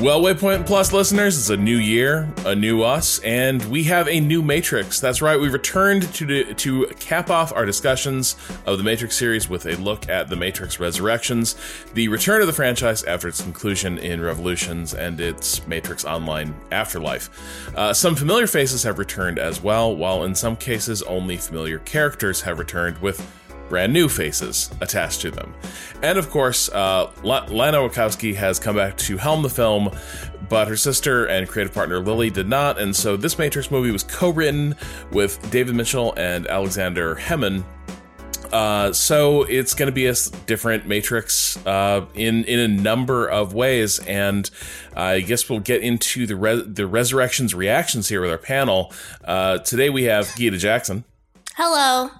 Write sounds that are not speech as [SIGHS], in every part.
Well, Waypoint Plus listeners, it's a new year, a new us, and we have a new Matrix. That's right, we returned to to cap off our discussions of the Matrix series with a look at the Matrix Resurrections, the return of the franchise after its conclusion in Revolutions and its Matrix Online Afterlife. Uh, some familiar faces have returned as well, while in some cases only familiar characters have returned with brand new faces attached to them. And of course, uh, Lana Wachowski has come back to helm the film, but her sister and creative partner Lily did not. And so this Matrix movie was co written with David Mitchell and Aleksandar Hemon. Uh, so it's going to be a different Matrix uh, in in a number of ways, and I guess we'll get into the the resurrections reactions here with our panel. Uh, today we have Gita Jackson. Hello.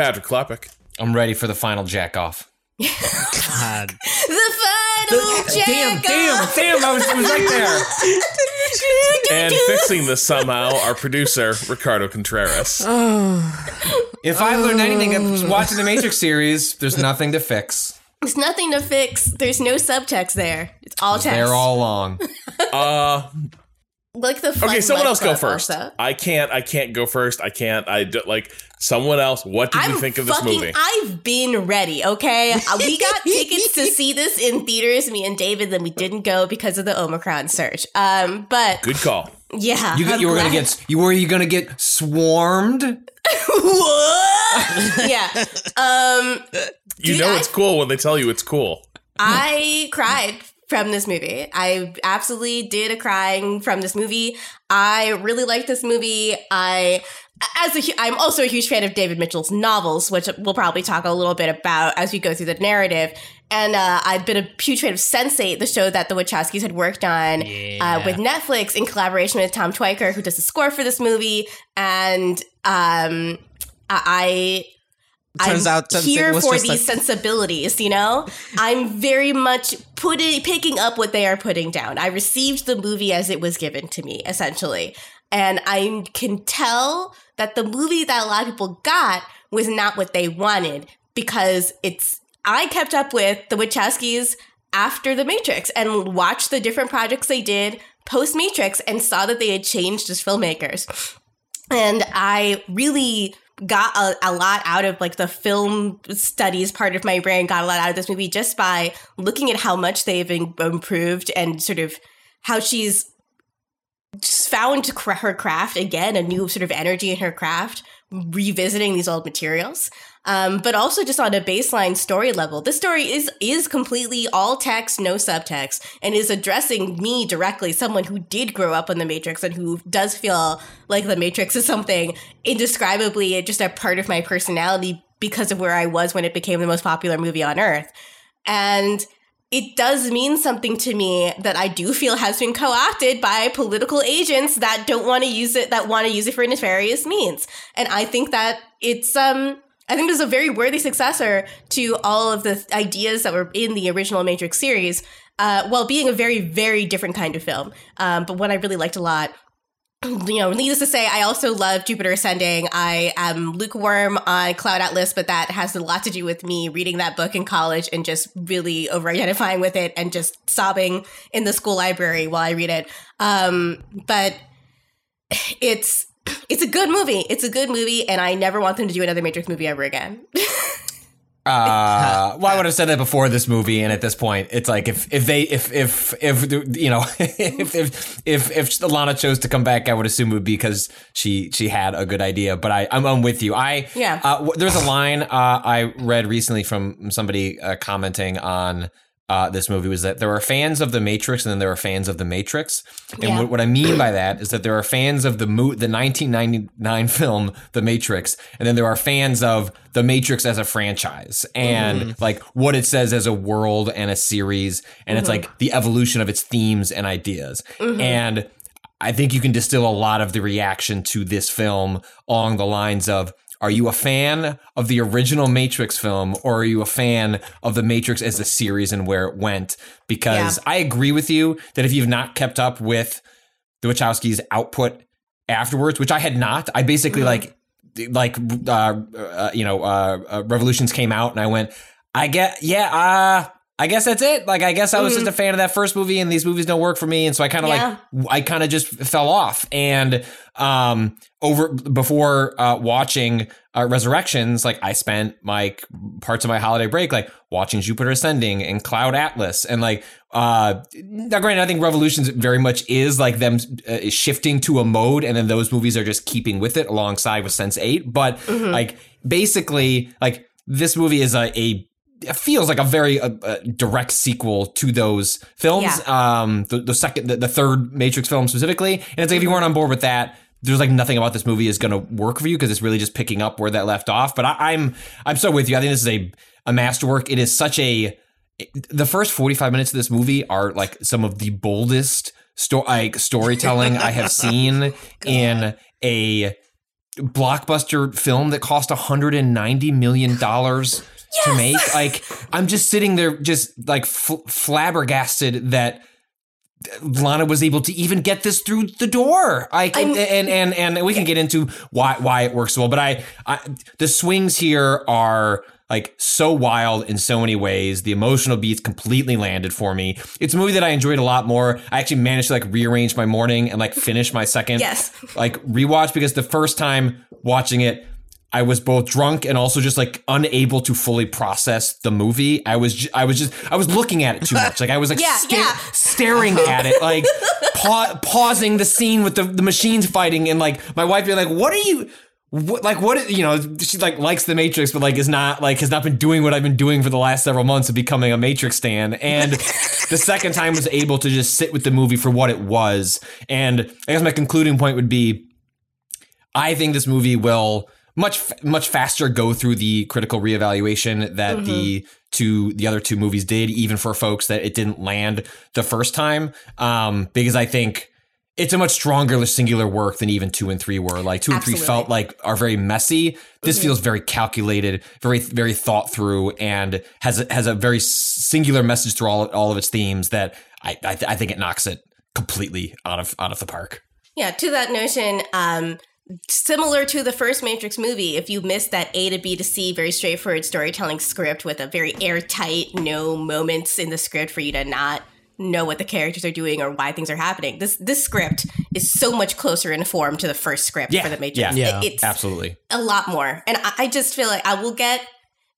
Patrick Klepek. I'm ready for the final jack off. God. [LAUGHS] the final jack Damn, off. damn, damn, I was, I was right there. [LAUGHS] and fixing this somehow, our producer, Ricardo Contreras. [SIGHS] If I learned anything watching the Matrix series, there's nothing to fix. There's nothing to fix. There's no subtext there. It's all text. They're all along. [LAUGHS] uh like the okay someone else go first also. i can't i can't go first i can't i do, like someone else what did I'm you think of this movie? I've been ready okay? Uh, we got [LAUGHS] tickets to see this in theaters me and david then we didn't go because of the omicron surge. Um but good call. Yeah you, you were gonna get you were you gonna get swarmed? [LAUGHS] What? Yeah. Um you dude, know it's I, cool when they tell you it's cool. I cried from this movie. I absolutely did a crying from this movie. I really like this movie. I as a I'm also a huge fan of David Mitchell's novels, which we'll probably talk a little bit about as we go through the narrative. And uh, I've been a huge fan of Sense8, the show that the Wachowskis had worked on yeah. uh, with Netflix in collaboration with Tom Tykwer, who does the score for this movie. And um, I turns I'm out here for these like- sensibilities, you know? I'm very much putting picking up what they are putting down. I received the movie as it was given to me, essentially. And I can tell that the movie that a lot of people got was not what they wanted because it's I kept up with the Wachowskis after The Matrix and watched the different projects they did post Matrix and saw that they had changed as filmmakers. And I really got a, a, lot out of like the film studies part of my brain got a lot out of this movie just by looking at how much they've improved and sort of how she's found her craft again a new sort of energy in her craft revisiting these old materials um, but also just on a baseline story level. This story is is completely all text, no subtext, and is addressing me directly, someone who did grow up in the Matrix and who does feel like the Matrix is something indescribably just a part of my personality because of where I was when it became the most popular movie on earth. And it does mean something to me that I do feel has been co-opted by political agents that don't want to use it, that want to use it for nefarious means. And I think that it's um I think this is a very worthy successor to all of the ideas that were in the original Matrix series, uh, while being a very, very different kind of film. Um, but one I really liked a lot. You know, needless to say, I also love Jupiter Ascending. I am lukewarm on Cloud Atlas, but that has a lot to do with me reading that book in college and just really over identifying with it and just sobbing in the school library while I read it. Um, but it's it's a good movie. It's a good movie, and I never want them to do another Matrix movie ever again. [LAUGHS] uh, well, I would have said that before this movie, and at this point, it's like if if they if if if you know [LAUGHS] if if if if Lana chose to come back, I would assume it would be because she she had a good idea. But I I'm, I'm with you. I yeah. Uh, there's a line uh, I read recently from somebody uh, commenting on uh, this movie was that there are fans of the Matrix and then there are fans of the Matrix. And yeah. what, what, I mean by that is that there are fans of the mo- the 1999 film The Matrix, and then there are fans of the Matrix as a franchise and mm-hmm. like what it says as a world and a series, and mm-hmm. it's like the evolution of its themes and ideas. Mm-hmm. And I think you can distill a lot of the reaction to this film along the lines of are you a fan of the original Matrix film or are you a fan of the Matrix as a series and where it went? Because yeah. I agree with you that if you've not kept up with the Wachowskis' output afterwards, which I had not, I basically mm-hmm. like like uh, uh, you know uh, uh, Revolutions came out and I went, I get yeah, uh I guess that's it. Like, I guess I was mm-hmm. just a fan of that first movie, and these movies don't work for me, and so I kind of yeah. like, I kind of just fell off. And um, over before uh, watching uh, Resurrections, like I spent my parts of my holiday break like watching Jupiter Ascending and Cloud Atlas, and like uh, now, granted, I think Revolutions very much is like them uh, shifting to a mode, and then those movies are just keeping with it alongside with Sense8. But mm-hmm. like basically, like this movie is a, a feels like a very uh, uh, direct sequel to those films. Yeah. Um, the, the second, the, the, third Matrix film specifically, and it's like if you weren't on board with that, there's like nothing about this movie is going to work for you because it's really just picking up where that left off. But I, I'm I'm so with you. I think this is a a masterwork. It is such a the first 45 minutes of this movie are like some of the boldest sto- like storytelling I have [LAUGHS] seen in a blockbuster film that cost 190 million dollars yes! to make. [LAUGHS] Like, I'm just sitting there, just like f- flabbergasted that Lana was able to even get this through the door. I and, and and and we can get into why why it works well, but I, I the swings here are like so wild in so many ways. The emotional beats completely landed for me. It's a movie that I enjoyed a lot more. I actually managed to like rearrange my morning and like finish my second yes. [LAUGHS] like rewatch because the first time watching it I was both drunk and also just like unable to fully process the movie. I was I was just I was looking at it too much. Like I was like [LAUGHS] yeah, sta- yeah. staring at it, like [LAUGHS] pa- pausing the scene with the, the machines fighting, and like my wife being like, "What are you?" What, like what you know she like likes the matrix but like is not like has not been doing what i've been doing for the last several months of becoming a matrix stan and the second time was able to just sit with the movie for what it was and i guess my concluding point would be i think this movie will much much faster go through the critical reevaluation that mm-hmm. the two the other two movies did even for folks that it didn't land the first time um because i think it's a much stronger singular work than even two and three were like two Absolutely. and three felt like are very messy this mm-hmm. feels very calculated very very thought through and has a, has a very singular message through all, all of its themes that i I, th- I think it knocks it completely out of out of the park yeah to that notion um similar to the first Matrix movie, if you missed that A to B to C, very straightforward storytelling script with a very airtight, no moments in the script for you to not know what the characters are doing or why things are happening. This this script is so much closer in form to the first script yeah, for the Matrix. Yeah, yeah, it's absolutely a lot more. And I, I just feel like I will get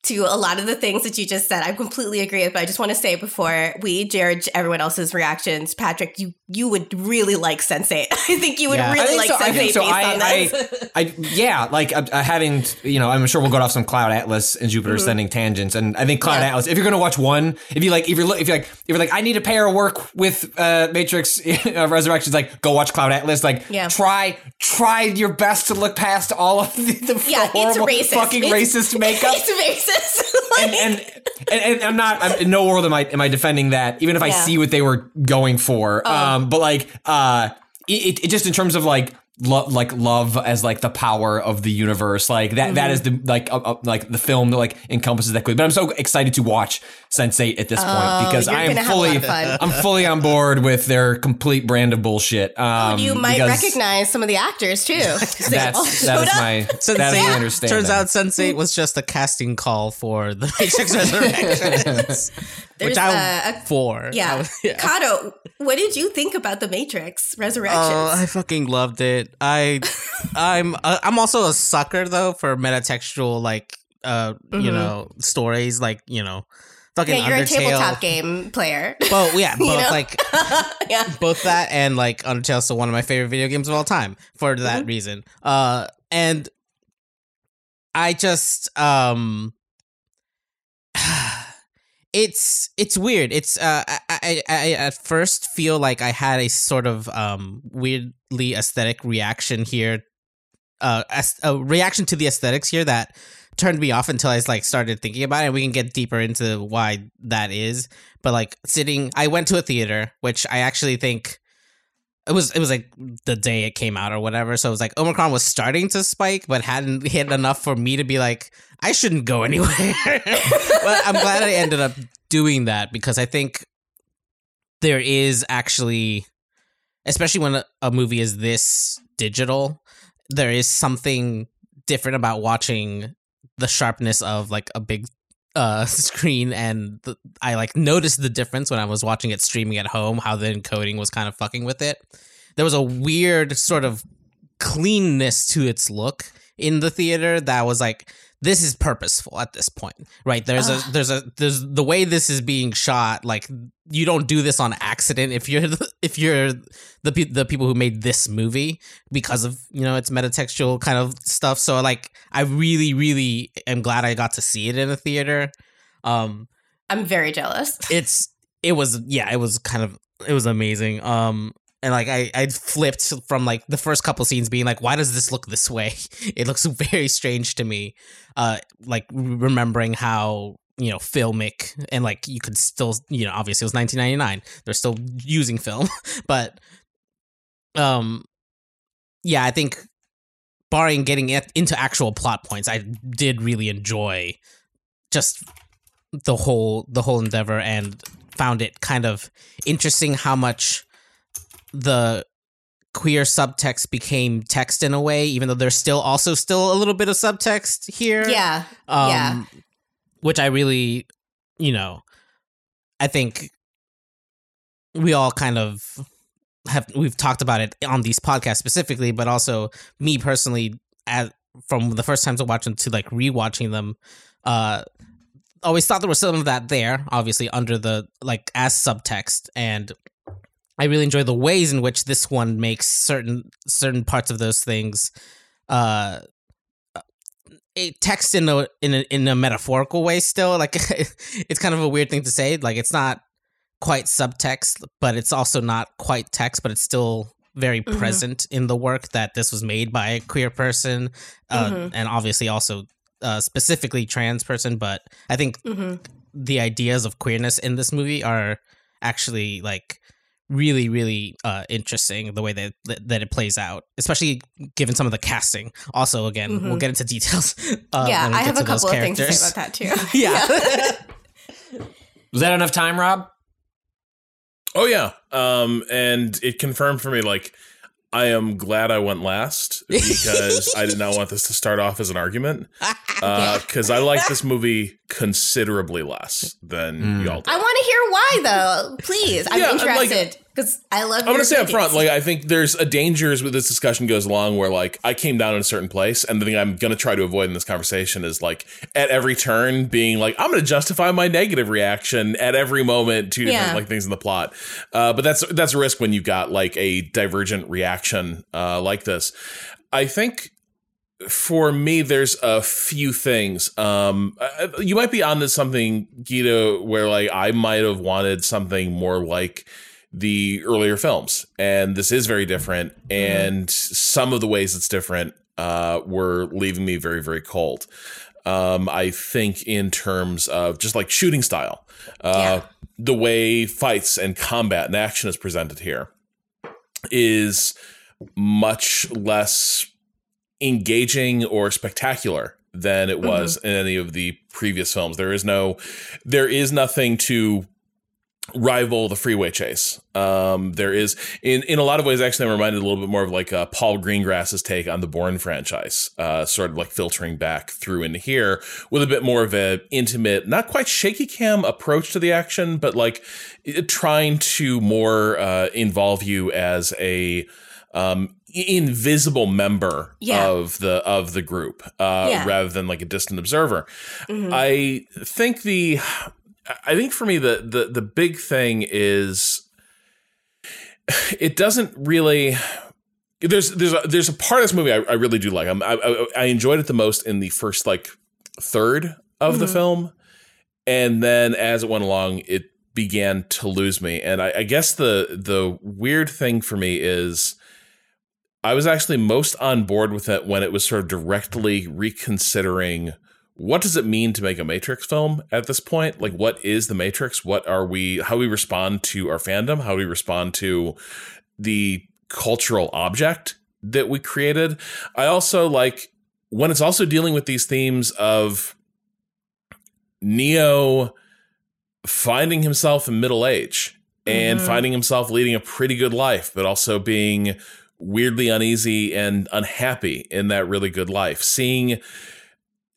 to a lot of the things that you just said. I completely agree with, but I just want to say before we judge everyone else's reactions, Patrick, you you would really like Sense8. [LAUGHS] I think you would yeah. really like so. Sense8 so. based I, on this. I, I, yeah, like uh, uh, having, you know, I'm sure we'll go off some Cloud Atlas and Jupiter mm-hmm. sending tangents, and I think Cloud yeah. Atlas. If you're going to watch one, if you like, if you're if you're like, if you're like, I need a pair of work with uh, Matrix [LAUGHS] uh, Resurrections, like go watch Cloud Atlas. Like, yeah. try try your best to look past all of the, the yeah, horrible fucking it's, racist [LAUGHS] makeup. It's racist. [LAUGHS] and, and, and, and I'm not. I'm, in no world am I am I defending that. Even if I see what they were going for. Oh. Um, but like, uh, it, it just in terms of like love like love as like the power of the universe like that, mm-hmm. that is the like uh, uh, like the film that like encompasses that quickly but i'm so excited to watch sense8 at this oh, point because i am fully i'm fully on board with their complete brand of bullshit um, you might recognize some of the actors too [LAUGHS] that's that is my [LAUGHS] Sense8, that is my understanding turns out sense8 was just a casting call for the [LAUGHS] matrix resurrections which I'm uh, for. Yeah. Was, yeah. Cado, what did you think about the Matrix Resurrections? Oh, I fucking loved it. I, I'm, uh, I'm also a sucker though for metatextual like, uh, mm-hmm. you know, stories like you know. Fucking yeah, you're Undertale. a tabletop game player. [LAUGHS] Both, yeah, both like, [LAUGHS] yeah. both that and like Undertale. So one of my favorite video games of all time for that mm-hmm. reason. Uh, and I just um [SIGHS] it's it's weird. It's uh, I, I, I at first feel like I had a sort of um weirdly aesthetic reaction here, uh, a reaction to the aesthetics here that turned me off until I like started thinking about it. We can get deeper into why that is, but like sitting, I went to a theater, which I actually think it was it was like the day it came out or whatever. So it was like Omicron was starting to spike, but hadn't hit enough for me to be like, I shouldn't go anywhere. [LAUGHS] but I'm glad I ended up doing that because I think there is actually, especially when a, movie is this digital, there is something different about watching the sharpness of like a big uh [LAUGHS] screen and the, I like noticed the difference when I was watching it streaming at home how the encoding was kind of fucking with it. There was a weird sort of cleanness to its look in the theater that was like this is purposeful at this point right? There's Ugh. a there's a there's the way this is being shot like you don't do this on accident if you're the, if you're the the people who made this movie because of you know it's metatextual kind of stuff. So like i really really am glad i got to see it in a theater. Um i'm very jealous. it's it was yeah it was kind of it was amazing. Um and like I I flipped from like the first couple scenes being like why does this look this way? [LAUGHS] It looks very strange to me uh like remembering how you know filmic and like you could still you know obviously it was 1999 they're still using film [LAUGHS] but um yeah i think barring getting into actual plot points i did really enjoy just the whole the whole endeavor and found it kind of interesting how much the queer subtext became text in a way, even though there's still also still a little bit of subtext here. Yeah. Um, yeah. Which I really, you know, I think we all kind of have we've talked about it on these podcasts specifically, but also me personally, at from the first time to watch them to like rewatching them, uh, always thought there was some of that there, obviously under the like as subtext, and I really enjoy the ways in which this one makes certain certain parts of those things uh a text in a in a in a metaphorical way still like [LAUGHS] it's kind of a weird thing to say like it's not quite subtext but it's also not quite text but it's still very mm-hmm. present in the work that this was made by a queer person uh, mm-hmm. and obviously also uh, specifically trans person but i think mm-hmm. the ideas of queerness in this movie are actually like really really uh interesting the way that that it plays out especially given some of the casting. Also again mm-hmm. we'll get into details uh, yeah i have a couple of things to say about that too. [LAUGHS] [LAUGHS] Yeah, was [LAUGHS] that enough time rob? Oh yeah. Um and it confirmed for me like I am glad I went last [LAUGHS] because I did not want this to start off as an argument. [LAUGHS] Because uh, I like this movie considerably less than mm. y'all. I want to hear why, though. Please, I'm yeah, interested. Like, because I love. I'm going to say up front, like I think there's a danger as this discussion goes along, where like I came down in a certain place, and the thing I'm going to try to avoid in this conversation is like at every turn being like I'm going to justify my negative reaction at every moment to different yeah. like things in the plot. Uh, but that's that's a risk when you've got like a divergent reaction uh, like this. I think for me, there's a few things. Um, uh, you might be onto something, Gita, where like I might have wanted something more like the earlier films, and this is very different. Mm-hmm. And some of the ways it's different uh, were leaving me very, very cold. Um, I think in terms of just like shooting style, uh, yeah. the way fights and combat and action is presented here is much less engaging or spectacular than it was mm-hmm. in any of the previous films. There is no, there is nothing to rival the freeway chase. Um, there is in in a lot of ways actually I'm reminded a little bit more of like uh, Paul Greengrass's take on the Bourne franchise, uh, sort of like filtering back through into here with a bit more of an intimate, not quite shaky cam approach to the action, but like trying to more uh, involve you as a um, invisible member yeah. of the of the group uh, yeah. rather than like a distant observer. Mm-hmm. I think the I think for me the the the big thing is it doesn't really there's there's a, there's a part of this movie I, I really do like. I, I, I enjoyed it the most in the first like third of mm-hmm. the film, and then as it went along, it began to lose me. And I, I guess the the weird thing for me is I was actually most on board with it when it was sort of directly reconsidering what does it mean to make a Matrix film at this point? Like, what is the Matrix? What are we, how we respond to our fandom? How we respond to the cultural object that we created? I also like when it's also dealing with these themes of Neo finding himself in middle age and mm-hmm. finding himself leading a pretty good life, but also being weirdly uneasy and unhappy in that really good life. Seeing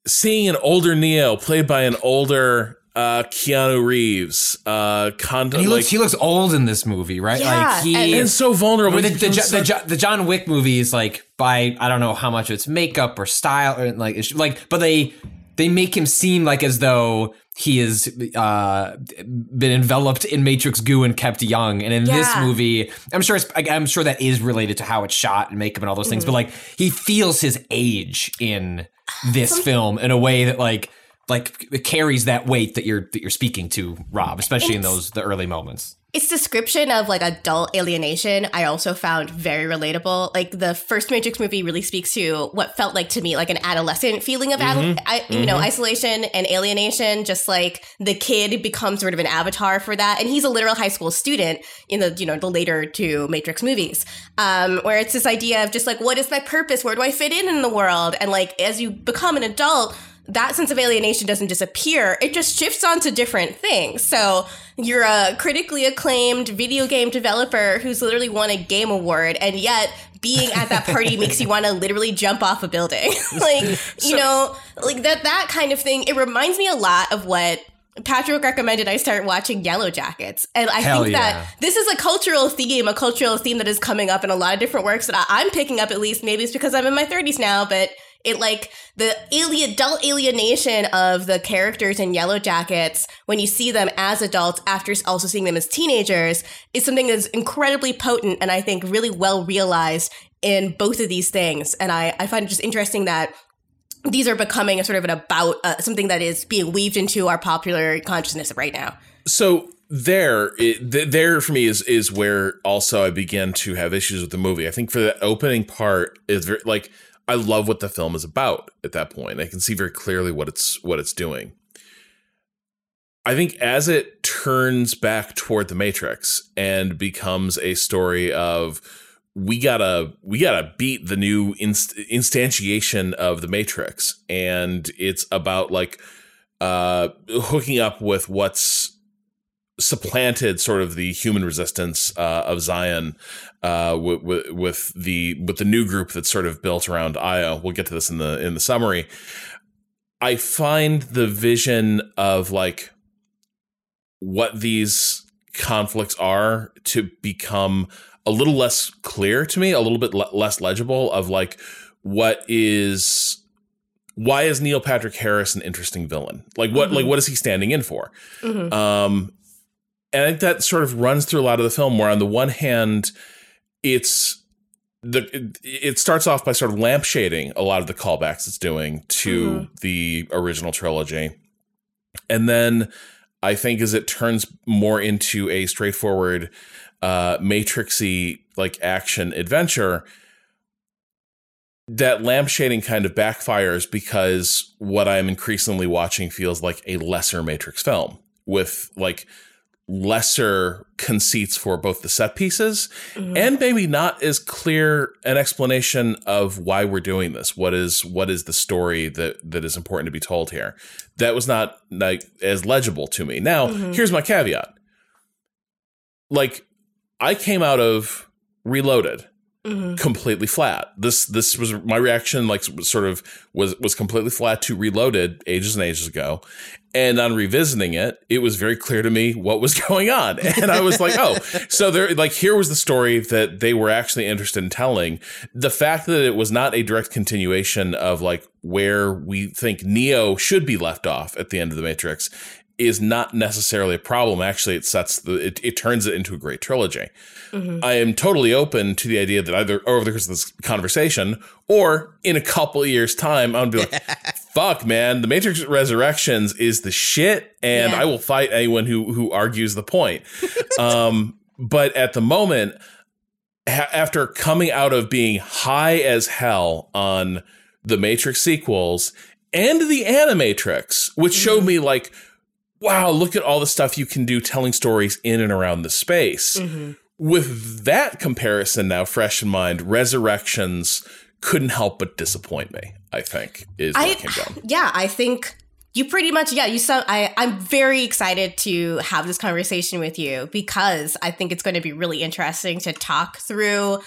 seeing an older Neo played by an older uh, Keanu Reeves. Uh, con- he, looks, he looks old in this movie, right? Yeah, like he and- and so vulnerable. the, the, becomes the, such- the, the John Wick movie is like by I don't know how much of it's makeup or style or like it's like, but they they make him seem like as though he has uh, been enveloped in Matrix goo and kept young. And in this movie, I'm sure it's, I'm sure that is related to how it's shot and makeup and all those things. But Mm-hmm. like he feels his age in [SIGHS] this film in a way that like like it carries that weight that you're that you're speaking to, Rob, especially in those the early moments. Its description of like adult alienation, I also found very relatable. Like the first Matrix movie really speaks to what felt like to me like an adolescent feeling of adol- I, you know isolation and alienation. Just like the kid becomes sort of an avatar for that, and he's a literal high school student in the you know the later two Matrix movies, um, where it's this idea of just like what is my purpose? Where do I fit in in the world? And like as you become an adult that sense of alienation doesn't disappear. It just shifts onto different things. So you're a critically acclaimed video game developer who's literally won a game award, and yet being at that party [LAUGHS] makes you want to literally jump off a building. [LAUGHS] [LAUGHS] like, you know, like that that kind of thing. It reminds me a lot of what Patrick recommended I start watching Yellowjackets. And I Hell think yeah. that this is a cultural theme, a cultural theme that is coming up in a lot of different works that I, I'm picking up at least. Maybe it's because I'm in my 30s now, but it like the alien adult alienation of the characters in Yellowjackets when you see them as adults after also seeing them as teenagers is something that's incredibly potent and I think really well realized in both of these things. And I, I find it just interesting that these are becoming a sort of an about uh, something that is being weaved into our popular consciousness right now. so there it, th- there for me is is where also I began to have issues with the movie. I think for the opening part is very like I love what the film is about at that point. I can see very clearly what it's what it's doing. I think as it turns back toward the Matrix and becomes a story of we gotta we gotta beat the new inst- instantiation of the Matrix, and it's about like uh hooking up with what's supplanted sort of the human resistance uh, of Zion uh, with, with, with the with the new group that's sort of built around Io. We'll get to this in the in the summary. I find the vision of like what these conflicts are to become a little less clear to me, a little bit le- less legible of like what is why is Neil Patrick Harris an interesting villain? Like what like what is he standing in for? Mhm. Um, and I think that sort of runs through a lot of the film. Where on the one hand, it's the it, it starts off by sort of lampshading a lot of the callbacks it's doing to the original trilogy, and then I think as it turns more into a straightforward uh, matrixy like action adventure, that lampshading kind of backfires because what I'm increasingly watching feels like a lesser Matrix film with like lesser conceits for both the set pieces and maybe not as clear an explanation of why we're doing this. What is what is the story that that is important to be told here? That was not like as legible to me. Now, here's my caveat. Like I came out of Reloaded Mhm. completely flat. This this was my reaction like sort of was was completely flat to Reloaded ages and ages ago. And on revisiting it, it was very clear to me what was [LAUGHS] going on. And I was like, oh, so there like here was the story that they were actually interested in telling. The fact that it was not a direct continuation of like where we think Neo should be left off at the end of the Matrix is not necessarily a problem. Actually, it sets the it, it turns it into a great trilogy. Mm-hmm. I am totally open to the idea that either over the course of this conversation or in a couple of years' time, I'm gonna be like, [LAUGHS] fuck, man, the Matrix Resurrections is the shit, and Yeah. I will fight anyone who who argues the point. [LAUGHS] um, but at the moment, ha- after coming out of being high as hell on the Matrix sequels and the Animatrix, which showed me like, wow, look at all the stuff you can do telling stories in and around the space. With that comparison now fresh in mind, Resurrections couldn't help but disappoint me. I think is what I [SIGHS] yeah, I think you pretty much yeah you sound I I'm very excited to have this conversation with you because I think it's going to be really interesting to talk through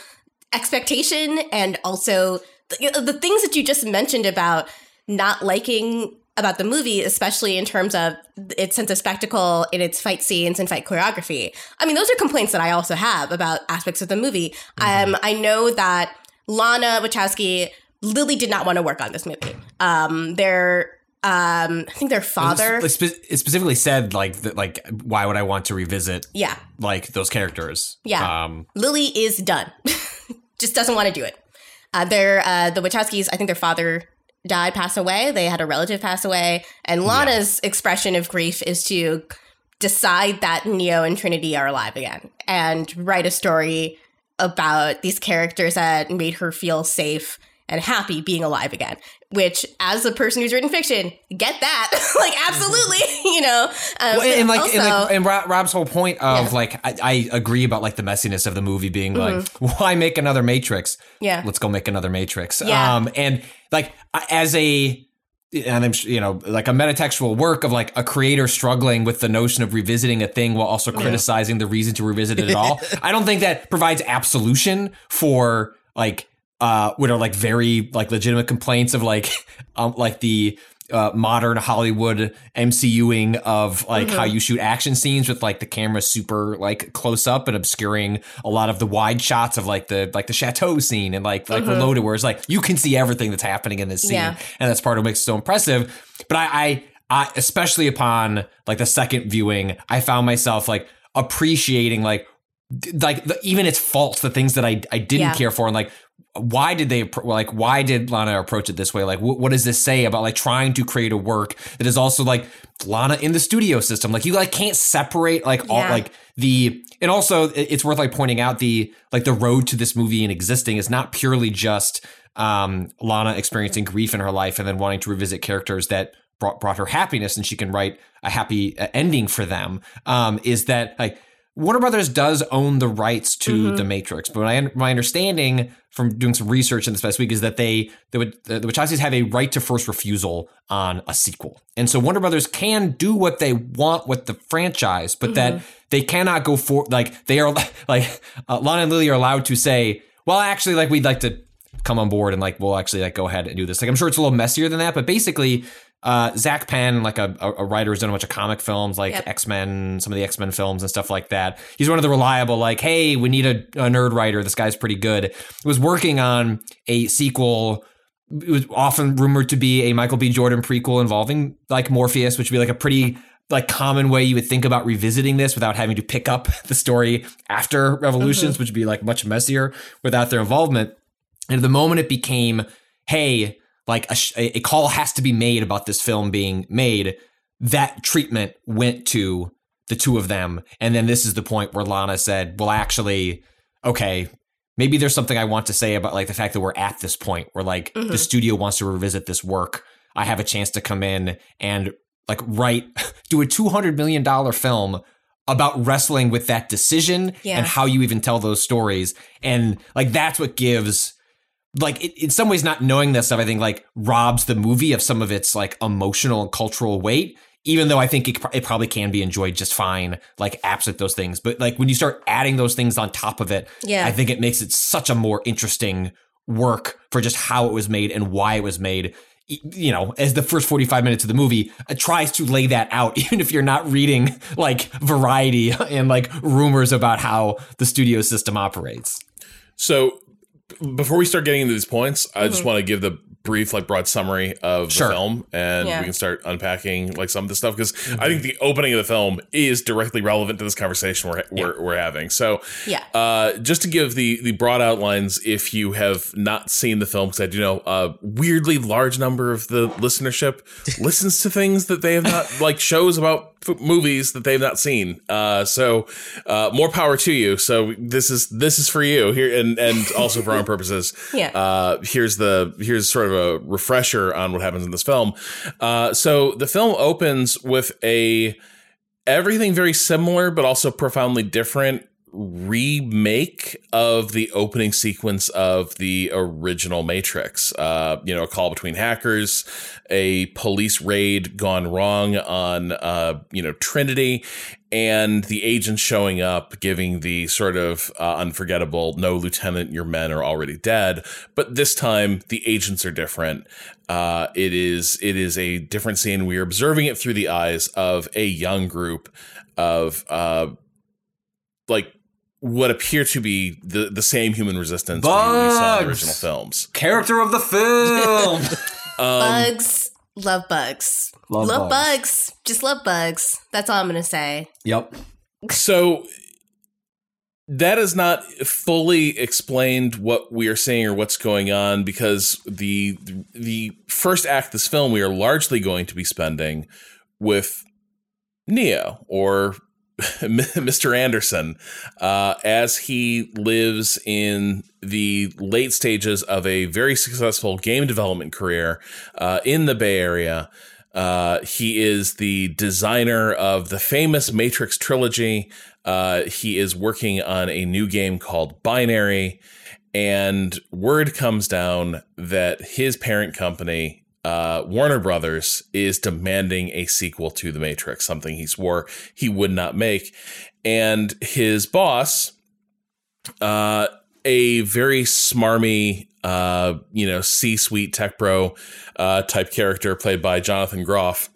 expectation and also the, the things that you just mentioned about not liking about the movie, especially in terms of its sense of spectacle in its fight scenes and fight choreography. I mean, those are complaints that I also have about aspects of the movie. Mm-hmm. Um, I know that Lana Wachowski, Lily did not want to work on this movie. Um, their um i think their father it, specifically said like that like why would i want to revisit yeah like those characters yeah um lily is done [LAUGHS] just doesn't want to do it uh they're uh the wachowskis i think their father died, passed away. They had a relative pass away. And Lana's yeah. expression of grief is to decide that Neo and Trinity are alive again and write a story about these characters that made her feel safe and happy being alive again. Which, as a person who's written fiction, get that [LAUGHS] like absolutely, [LAUGHS] you know. Um, well, and, like, also, and, like, and Rob's whole point of yeah. like, I, I, agree about like the messiness of the movie being mm-hmm. like, [LAUGHS] why make another Matrix? Yeah, let's go make another Matrix. Yeah. Um, and like as a and I'm you know like a metatextual work of like a creator struggling with the notion of revisiting a thing while also criticizing yeah. the reason to revisit it at all. I don't think that provides absolution for like uh what are like very like legitimate complaints of like [LAUGHS] um like the uh, modern Hollywood MCUing of like mm-hmm. how you shoot action scenes with like the camera super like close up and obscuring a lot of the wide shots of like the like the chateau scene and like like mm-hmm. Reloaded, where it's like you can see everything that's happening in this scene, yeah. and that's part of what makes it so impressive. But I, I, I, especially upon like the second viewing, I found myself like appreciating like like the, even its faults, the things that I I didn't yeah. care for, and like why did they like why did lana approach it this way? Like what, what does this say about like trying to create a work that is also like lana in the studio system? Like you like can't separate like all like the and also it's worth like pointing out the like the road to this movie and existing is not purely just um lana experiencing grief in her life and then wanting to revisit characters that brought, brought her happiness and she can write a happy uh, ending for them. Um is that like Warner Brothers does own the rights to mm-hmm. the Matrix, but my, my understanding from doing some research in this past week is that they the, the Wachowskis have a right to first refusal on a sequel, and so Warner Brothers can do what they want with the franchise, but mm-hmm. that they cannot go for like they are [LAUGHS] like uh, Lana and Lily are allowed to say, well, actually, like we'd like to come on board and like we'll actually like go ahead and do this. Like I'm sure it's a little messier than that, but basically uh, Zak Penn, like a, a, writer who's done a bunch of comic films, like yep. X Men, some of the X Men films and stuff like that. He's one of the reliable, like, hey, we need a, a nerd writer. This guy's pretty good. Was working on a sequel. It was often rumored to be a Michael B. Jordan prequel involving like Morpheus, which would be like a pretty like common way you would think about revisiting this without having to pick up [LAUGHS] the story after Revolutions, mm-hmm. which would be like much messier without their involvement. And the moment it became, hey, like a, a call has to be made about this film being made, that treatment went to the two of them. And then this is the point where Lana said, well, actually, okay, maybe there's something I want to say about like the fact that we're at this point where like mm-hmm. the studio wants to revisit this work. I have a chance to come in and like write, [LAUGHS] do a $200 million film about wrestling with that decision yeah. and how you even tell those stories. And like that's what gives like it, in some ways not knowing this stuff i think like robs the movie of some of its like emotional and cultural weight even though i think it, it probably can be enjoyed just fine like absent those things. But like when you start adding those things on top of it yeah. I think it makes it such a more interesting work for just how it was made and why it was made. You know, as the first 45 minutes of the movie uh, tries to lay that out, [LAUGHS] even if you're not reading like variety and like rumors about how the studio system operates. So before we start getting into these points, I mm-hmm. just want to give the brief, like, broad summary of sure. the film, and yeah. we can start unpacking like some of the stuff because mm-hmm. I think the opening of the film is directly relevant to this conversation we're we're, we're, having. So, yeah, uh, just to give the the broad outlines, if you have not seen the film, because I do know a weirdly large number of the listenership [LAUGHS] listens to things that they have not like shows about f- movies that they've not seen. Uh, so uh, more power to you. So this is this is for you here, and and also for our own [LAUGHS] purposes. Yeah. Uh, here's the here's sort of a refresher on what happens in this film. Uh, so the film opens with a everything very similar, but also profoundly different remake of the opening sequence of the original Matrix. Uh, you know, a call between hackers, a police raid gone wrong on, uh, you know, Trinity, and the agents showing up, giving the sort of uh, unforgettable "No, Lieutenant, your men are already dead." But this time, the agents are different. Uh, it is it is a different scene. We are observing it through the eyes of a young group of uh, like what appear to be the the same human resistance we, we saw in the original films. Character of the film. um, [LAUGHS] bugs, love bugs. Love, love bugs. bugs. Just love bugs. That's all I'm gonna say. Yep. So that is not fully explained what we are seeing or what's going on because the the first act of this film we are largely going to be spending with Neo or [LAUGHS] Mr. Anderson uh, as he lives in the late stages of a very successful game development career uh, in the Bay Area. Uh, he is the designer of the famous Matrix trilogy. Uh, he is working on a new game called Binary, and word comes down that his parent company, uh, Warner Brothers, is demanding a sequel to The Matrix, something he swore he would not make. And his boss, uh, a very smarmy, uh, you know, C-suite tech bro uh, type character played by Jonathan Groff,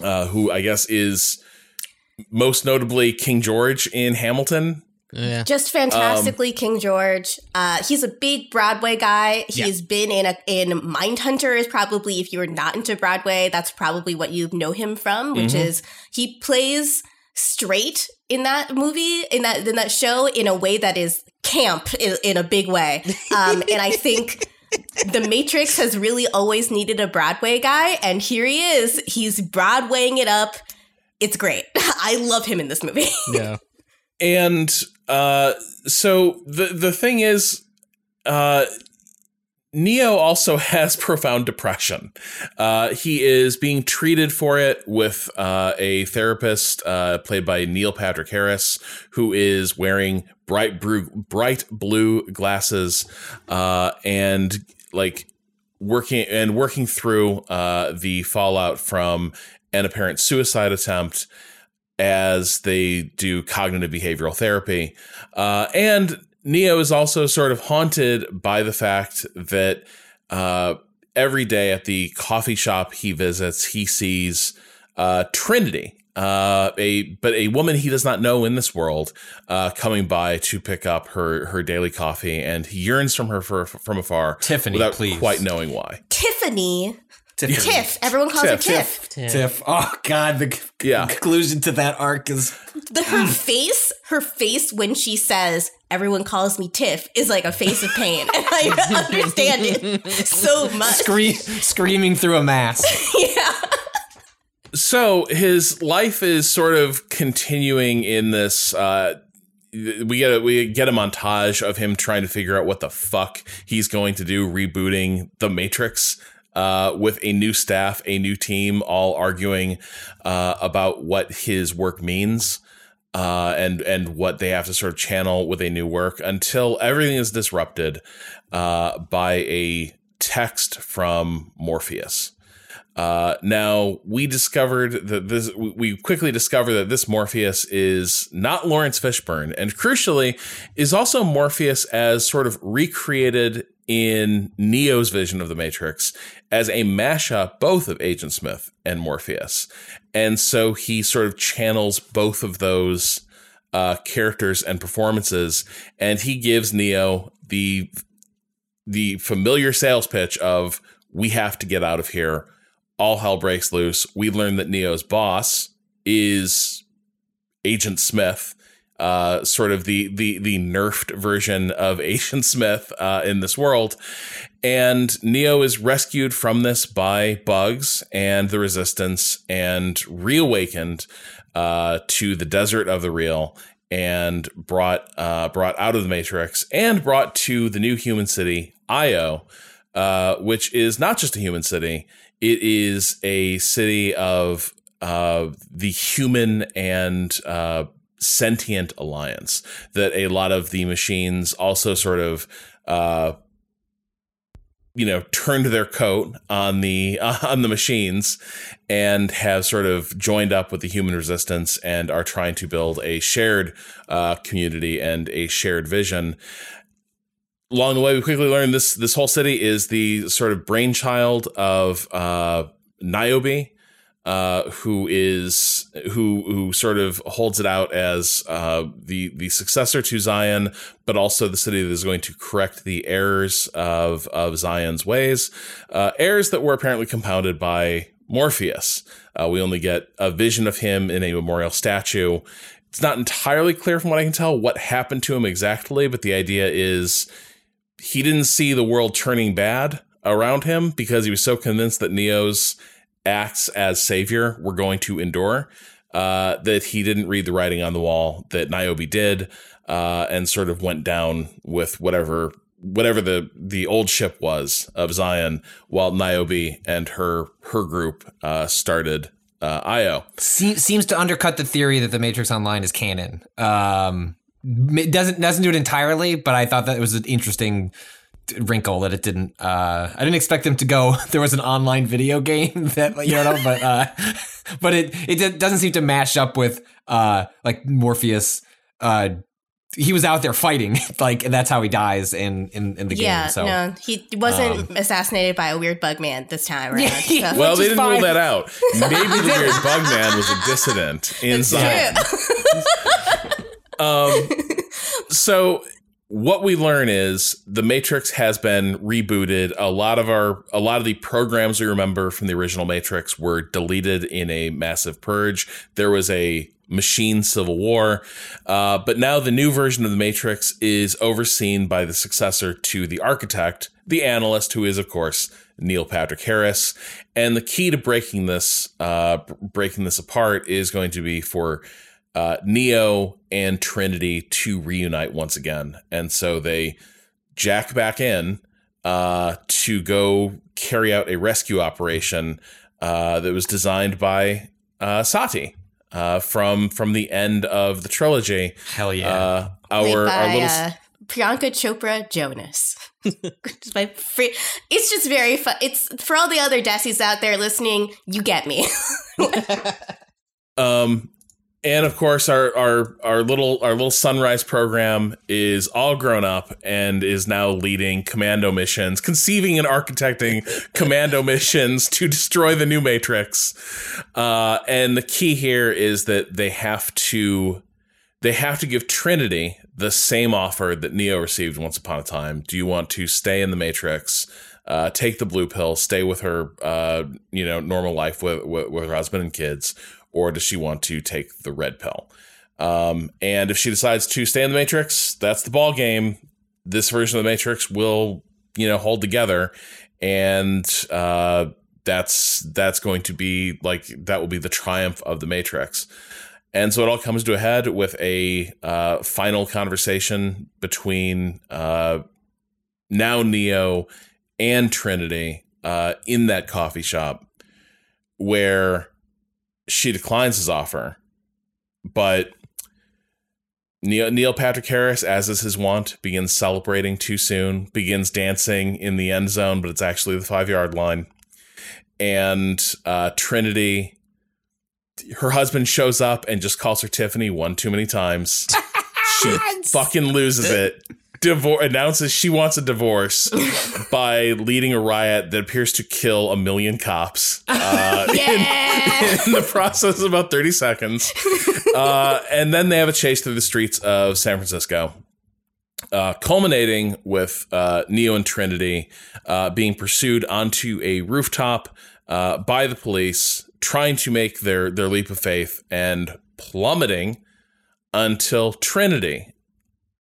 uh, who I guess is most notably King George in Hamilton. Yeah. Just fantastically, um, King George. Uh, he's a big Broadway guy. He's yeah. been in a in Mindhunter. Is probably if you're not into Broadway, that's probably what you know him from. Which mm-hmm. is he plays straight in that movie in that in that show in a way that is camp in, in a big way. Um, and I think the Matrix has really always needed a Broadway guy, and here he is. He's Broadwaying it up. It's great. [LAUGHS] I love him in this movie. yeah. And uh, so the the thing is, uh, Neo also [LAUGHS] has profound depression. Uh, he is being treated for it with uh, a therapist uh, played by Neil Patrick Harris, who is wearing bright blue, bright blue glasses uh, and like working and working through uh, the fallout from an apparent suicide attempt as they do cognitive behavioral therapy. Uh, and Neo is also sort of haunted by the fact that uh, every day at the coffee shop he visits, he sees uh, Trinity, uh, a but a woman he does not know in this world, uh, coming by to pick up her her daily coffee, and he yearns from her for, from afar, Tiffany, without please. quite knowing why. Tiffany. Tiffany. Tiff. Everyone calls Tiff. her Tiff. Tiff. Tiff. Oh God, the yeah. conclusion to that arc is the, her face. Her face when she says, "Everyone calls me Tiff," is like a face of pain, and I [LAUGHS] understand it so much. Scree- screaming through a mask. [LAUGHS] yeah. So his life is sort of continuing in this. Uh, we get a, we get a montage of him trying to figure out what the fuck he's going to do, rebooting the Matrix uh, with a new staff, a new team, all arguing uh, about what his work means. Uh, and and what they have to sort of channel with a new work until everything is disrupted uh, by a text from Morpheus. Uh, now we discovered that this. We quickly discovered that this Morpheus is not Laurence Fishburne, and crucially, is also Morpheus as sort of recreated in Neo's vision of the Matrix as a mashup both of Agent Smith and Morpheus. And so he sort of channels both of those uh, characters and performances, and he gives Neo the the familiar sales pitch of we have to get out of here. All hell breaks loose. We learn that Neo's boss is Agent Smith, uh, sort of the the the nerfed version of Agent Smith uh, in this world. And Neo is rescued from this by Bugs and the Resistance and reawakened uh, to the desert of the real and brought uh, brought out of the Matrix and brought to the new human city, Io, uh, which is not just a human city. It is a city of uh, the human and sentient alliance. That a lot of the machines also sort of uh, you know turned their coat on the uh, [LAUGHS] on the machines and have sort of joined up with the human resistance and are trying to build a shared uh, community and a shared vision along the way we quickly learned this this whole city is the sort of brainchild of uh, Niobe uh, who is who who sort of holds it out as uh, the the successor to Zion, but also the city that is going to correct the errors of of Zion's ways, uh, errors that were apparently compounded by Morpheus. Uh, we only get a vision of him in a memorial statue. It's not entirely clear from what I can tell what happened to him exactly, but the idea is he didn't see the world turning bad around him because he was so convinced that Neo's acts as savior were going to endure. Uh, that he didn't read the writing on the wall that Niobe did, uh, and sort of went down with whatever whatever the the old ship was of Zion, while Niobe and her her group uh, started uh, Io. Se- seems to undercut the theory that the Matrix Online is canon. Um, doesn't doesn't do it entirely, but I thought that it was an interesting wrinkle that it didn't uh I didn't expect them to go. [LAUGHS] There was an online video game [LAUGHS] that you know but uh [LAUGHS] but it it doesn't seem to match up with uh like Morpheus uh he was out there fighting like and that's how he dies in in, in the yeah, game so no he wasn't um, assassinated by a weird bug man this time around yeah, so. well they didn't fine. rule that out. Maybe the weird bug man was a dissident inside. um so what we learn is the matrix has been rebooted. A lot of our a lot of the programs we remember from the original matrix were deleted in a massive purge. There was a machine civil war uh, but now the new version of the matrix is overseen by the successor to the architect the analyst who is of course neil patrick harris. And the key to breaking this uh, breaking this apart is going to be for uh, Neo and Trinity to reunite once again. And so they jack back in uh, to go carry out a rescue operation uh, that was designed by uh, Sati. Uh, from from the end of the trilogy, hell yeah! Uh, our, by, our little uh, Priyanka Chopra Jonas. [LAUGHS] my free, it's just very fun. It's for all the other Desies out there listening. You get me. [LAUGHS] um, and of course our our our little our little sunrise program is all grown up and is now leading commando missions conceiving and architecting [LAUGHS] commando missions to destroy the new matrix. Uh, and the key here is that they have to they have to give trinity the same offer that neo received once upon a time. Do you want to stay in the matrix? Uh, take the blue pill, stay with her, uh, you know, normal life with, with, with her husband and kids, or does she want to take the red pill? Um, and if she decides to stay in the Matrix, that's the ball game. This version of the Matrix will, you know, hold together, and uh, that's that's going to be like that will be the triumph of the Matrix. And so it all comes to a head with a uh, final conversation between uh, now Neo and Trinity uh, in that coffee shop, where she declines his offer, but Neil, Neil Patrick Harris, as is his wont, begins celebrating too soon, begins dancing in the end zone, but it's actually the five yard line. And uh, Trinity, her husband shows up and just calls her Tiffany one too many times. [LAUGHS] she fucking loses it divorce announces she wants a divorce [LAUGHS] by leading a riot that appears to kill a million cops uh, [LAUGHS] yeah! in, in, the process of about 30 seconds. [LAUGHS] Uh, and then they have a chase through the streets of San Francisco. Uh, culminating with uh, Neo and Trinity uh, being pursued onto a rooftop uh, by the police, trying to make their, their leap of faith and plummeting until Trinity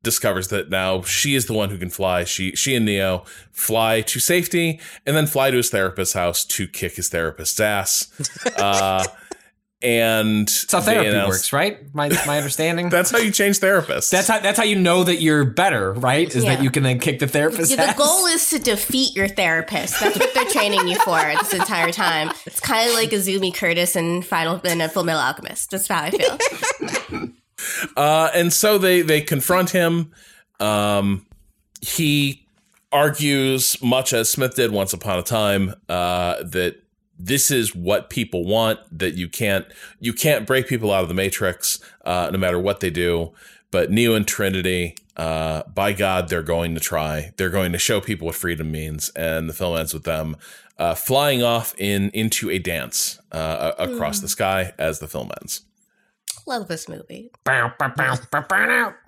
discovers that now she is the one who can fly. She she and Neo fly to safety and then fly to his therapist's house to kick his therapist's ass. [LAUGHS] Uh, and that's how therapy announce, works, right? My my understanding. [LAUGHS] that's how you change therapists. That's how that's how you know that you're better, right? Is yeah. that you can then kick the therapist? Yeah, the goal is to defeat your therapist. That's what they're training you for this entire time. It's kind of like Izumi Curtis in Final in a Fullmetal Alchemist. That's how I feel. [LAUGHS] Uh, and so they they confront him. Um, he argues, much as Smith did once upon a time, uh, that this is what people want. That you can't you can't break people out of the matrix, uh, no matter what they do. But Neo and Trinity, uh, by God, they're going to try. They're going to show people what freedom means, and the film ends with them uh, flying off in into a dance uh, across mm. the sky as the film ends. Love this movie.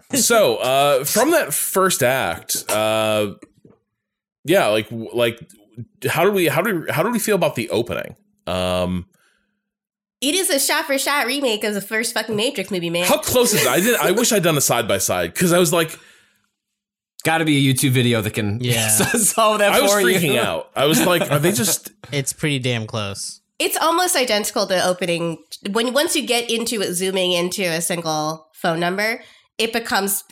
[LAUGHS] so, uh, from that first act, uh, yeah, like like how do we how do we, how do we feel about the opening? Um, it is a shot for shot remake of the first fucking Matrix movie, man. How close is it? I did. I wish I'd done a side by side because I was like, got to be a YouTube video that can yeah. [LAUGHS] solve that. I was freaking you. out. I was like, are they just? [LAUGHS] It's pretty damn close. It's almost identical to opening when once you get into it, zooming into a single phone number, it becomes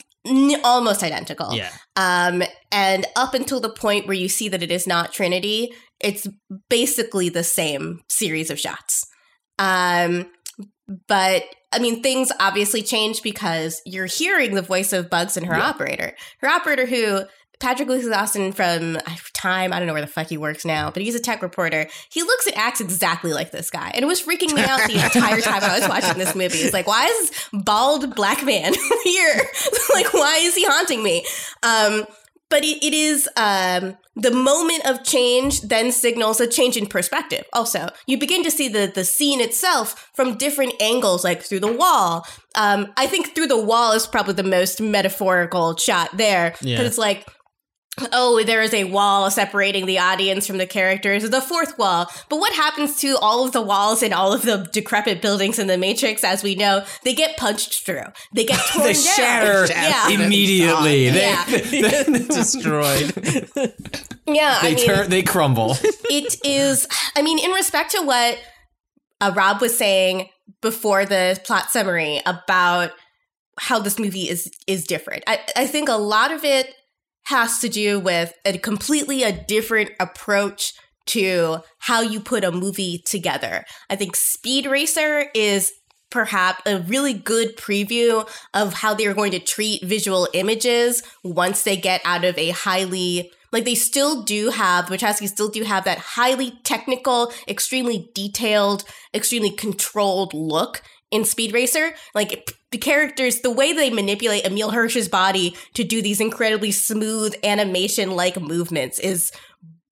almost identical. Yeah. Um, and up until the point where you see that it is not Trinity, it's basically the same series of shots. Um, but I mean, things obviously change because you're hearing the voice of Bugs and her yeah. operator. Her operator, who Patrick Lucas Austin from Time, I don't know where the fuck he works now, but he's a tech reporter. He looks and acts exactly like this guy. And it was freaking me out the [LAUGHS] entire time I was watching this movie. It's like, why is this bald black man [LAUGHS] here? [LAUGHS] like, why is he haunting me? Um, but it, it is um, the moment of change then signals a change in perspective also you begin to see the, the scene itself from different angles like through the wall um, i think through the wall is probably the most metaphorical shot there because yeah. it's like oh, there is a wall separating the audience from the characters, the fourth wall. But what happens to all of the walls and all of the decrepit buildings in the Matrix, as we know, they get punched through. They get [LAUGHS] torn they down. shatter yeah. immediately. They, yeah. [LAUGHS] they, destroyed. [LAUGHS] yeah, they I mean, turn, they crumble. It is. I mean, in respect to what uh, Rob was saying before the plot summary about how this movie is is different. I, I think a lot of it has to do with a completely a different approach to how you put a movie together. I think Speed Racer is perhaps a really good preview of how they're going to treat visual images once they get out of a highly like they still do have Wachowski still do have that highly technical, extremely detailed, extremely controlled look in Speed Racer. Like the characters, the way they manipulate Emile Hirsch's body to do these incredibly smooth animation like movements is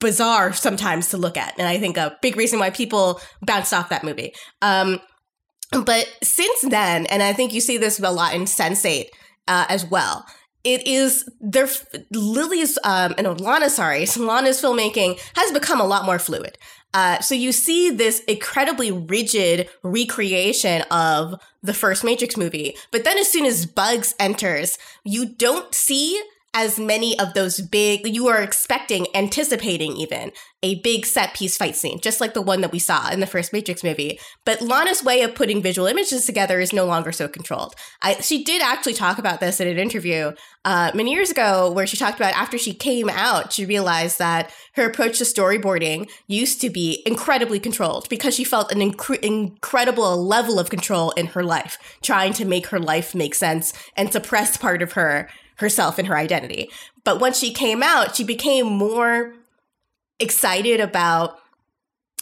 bizarre sometimes to look at. And I think a big reason why people bounced off that movie. Um, but since then, and I think you see this a lot in Sense8 uh, as well, it is their Lilly's um, and Lana, sorry, Lana's filmmaking has become a lot more fluid. Uh, so you see this incredibly rigid recreation of the first Matrix movie, but then as soon as Bugs enters, you don't see as many of those big you are expecting anticipating even a big set piece fight scene just like the one that we saw in the first matrix movie. But lana's way of putting visual images together is no longer so controlled. I, she did actually talk about this in an interview uh, many years ago where she talked about after she came out she realized that her approach to storyboarding used to be incredibly controlled because she felt an inc- incredible level of control in her life trying to make her life make sense and suppress part of her herself and her identity. But once she came out, she became more excited about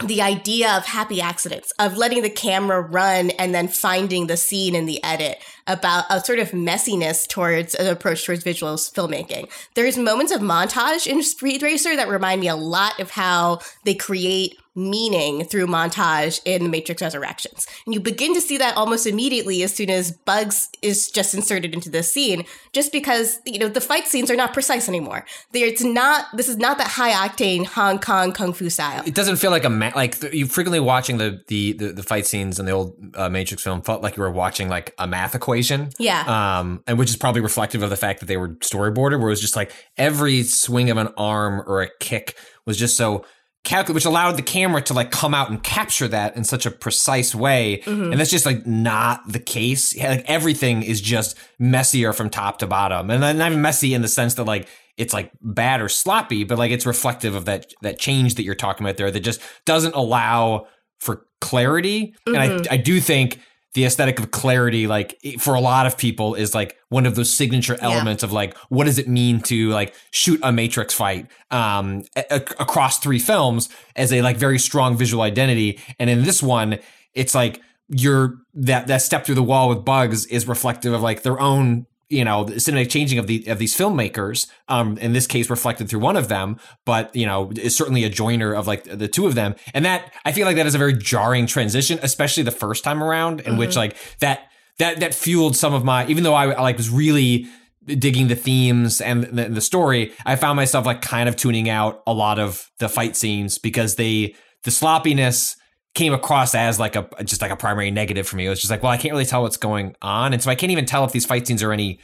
the idea of happy accidents, of letting the camera run and then finding the scene in the edit, about a sort of messiness towards an approach towards visual filmmaking. There's moments of montage in Speed Racer that remind me a lot of how they create meaning through montage in the Matrix Resurrections. And you begin to see that almost immediately as soon as Bugs is just inserted into the scene, just because, you know, the fight scenes are not precise anymore. It's not, this is not that high octane Hong Kong Kung Fu style. It doesn't feel like a, ma- like the, you frequently watching the, the, the, the, fight scenes in the old uh, Matrix film felt like you were watching like a math equation. Yeah. Um, and which is probably reflective of the fact that they were storyboarded, where it was just like every swing of an arm or a kick was just so calculate, which allowed the camera to like come out and capture that in such a precise way. Mm-hmm. And that's just like not the case. Yeah, like everything is just messier from top to bottom. And then not even messy in the sense that like it's like bad or sloppy, but like it's reflective of that that change that you're talking about there that just doesn't allow for clarity. Mm-hmm. And I, mm-hmm. I do think the aesthetic of clarity, like for a lot of people, is like one of those signature elements yeah. of like what does it mean to like shoot a Matrix fight um, a- across three films as a like very strong visual identity. And in this one, it's like your that that step through the wall with bugs is reflective of like their own you know the cinematic changing of the of these filmmakers um in this case reflected through one of them but you know is certainly a joiner of like the two of them and that i feel like that is a very jarring transition especially the first time around in mm-hmm. which like that that that fueled some of my even though I, I like was really digging the themes and the, the story i found myself like kind of tuning out a lot of the fight scenes because they the sloppiness came across as like a just like a primary negative for me. It was just like, well, I can't really tell what's going on, and so I can't even tell if these fight scenes are any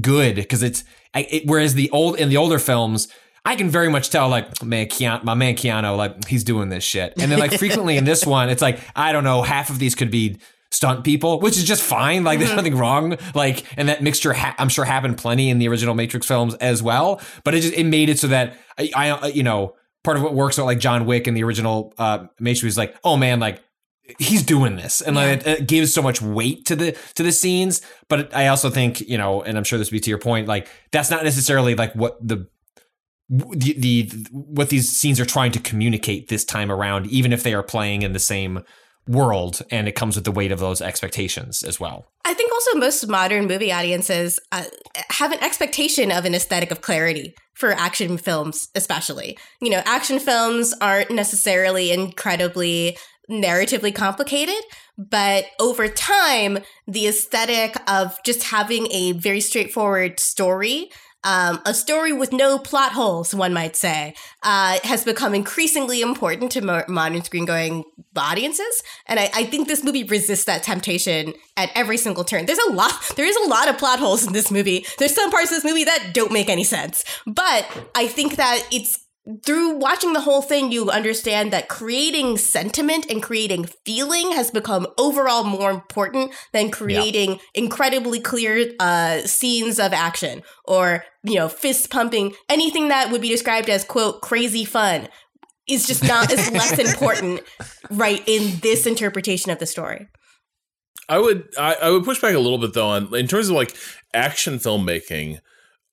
good because it's I, it, whereas the old in the older films. I can very much tell, like, man, Keanu, my man Keanu, like, he's doing this shit. And then, like, frequently in this one, it's like, I don't know, half of these could be stunt people, which is just fine. Like, there's mm-hmm. nothing wrong. Like, and that mixture, ha- I'm sure, happened plenty in the original Matrix films as well. But it just, it made it so that I, I you know, part of what works about like John Wick in the original uh, Matrix is like, oh man, like he's doing this, and like it, it, gives so much weight to the to the scenes. But I also think you know, and I'm sure this would be to your point, like that's not necessarily like what the the, the what these scenes are trying to communicate this time around, even if they are playing in the same world and it comes with the weight of those expectations as well. I think also most modern movie audiences uh, have an expectation of an aesthetic of clarity for action films, especially. You know, action films aren't necessarily incredibly narratively complicated, but over time, the aesthetic of just having a very straightforward story um, a story with no plot holes, one might say, uh, has become increasingly important to mo- modern screen going audiences. And I, I, think this movie resists that temptation at every single turn. There's a lot, there is a lot of plot holes in this movie. There's some parts of this movie that don't make any sense. But I think that it's through watching the whole thing, you understand that creating sentiment and creating feeling has become overall more important than creating yeah. incredibly clear uh, scenes of action or, you know, fist pumping. Anything that would be described as, quote, crazy fun is just not as less [LAUGHS] important, right, in this interpretation of the story. I would I, I would push back a little bit though on in terms of like action filmmaking.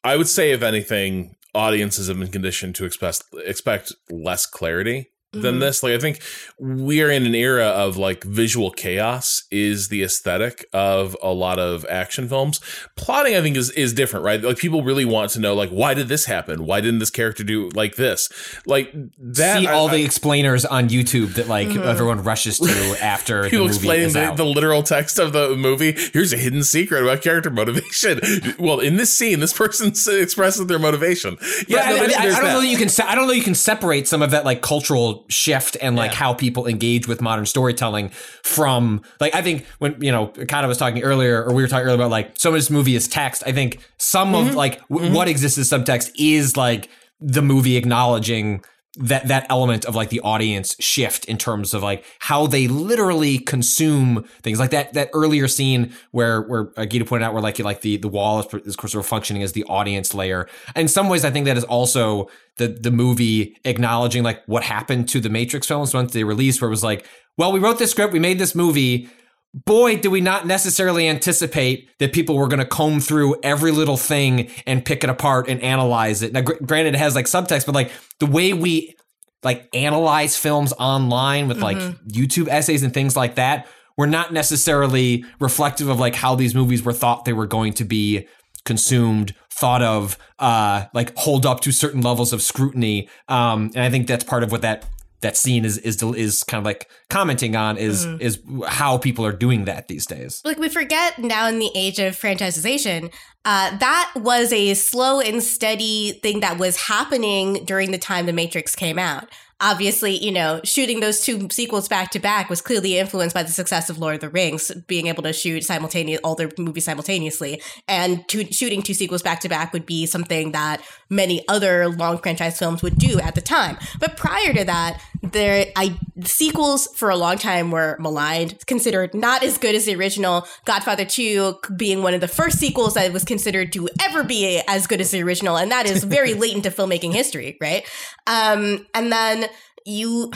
I would say, if anything, audiences have been conditioned to expect expect less clarity than mm-hmm. this. Like I think we're in an era of like visual chaos is the aesthetic of a lot of action films. Plotting I think is is different, right? Like people really want to know like why did this happen? Why didn't this character do like this? Like that See all I, the explainers on YouTube that like mm-hmm. everyone rushes to [LAUGHS] after people explaining the, the, literal text of the movie. Here's a hidden secret about character motivation. [LAUGHS] well, in this scene, this person [LAUGHS] expresses their motivation. Yeah, no, I, I, I, don't that. know that you can I don't know you can separate some of that like cultural shift and like yeah. how people engage with modern storytelling from like I think when you know Cado was talking earlier or we were talking earlier about like so much this movie is text. I think some mm-hmm. of like w- mm-hmm. what exists as subtext is like the movie acknowledging that that element of like the audience shift in terms of like how they literally consume things. Like that that earlier scene where where uh, Gita pointed out where like like the the wall is, is sort of functioning as the audience layer. In some ways I think that is also the the movie acknowledging like what happened to the Matrix films once they released where it was like well we wrote this script we made this movie boy, do we not necessarily anticipate that people were going to comb through every little thing and pick it apart and analyze it. Now, gr- granted, it has like subtext, but like the way we like analyze films online with like mm-hmm. YouTube essays and things like that were not necessarily reflective of like how these movies were thought they were going to be consumed thought of uh like hold up to certain levels of scrutiny um and i think that's part of what that that scene is is is kind of like commenting on is mm. is how people are doing that these days. Like we forget now in the age of franchisation, uh, that was a slow and steady thing that was happening during the time The Matrix came out obviously, you know, shooting those two sequels back to back was clearly influenced by the success of Lord of the Rings, being able to shoot simultaneous all their movies simultaneously, and to, shooting two sequels back to back would be something that many other long franchise films would do at the time. But prior to that, there I sequels for a long time were maligned, considered not as good as the original. Godfather 2 being one of the first sequels that was considered to ever be as good as the original, and that is very [LAUGHS] latent to filmmaking history, right? Um, and then you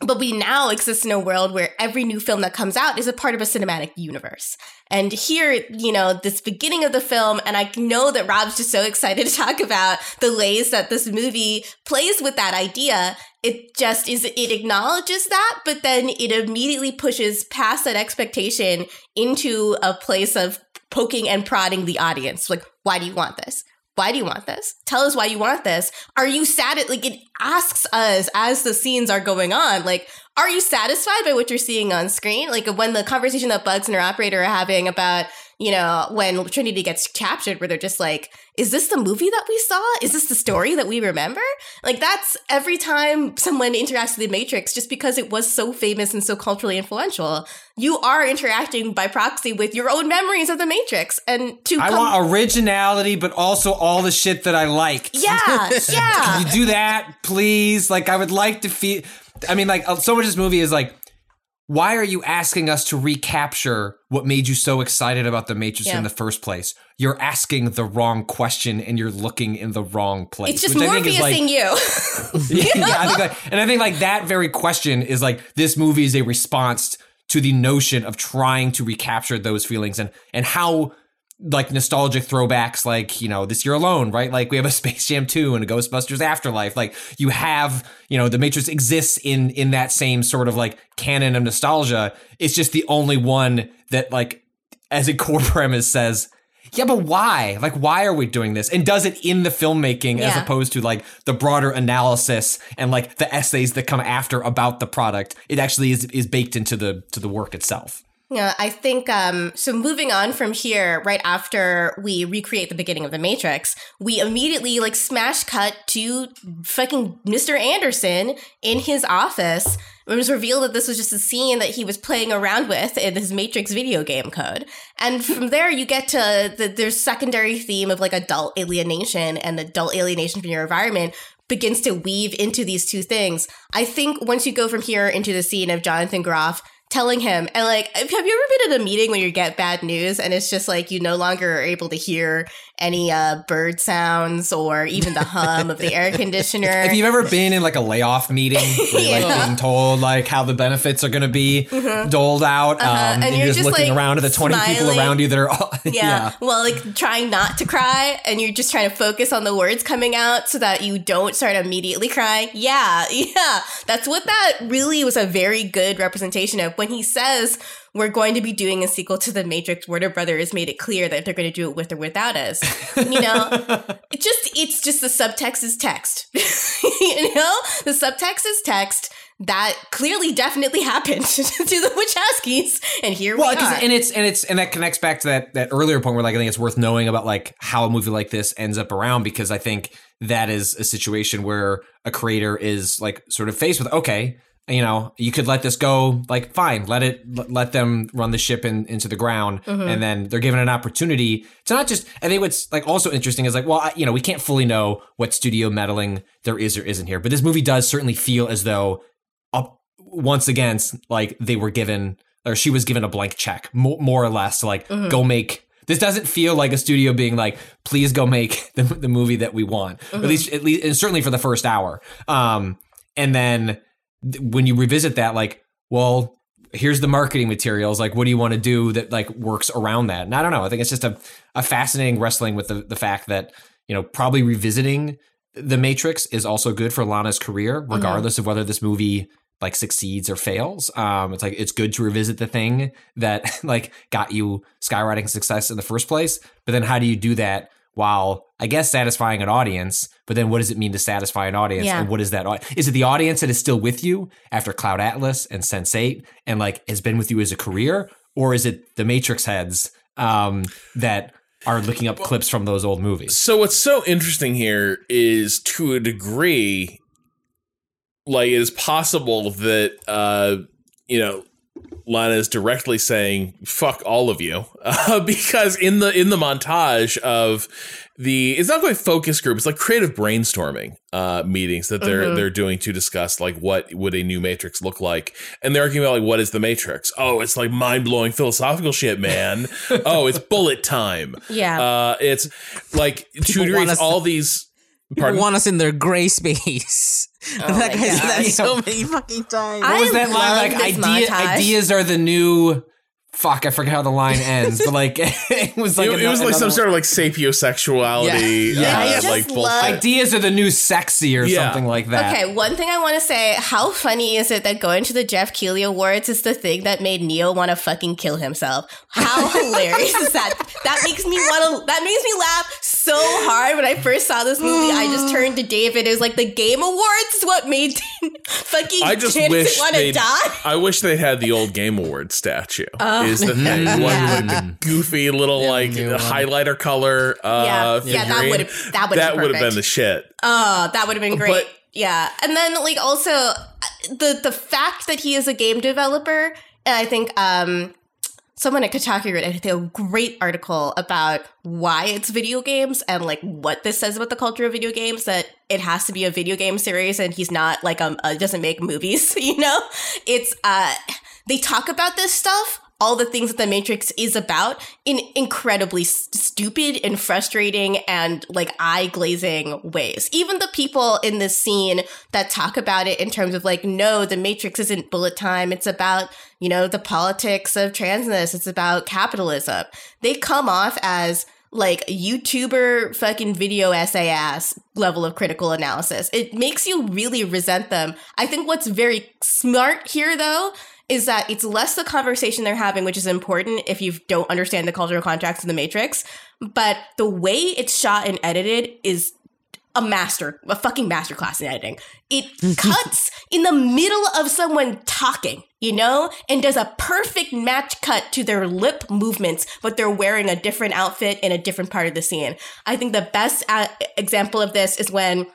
but we now exist in a world where every new film that comes out is a part of a cinematic universe. And here, you know, this beginning of the film, and I know that Rob's just so excited [LAUGHS] to talk about the ways that this movie plays with that idea. It just is, it acknowledges that, but then it immediately pushes past that expectation into a place of poking and prodding the audience. Like, why do you want this? Why do you want this? Tell us why you want this. Are you sad? Like it asks us as the scenes are going on, like, are you satisfied by what you're seeing on screen? Like when the conversation that Bugs and her operator are having about, you know, when Trinity gets captured, where they're just like, is this the movie that we saw? Is this the story that we remember? Like that's every time someone interacts with the Matrix, just because it was so famous and so culturally influential, you are interacting by proxy with your own memories of the Matrix. And to I come- want originality, but also all the shit that I liked. yeah, [LAUGHS] yeah. Can you do that, please? Like, I would like to feel. I mean, like, so much of this movie is like, why are you asking us to recapture what made you so excited about the Matrix Yeah. in the first place? You're asking the wrong question and you're looking in the wrong place. It's just which I think is, Morpheusing like, you. [LAUGHS] yeah, I think like, and I think like that very question is like this movie is a response to the notion of trying to recapture those feelings and and how like nostalgic throwbacks like you know this year alone right? Like we have a [LAUGHS] space jam 2 and a ghostbusters afterlife. Like you have you know the matrix exists in in that same sort of like canon of nostalgia. It's just the only one that like as a core [LAUGHS] premise says yeah but why? Like why are we doing this? And does it in the filmmaking as opposed to like the broader analysis and like the essays that come after about the product. It actually is is baked into the to the work itself Yeah, I think um so moving on from here, right after we recreate the beginning of the Matrix, we immediately like smash cut to fucking Mr. Anderson in his office. It was revealed that this was just a scene that he was playing around with in his Matrix video game code. And from there you get to the there's secondary theme of like adult alienation and adult alienation from your environment begins to weave into these two things. I think once you go from here into the scene of Jonathan Groff telling him and like have you ever been at a meeting where you get bad news and it's just like you no longer are able to hear any uh bird sounds or even the hum of the air [LAUGHS] conditioner If you've ever been in like a layoff meeting, [LAUGHS] where you're like Yeah. being told like how the benefits are going to be doled out, um, Uh-huh. And and, you're you're just, just, looking like, around at the 20 people around you that are all, [LAUGHS] yeah. Well, like trying not to cry and you're just trying to focus on the words coming out so that you don't start immediately crying. Yeah. Yeah. That's what that really was a very good representation of when he says we're going to be doing a sequel to The Matrix. Warner Brothers made it clear that they're going to do it with or without us. You know, [LAUGHS] it just, it's just the subtext is text. [LAUGHS] you know, the subtext is text. That clearly definitely happened [LAUGHS] to the Wachowskis. And here Well, we are. and it's and it's and that connects back to that that earlier point where like I think it's worth knowing about like how a movie like this ends up around because I think that is a situation where a creator is like sort of faced with okay, you know, you could let this go, like fine, let it let- them run the ship in, into the ground, mm-hmm. and then they're given an opportunity to not just. I think what's like also interesting is like, well, I, you know, we can't fully know what studio meddling there is or isn't here, but this movie does certainly feel as though up once again like they were given or she was given a blank check more, more or less to like mm-hmm. go make this doesn't feel like a studio being like please go make [LAUGHS] the, the movie that we want at mm-hmm. least at least and certainly for the first hour um and then th- when you revisit that like well here's the marketing materials like what do you want to do that like works around that? And i don't know i think it's just a, a fascinating wrestling with the, the fact that you know probably revisiting the matrix is also good for lana's career regardless of whether this movie like succeeds or fails. Um it's like it's good to revisit the thing that [LAUGHS] like got you skywriting success in the first place but then how do you do that while i guess satisfying an audience but then what does it mean to satisfy an audience Yeah. and what is that au- is it the audience that is still with you after cloud atlas and Sense8 and like has been with you as a career or is it the matrix heads um that are looking up clips from those old movies So what's so interesting here is to a degree, like it is possible that uh, you know Lana is directly saying "fuck all of you" [LAUGHS] uh, because in the in the montage of the it's not quite focus group it's like creative brainstorming uh, meetings that they're Mhm. they're doing to discuss like what would a new matrix look like and they're arguing about like what is the matrix oh it's like mind-blowing philosophical shit man [LAUGHS] oh it's bullet time yeah. uh, it's like to People want degrees, us to- all these Pardon? want us in their gray space. [LAUGHS] Oh [LAUGHS] that guy said that so many fucking times. What was that line? Like idea, ideas are the new. Fuck, I forget how the line ends, but like [LAUGHS] it was like it, it was like some sort of like sapiosexuality, Yeah. Yeah, uh, I just like love- ideas are the new sexy or Yeah. something like that. Okay, one thing I want to say: How funny is it that going to the Geoff Keighley Awards is the thing that made Neo want to fucking kill himself? How [LAUGHS] hilarious is that? That makes me want to. That makes me laugh so hard. When I first saw this movie, I just [SIGHS] turned to David. It was like the Game Awards is what made [LAUGHS] fucking I just wish want to die. I wish they had the old Game Awards statue. Is the [LAUGHS] thing one with the goofy little like new one. highlighter color? Uh, yeah, yeah, that figurine. would have that would that would have been the shit. Oh, that would have been great. But- yeah. And then like also uh, the the fact that he is a game developer, and I think um someone at Kotaku wrote a great article about why it's video games and like what this says about the culture of video games that it has to be a video game series and he's not like um uh, doesn't make movies, [LAUGHS] you know? It's uh they talk about this stuff all the things that the matrix is about in incredibly s- stupid and frustrating and like eye glazing ways even the people in this scene that talk about it in terms of like no the matrix isn't bullet time it's about you know the politics of transness it's about capitalism they come off as like YouTuber fucking video essay ass level of critical analysis. It makes you really resent them. I think what's very smart here though is that it's less the conversation they're having, which is important if you don't understand the cultural contracts of the Matrix, but the way it's shot and edited is a master, a fucking masterclass in editing. It [LAUGHS] cuts in the middle of someone talking, you know, and does a perfect match cut to their lip movements, but they're wearing a different outfit in a different part of the scene. I think the best uh, example of this is when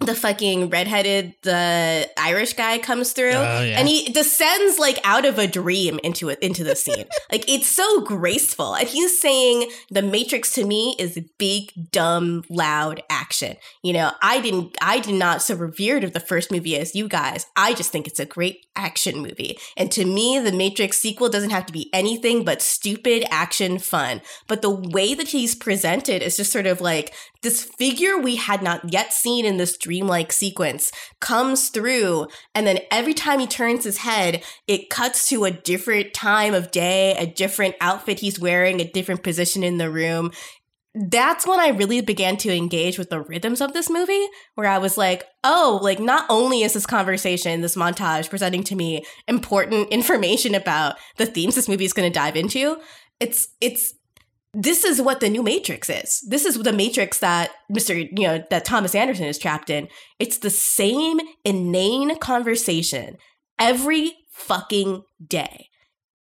the fucking redheaded, the Irish guy comes through, Oh, yeah. and he descends like out of a dream into it into the scene. [LAUGHS] like it's so graceful, and he's saying the Matrix to me is big, dumb, loud action. You know, I didn't, I did not so revered of the first movie as you guys. I just think it's a great action movie, and to me, the Matrix sequel doesn't have to be anything but stupid action fun. But the way that he's presented is just sort of like this figure we had not yet seen in this dreamlike sequence comes through and then every time he turns his head it cuts to a different time of day a different outfit he's wearing a different position in the room. That's when I really began to engage with the rhythms of this movie, where I was like, oh, like not only is this conversation, this montage presenting to me important [LAUGHS] information about the themes this movie is going to dive into, it's, it's, this is what the new Matrix is. This is the Matrix that Mr. You know, that Thomas Anderson is trapped in. It's the same inane conversation every fucking day.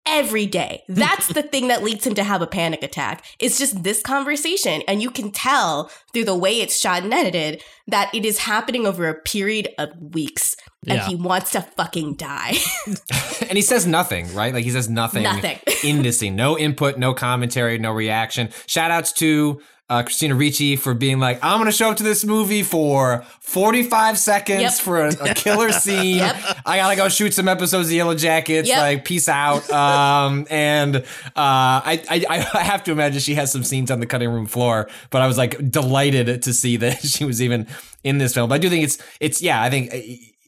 Every day. That's the thing that leads him to have a panic attack. It's just this conversation. And you can tell through the way it's shot and edited that it is happening over a period of weeks. And Yeah. he wants to fucking die. [LAUGHS] and he says nothing, right? Like he says nothing, Nothing. in this scene. No input, no commentary, no reaction. Shout outs to uh, Christina Ricci for being like, I'm going to show up to this movie for 45 seconds Yep. for a, a [LAUGHS] killer scene. Yep. I got to go shoot some episodes of Yellowjackets. Yep. Like, peace out. [LAUGHS] Um, and uh, I, I, [LAUGHS] I have to imagine she has some scenes on the cutting room floor, but I was like delighted to see that she was even in this film. But I do think it's, it's, yeah, I think uh,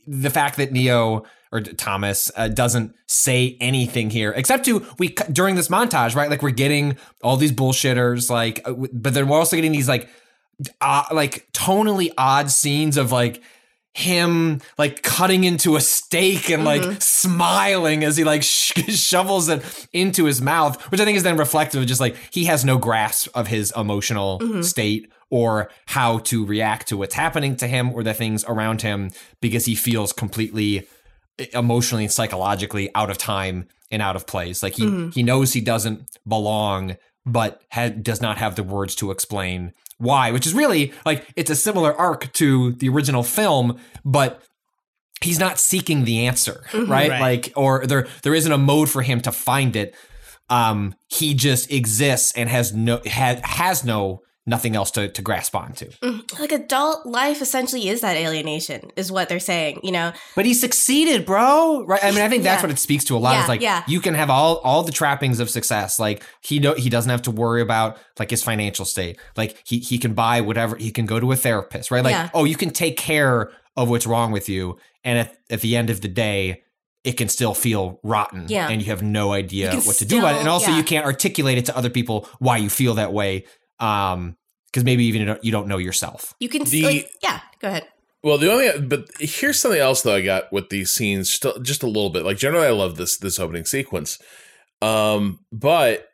the fact that Neo or Thomas uh, doesn't say anything here except to we during this montage, right? Like we're getting all these bullshitters, like, uh, but then we're also getting these like, uh, like tonally odd scenes of like him like cutting into a steak and like smiling as he like sh- [LAUGHS] shovels it into his mouth, which I think is then reflective of just like he has no grasp of his emotional state or how to react to what's happening to him or the things around him because he feels completely emotionally and psychologically out of time and out of place. Like he he knows he doesn't belong, but ha- does not have the words to explain why. Which is really like it's a similar arc to the original film, but he's not seeking the answer, right? Right. Like or there there isn't a mode for him to find it. Um, he just exists and has no had has no nothing else to, to grasp onto. Mm, like adult life essentially is that alienation, is what they're saying, you know? But he succeeded, bro. Right? I mean, I think that's Yeah. what it speaks to a lot. Yeah, is like yeah. you can have all all the trappings of success. Like he do, he doesn't have to worry about like his financial state. Like he he can buy whatever. He can go to a therapist, right? Like Yeah. oh, you can take care of what's wrong with you, and at at the end of the day. It can still feel rotten, Yeah. and you have no idea what to do about it. And also, you can't articulate it to other people why you feel that way, um, because maybe even you don't, you don't know yourself. You can, The- like, yeah, go ahead. Well, the only but here's something else that I got with these scenes, still just a little bit. Like generally, I love this this opening sequence, um, but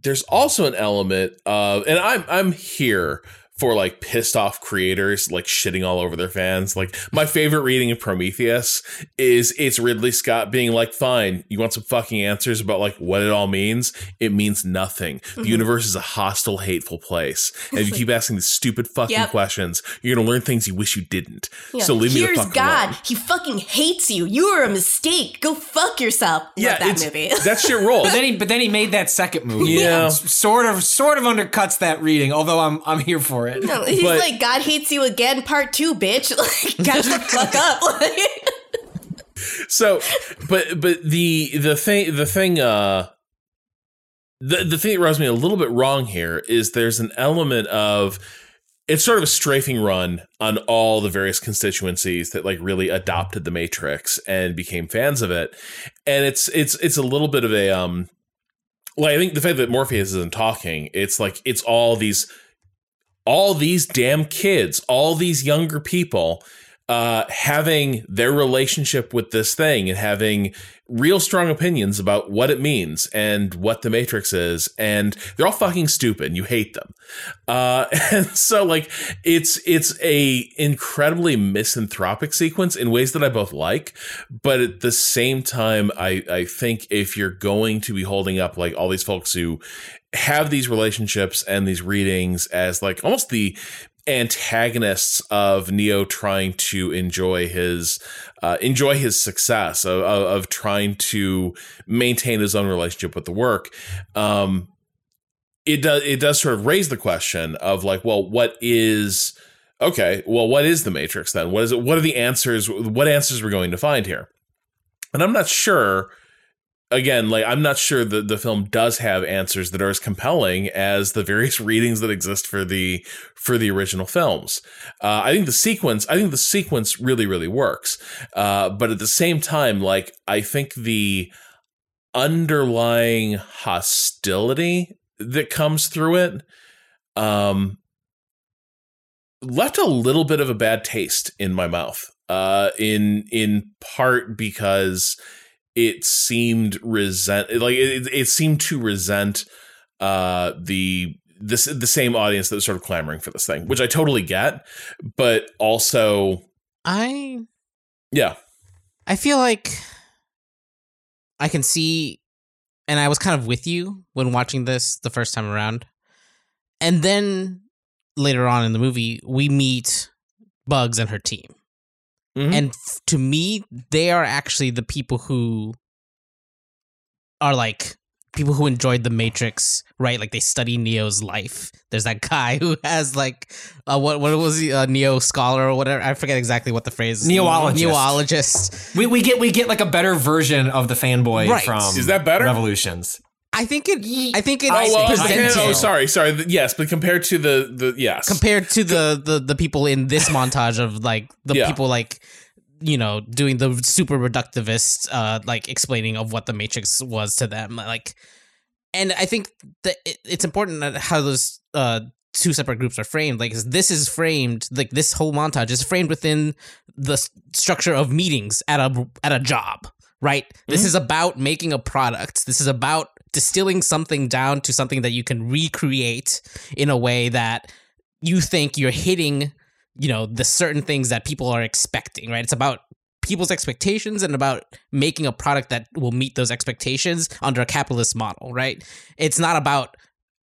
there's also an element of, and I'm I'm here for like pissed off creators like shitting all over their fans. Like my favorite reading of Prometheus is it's Ridley Scott being like, "Fine, you want some fucking answers about like what it all means? It means nothing. The Mhm. universe is a hostile, hateful place, and if you keep [LAUGHS] asking these stupid fucking Yep. questions, you're gonna learn things you wish you didn't." Yeah. So leave me the Here's fuck God. alone. He fucking hates you. You are a mistake. Go fuck yourself. Yeah, that it's, movie. that's your role. But then he but then he made that second movie. Yeah. S- sort of sort of undercuts that reading. Although I'm I'm here for it. No, he's But- like, God hates you again, part two, bitch. [LAUGHS] Like, catch the fuck up. Like, [LAUGHS] so, but but the the thing the thing uh the the thing that rubs me a little bit wrong here is there's an element of it's sort of a strafing run on all the various constituencies that like really adopted the matrix and became fans of it and it's it's it's a little bit of a um like i think the fact that morpheus isn't talking it's like it's all these all these damn kids all these younger people uh having their relationship with this thing and having real strong opinions about what it means and what the matrix is and they're all fucking stupid you hate them. Uh [LAUGHS] and so like it's it's a incredibly misanthropic sequence in ways that i both like but at the same time i i think if you're going to be holding up like all these folks who have these relationships and these readings as like almost the antagonists of Neo trying to enjoy his uh, enjoy his success of, of, of trying to maintain his own relationship with the work. Um, it does it does sort of raise the question of like, well, what is okay? Well, what is the Matrix then? What is it? What are the answers? What answers we're going to find here? And I'm not sure again, like I'm not sure that the film does have answers that are as compelling as the various [LAUGHS] readings that exist for the for the original films. Uh, I think the sequence, I think the sequence really, really works. Uh, but at the same time, like I think the underlying hostility that comes through it, um, left a little bit of a bad taste in my mouth. Uh, in in part because it seemed resent like it, it seemed to resent uh the this the same audience that was sort of clamoring for this thing which i totally get but also I yeah I feel like I can see, and I was kind of with you when watching this the first time around. And then later on in the movie, we meet Bugs and her team. Mhm. And f- to me, they are actually the people who are like people who enjoyed the Matrix, right? Like they study Neo's life. There's that [LAUGHS] guy who has like uh, what what was he a Neo scholar or whatever? I forget exactly what the phrase is. Neoologist. Neoologist. We, we get we get like a better version of the fanboy Right. from Is that better? Revolutions. I think it. I think it oh, well, I oh sorry sorry. Yes but compared to the the yes. Compared to the, the the people in this [LAUGHS] montage of like the Yeah. people like you know doing the super reductivist uh like explaining of what the matrix was to them like and i think that it, it's important that how those uh two separate groups are framed like this is framed like this whole montage is framed within the structure of meetings at a at a job right? This is about making a product. This is about distilling something down to something that you can recreate in a way that you think you're hitting you know the certain things that people are expecting right? It's about people's expectations and about making a product that will meet those expectations under a capitalist model right? It's not about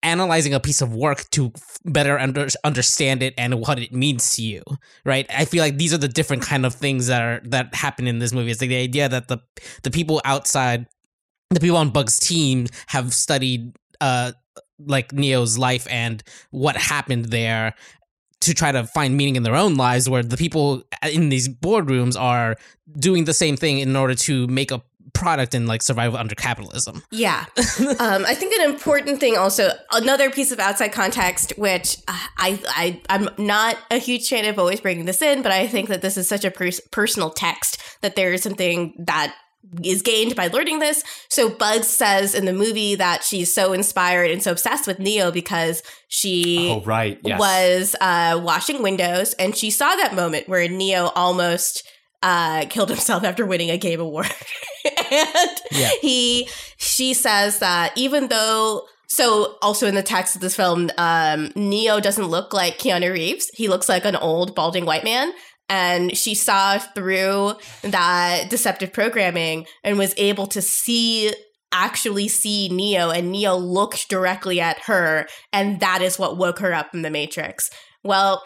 analyzing a piece of work to better under, understand it and what it means to you right? I feel like these are the different kind of things that are that happen in this movie. It's like the idea that the the people outside the people on bug's team have studied uh like Neo's life and what happened there to try to find meaning in their own lives where the people in these boardrooms are doing the same thing in order to make a product and like survive under capitalism. Yeah. [LAUGHS] um, I think an important thing also, another piece of outside context, which uh, I, I, I'm not a huge fan of always bringing this in, but I think that this is such a pers- personal text that there is something that is gained by learning this. So Bugs says in the movie that she's so inspired and so obsessed with Neo because she oh, right. yes. was uh, washing windows and she saw that moment where Neo almost uh, killed himself after winning a game award. [LAUGHS] and yeah. he she says that even though so also in the text of this film, um, Neo doesn't look like Keanu Reeves. He looks like an old balding white man and she saw through that deceptive programming and was able to see actually see Neo and Neo looked directly at her and that is what woke her up in the matrix. Well,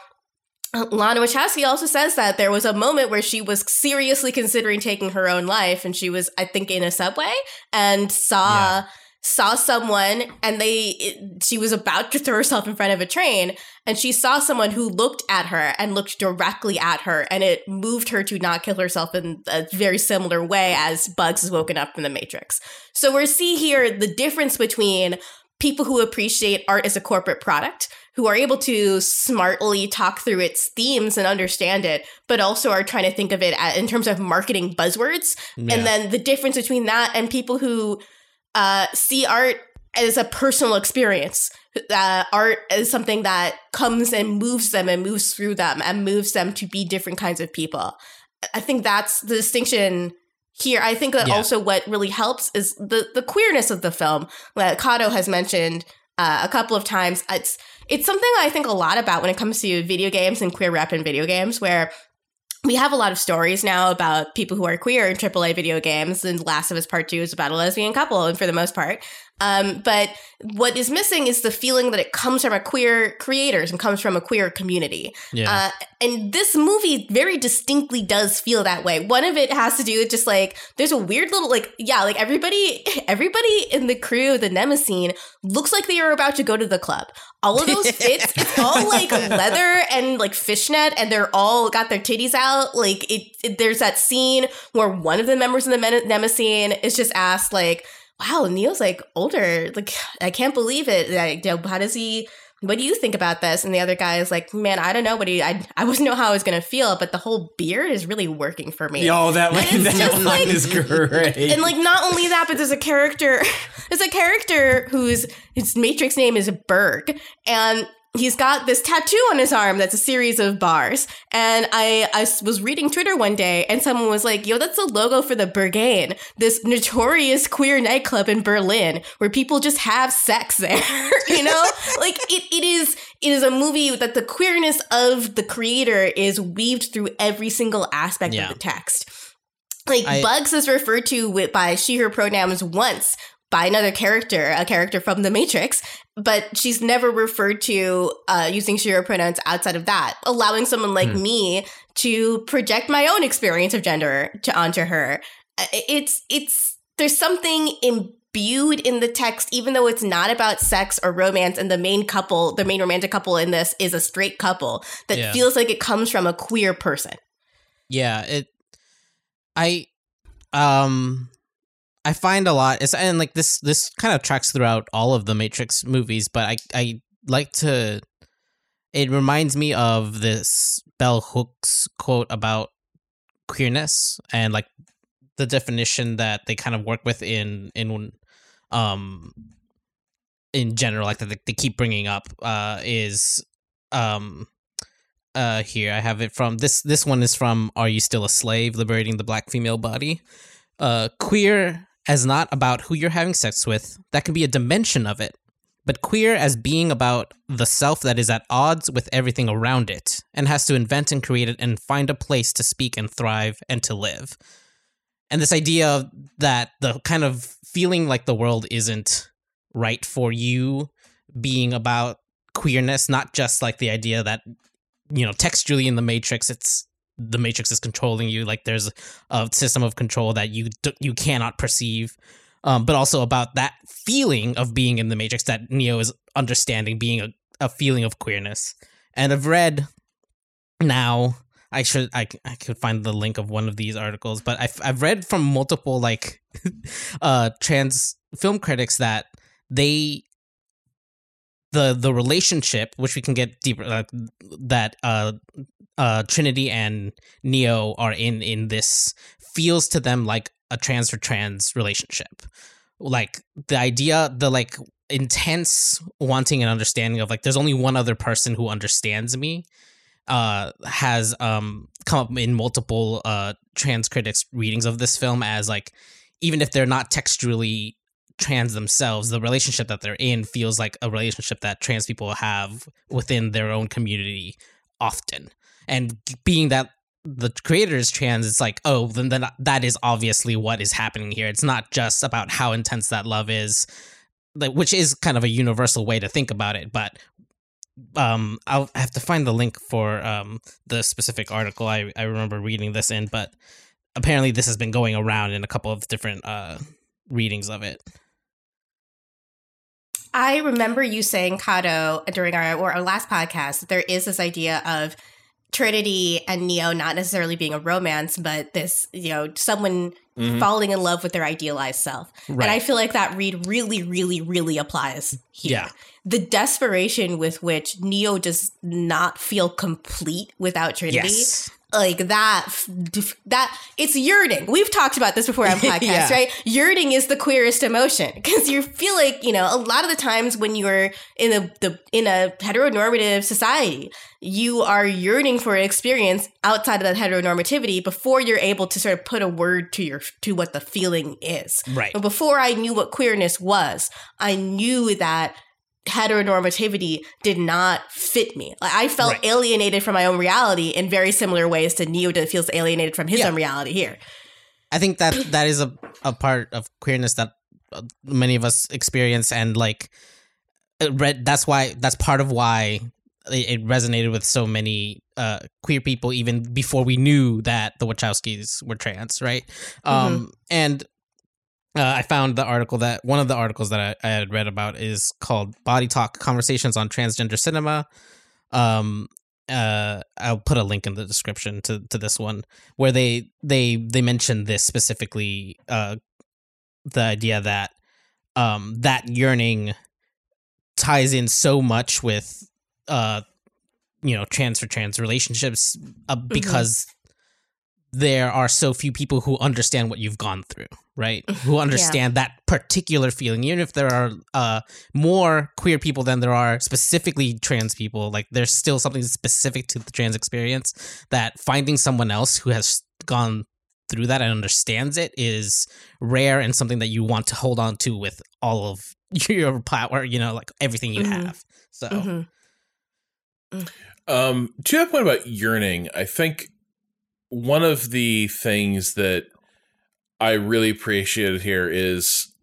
Lana Wachowski also says that there was a moment where she was seriously considering taking her own life and she was I think in a subway and saw yeah saw someone and they it, she was about to throw herself in front of a train and she saw someone who looked at her and looked directly at her and it moved her to not kill herself in a very similar way as bugs is woken up from the matrix so we're see here the difference between people who appreciate art as a corporate product who are able to smartly talk through its themes and understand it, but also are trying to think of it in terms of marketing buzzwords. Yeah. And then the difference between that and people who uh, see art as a personal experience. Uh, art is something that comes and moves them and moves through them and moves them to be different kinds of people. I think that's the distinction here. I think that yeah. also what really helps is the the queerness of the film that Cado has mentioned uh, a couple of times. It's it's something I think a lot about when it comes to video games and queer rep in video games, where we have a lot of stories now about people who are queer in AAA video games, and Last of Us Part 2 is about a lesbian couple, and for the most part. Um, but what is missing is the feeling that it comes from a queer creators and comes from a queer community. Yeah. Uh, and this movie very distinctly does feel that way. One of it has to do with just like there's a weird little like yeah like everybody [LAUGHS] everybody in the crew the Mnemosyne looks like they are about to go to the club. All of those [LAUGHS] fits, it's all like leather and like fishnet, and they're all got their titties out. Like it, it there's that scene where one of the members of the Mnemosyne is just asked like wow, Neo's like older. Like, [SIGHS] I can't believe it. Like, how does he? What do you think about this? And the other guy is like, man, I don't know what he. I I wasn't know how I was gonna feel, but the whole beard is really working for me. Yo, that line, [LAUGHS] that line like, is great. And like, not only that, but there's a character. [LAUGHS] There's a character whose his Matrix name is Berg, and he's got this tattoo on his arm that's a series of bars. And I, I was reading Twitter one day and someone was like, yo, that's the logo for the Berghain, this notorious queer nightclub in Berlin where people just have sex there. [LAUGHS] you know? [LAUGHS] like it, it is it is a movie that the queerness of the creator is weaved through every single aspect yeah. of the text. Like I, Bugs is referred to with, by she her pronouns once, by another character, a character from the Matrix, but she's never referred to uh, using she her pronouns outside of that, allowing someone like mm. me to project my own experience of gender to onto her. Uh, it's it's there's something imbued in the text, even though it's not about sex or romance, and the main couple, the main romantic couple in this is a straight couple that yeah. feels like it comes from a queer person. Yeah, it. I, um, I find a lot and like this this kind of tracks throughout all of the Matrix movies, but I I like to it reminds me of this Bell Hooks quote about queerness and like the definition that they kind of work with in in um in general like that they keep bringing up uh is um uh here I have it from this this one is from Are You Still a Slave? Liberating the Black Female Body. Uh queer as not about who you're having sex with, that can be a dimension of it, but queer as being about the self that is at odds with everything around it and has to invent and create it and find a place to speak and thrive and to live. And this idea that the kind of feeling like the world isn't right for you being about queerness, not just like the idea that, you know, textually in the Matrix, it's the matrix is controlling you like there's a system of control that you you cannot perceive um, but also about that feeling of being in the Matrix that Neo is understanding, being a, a feeling of queerness. And I've read now. I should I, I could find the link of one of these articles, but I've I've read from multiple like [LAUGHS] uh trans film critics that they the the relationship which we can get deeper uh, that uh uh Trinity and Neo are in in this feels to them like a trans for trans relationship. Like the idea the like intense wanting and understanding of like there's only one other person who understands me uh has um come up in multiple uh trans critics readings of this film as like even if they're not textually trans themselves the relationship that they're in feels like a relationship that trans people have within their own community often. And being that the creator is trans it's like oh then, then that is obviously what is happening here. It's not just about how intense that love is which is kind of a universal way to think about it but um i'll have to find the link for um the specific article i i remember reading this in but apparently this has been going around in a couple of different uh readings of it I remember you saying, Cado, during our, or our last podcast, that there is this idea of Trinity and Neo not necessarily being a romance, but this, you know, someone mm-hmm. falling in love with their idealized self. Right. And I feel like that read really, really, really applies here. Yeah. The desperation with which Neo does not feel complete without Trinity yes like that that it's yearning we've talked about this before on [LAUGHS] podcasts yeah. right? Yearning is the queerest emotion because you feel like you know a lot of the times when you're in a the in a heteronormative society you are yearning for an experience outside of that heteronormativity before you're able to sort of put a word to your to what the feeling is. Right. But before i knew what queerness was i knew that heteronormativity did not fit me. Like I felt right. alienated from my own reality in very similar ways to Neo that feels alienated from his yeah. own reality here. I think that that is a, a part of queerness that uh, many of us experience and like read that's why that's part of why it resonated with so many uh, queer people even before we knew that the Wachowskis were trans, right? Mm-hmm. Um, and uh, I found the article that one of the articles that I, I, had read about is called "Body Talk: Conversations on Transgender Cinema." Um, uh, I'll put a link in the description to to this one where they they they mention this specifically. Uh, the idea that um that yearning ties in so much with uh you know trans for trans relationships uh, mm-hmm. because there are so few people who understand what you've gone through, right? [LAUGHS] Who understand yeah. that particular feeling. Even if there are uh, more queer people than there are specifically trans people, like there's still something specific to the trans experience that finding someone else who has gone through that and understands it is rare and something that you want to hold on to with all of [LAUGHS] your power, you know, like everything you mm-hmm. have. So. Mm-hmm. Mm. Um, to that point about yearning, I think one of the things that I really appreciated here is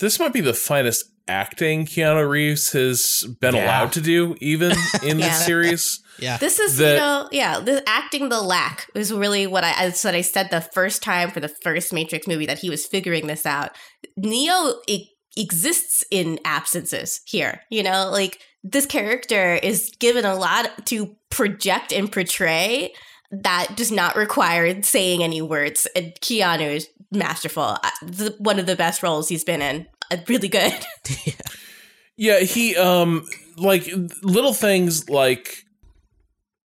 this might be the finest acting Keanu Reeves has been yeah. allowed to do, even [LAUGHS] in yeah. this series. Yeah, this is that, you know, yeah, the acting the lack is really what I, I what I said the first time for the first Matrix movie that he was figuring this out. Neo e- exists in absences here, you know, like this character is given a lot to project and portray that does not require saying any words. And Keanu is masterful. One of the best roles he's been in. Uh, really good. yeah. [LAUGHS] yeah, he um like little things like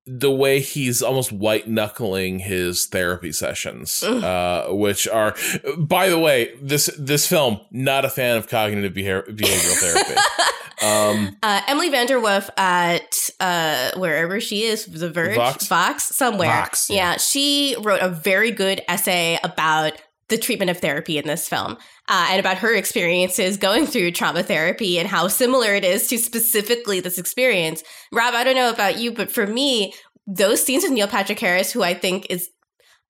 the way he's almost white knuckling his therapy sessions, uh, which are, by the way, this this film not a fan of cognitive behavior, behavioral therapy. [LAUGHS] Um, uh, Emily VanDerWerff at uh, wherever she is, The Verge, Vox, Vox somewhere. Vox, yeah. yeah, she wrote a very good essay about the treatment of therapy in this film uh, and about her experiences going through trauma therapy and how similar it is to specifically this experience. Rob, I don't know about you, but for me, those scenes with Neil Patrick Harris, who I think is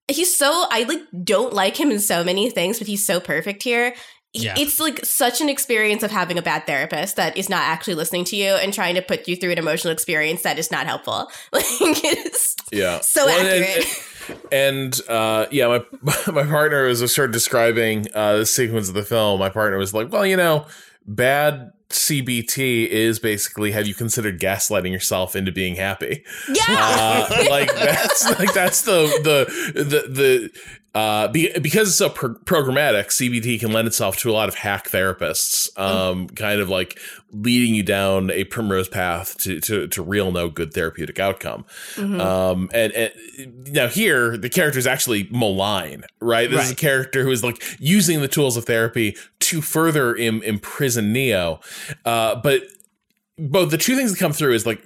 he's so I like don't like him in so many things, but he's so perfect here yeah. it's like such an experience of having a bad therapist that is not actually listening to you and trying to put you through an emotional experience that is not helpful. [LAUGHS] Like it's yeah, so well, accurate. And, and uh, yeah, my [LAUGHS] my partner was I started describing uh, the sequence of the film, my partner was like, "Well, you know, bad CBT is basically have you considered gaslighting yourself into being happy? Yeah, uh, like [LAUGHS] that's like that's the the the the uh, be, because it's so pro- programmatic, CBT can lend itself to a lot of hack therapists, um, kind of like leading you down a primrose path to to, to real no good therapeutic outcome. Mm-hmm. Um, and, and, now here, the character is actually malign, right? This right. is a character who is like using the tools of therapy to further Im- imprison Neo. Uh, but both the two things that come through is like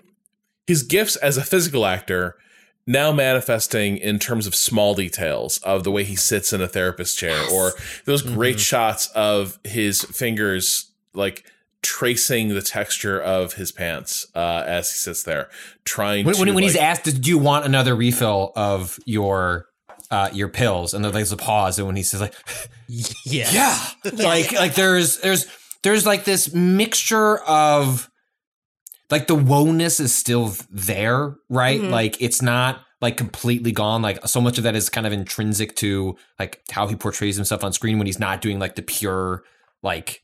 his gifts as a physical actor now manifesting in terms of small details of the way he sits in a therapist chair yes. or those great mm-hmm. shots of his fingers like tracing the texture of his pants uh, as he sits there trying when, to, when, when like, he's asked do you want another refill of your uh, your pills and there's a pause and when he says like [LAUGHS] yeah yeah like like there's there's there's like this mixture of like the woeness is still there, right? Mm-hmm. Like it's not like completely gone. Like so much of that is kind of intrinsic to like how he portrays himself on screen when he's not doing like the pure like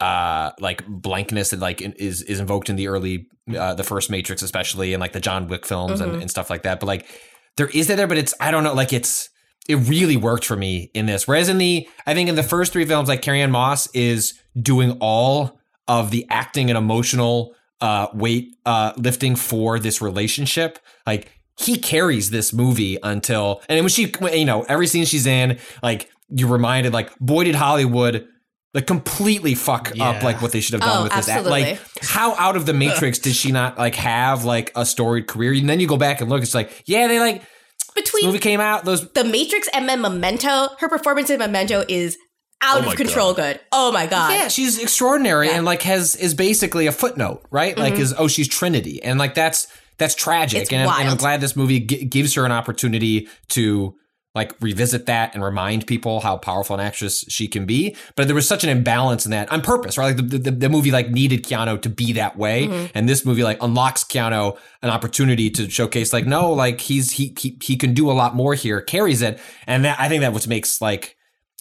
uh like blankness that like is is invoked in the early uh the first matrix especially and like the john wick films mm-hmm. and, and stuff like that but like there is that there but it's i don't know like it's it really worked for me in this whereas in the i think in the first three films like carrie ann moss is doing all of the acting and emotional uh, weight uh, lifting for this relationship. Like he carries this movie until, and when she, you know, every scene she's in, like you're reminded, like boy did Hollywood like completely fuck yeah. up like what they should have done oh, with this. Absolutely. Like how out of the [LAUGHS] matrix did she not like have like a storied career? And then you go back and look, it's like yeah, they like between movie came out those the Matrix and then Memento. Her performance in Memento is out oh of control God. good. Oh my god. Yeah, she's extraordinary yeah. and like has is basically a footnote, right? Mm-hmm. Like is oh she's Trinity and like that's that's tragic and, and, I'm glad this movie g- gives her an opportunity to like revisit that and remind people how powerful an actress she can be. But there was such an imbalance in that on purpose, right? Like the, the, the movie like needed Keanu to be that way. Mm-hmm. And this movie like unlocks Keanu an opportunity to showcase like, no, like he's, he, he, he can do a lot more here, carries it. And that, I think that what makes like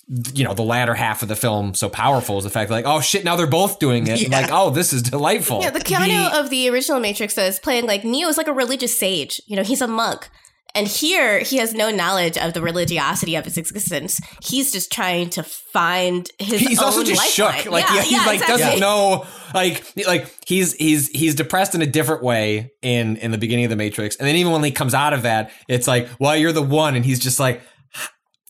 you know the latter half of the film so powerful is the fact like oh shit now they're both doing it. Yeah. like oh this is delightful. Yeah the Keanu the, of the original Matrix is playing like Neo is like a religious sage. You know he's a monk. And here he has no knowledge of the religiosity of his existence. He's just trying to find his he's also just lifeline. shook. like yeah, he, yeah, like exactly. doesn't know like like he's he's he's depressed in a different way in in the beginning of the Matrix. And then even when he comes out of that it's like well you're the one. And he's just like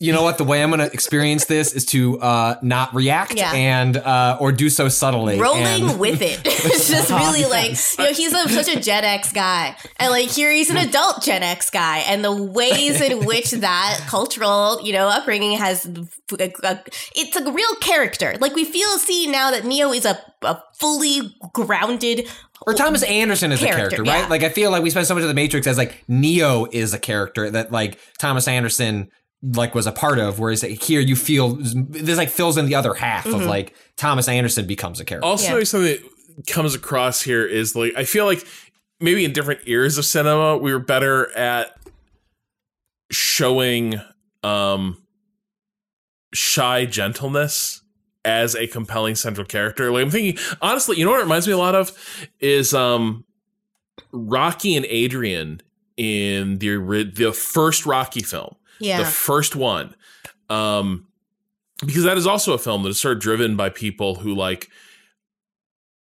you know what? The way I'm going to experience this is to uh, not react yeah. and uh, or do so subtly. Rolling and- with it. [LAUGHS] [LAUGHS] it's just really like you know he's a, such a Gen X guy, and like here he's an adult Gen X guy, and the ways in [LAUGHS] which that cultural you know upbringing has a, a, it's a real character. Like we feel see now that Neo is a, a fully grounded or Thomas Anderson is character, a character, right? Yeah. Like I feel like we spend so much of the Matrix as like Neo is a character that like Thomas Anderson like was a part of whereas here you feel this like fills in the other half mm-hmm. of like thomas anderson becomes a character also yeah. something that comes across here is like i feel like maybe in different eras of cinema we were better at showing um shy gentleness as a compelling central character like i'm thinking honestly you know what it reminds me a lot of is um rocky and adrian in the the first rocky film yeah. the first one. Um, because that is also a film that is sort of driven by people who like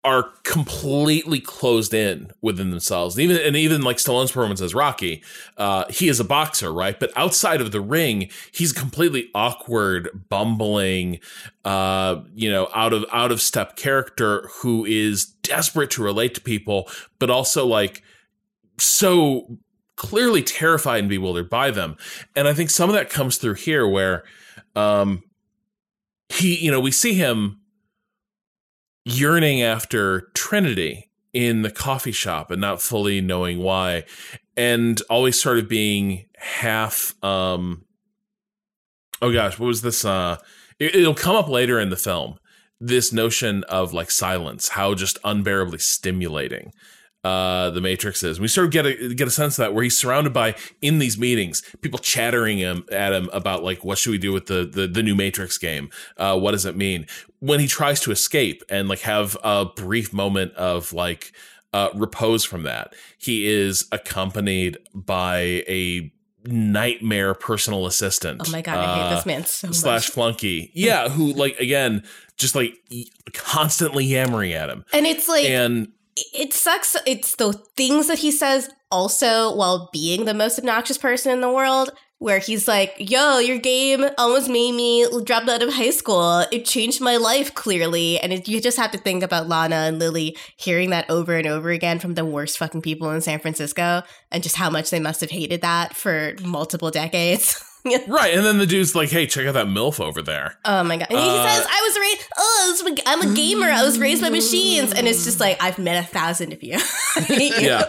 are completely closed in within themselves. And even and even like Stallone's performance as Rocky, uh, he is a boxer, right? But outside of the ring, he's completely awkward, bumbling, uh, you know, out of out of step character who is desperate to relate to people, but also like so clearly terrified and bewildered by them. And I think some of that comes through here where um he, you know, we see him yearning after Trinity in the coffee shop and not fully knowing why and always sort of being half um oh gosh, what was this uh it, it'll come up later in the film. This notion of like silence, how just unbearably stimulating uh, the Matrix is. We sort of get a get a sense of that where he's surrounded by in these meetings people chattering him at him about like what should we do with the the, the new Matrix game? Uh, what does it mean? When he tries to escape and like have a brief moment of like uh, repose from that, he is accompanied by a nightmare personal assistant. Oh my god, I hate this man so slash much. flunky. Yeah, who like again just like constantly yammering at him. And it's like And it sucks. It's the things that he says also while being the most obnoxious person in the world, where he's like, yo, your game almost made me drop out of high school. It changed my life clearly. And it, you just have to think about Lana and Lilly hearing that over and over again from the worst fucking people in San Francisco and just how much they must have hated that for multiple decades. [LAUGHS] [LAUGHS] right, and then the dude's like, "Hey, check out that milf over there." Oh my god! And he Uh, says, "I was raised. Oh, I'm a gamer. I was raised by machines." And it's just like I've met a thousand of you. You. [LAUGHS] Yeah.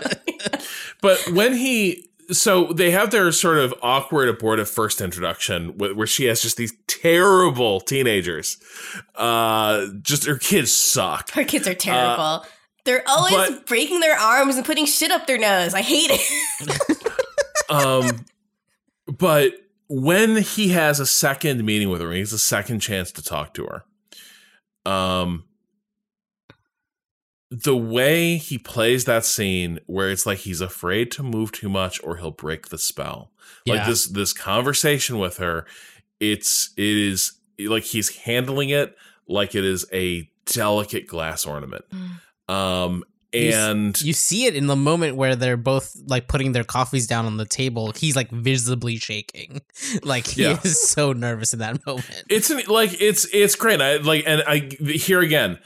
But when he so they have their sort of awkward abortive first introduction wh- where she has just these terrible teenagers. Uh just her kids suck. Her kids are terrible. They're always Uh, but- breaking their arms and putting shit up their nose. I hate it. [LAUGHS] Um but when he has a second meeting with her, he has a second chance to talk to her. Um the way he plays that scene where it's like he's afraid to move too much or he'll break the spell. Like this this conversation with her, it's it is like he's handling it like it is a delicate glass ornament. Um You s- and You see it in the moment where they're both like putting their coffees down on the table. He's like visibly shaking. [LAUGHS] Like he Yeah. is so nervous in that [LAUGHS] moment. it's an, like it's it's great. I like and I here again,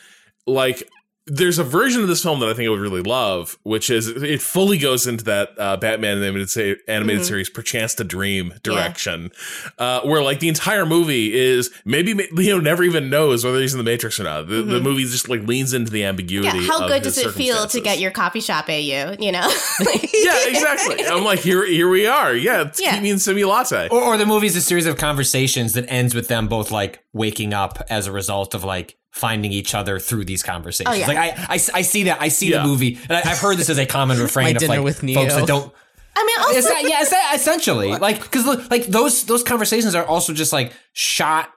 like there's a version of this film that I think I would really love, which is it fully goes into that uh, Batman animated, se- animated Mhm. series, Perchance to Dream direction, uh, where like the entire movie is maybe Neo never even knows whether he's in the Matrix or not. The, the Mhm. movie just like leans into the ambiguity. yeah, how of good his does it feel to get your coffee shop AU? You know, [LAUGHS] Yeah, exactly. I'm like here, here we are. Yeah, it's Yeah. keep me in semi latte. Or, or the movie's a series of conversations that ends with them both like waking up as a result of like finding each other through these conversations. Oh, yeah. Like I, I, I see that. I see Yeah. the movie, and I, I've heard this as a common [LAUGHS] refrain My of dinner like with folks that don't. I mean, also, Is that, yeah, is that essentially [LAUGHS] like because like those those conversations are also just like shot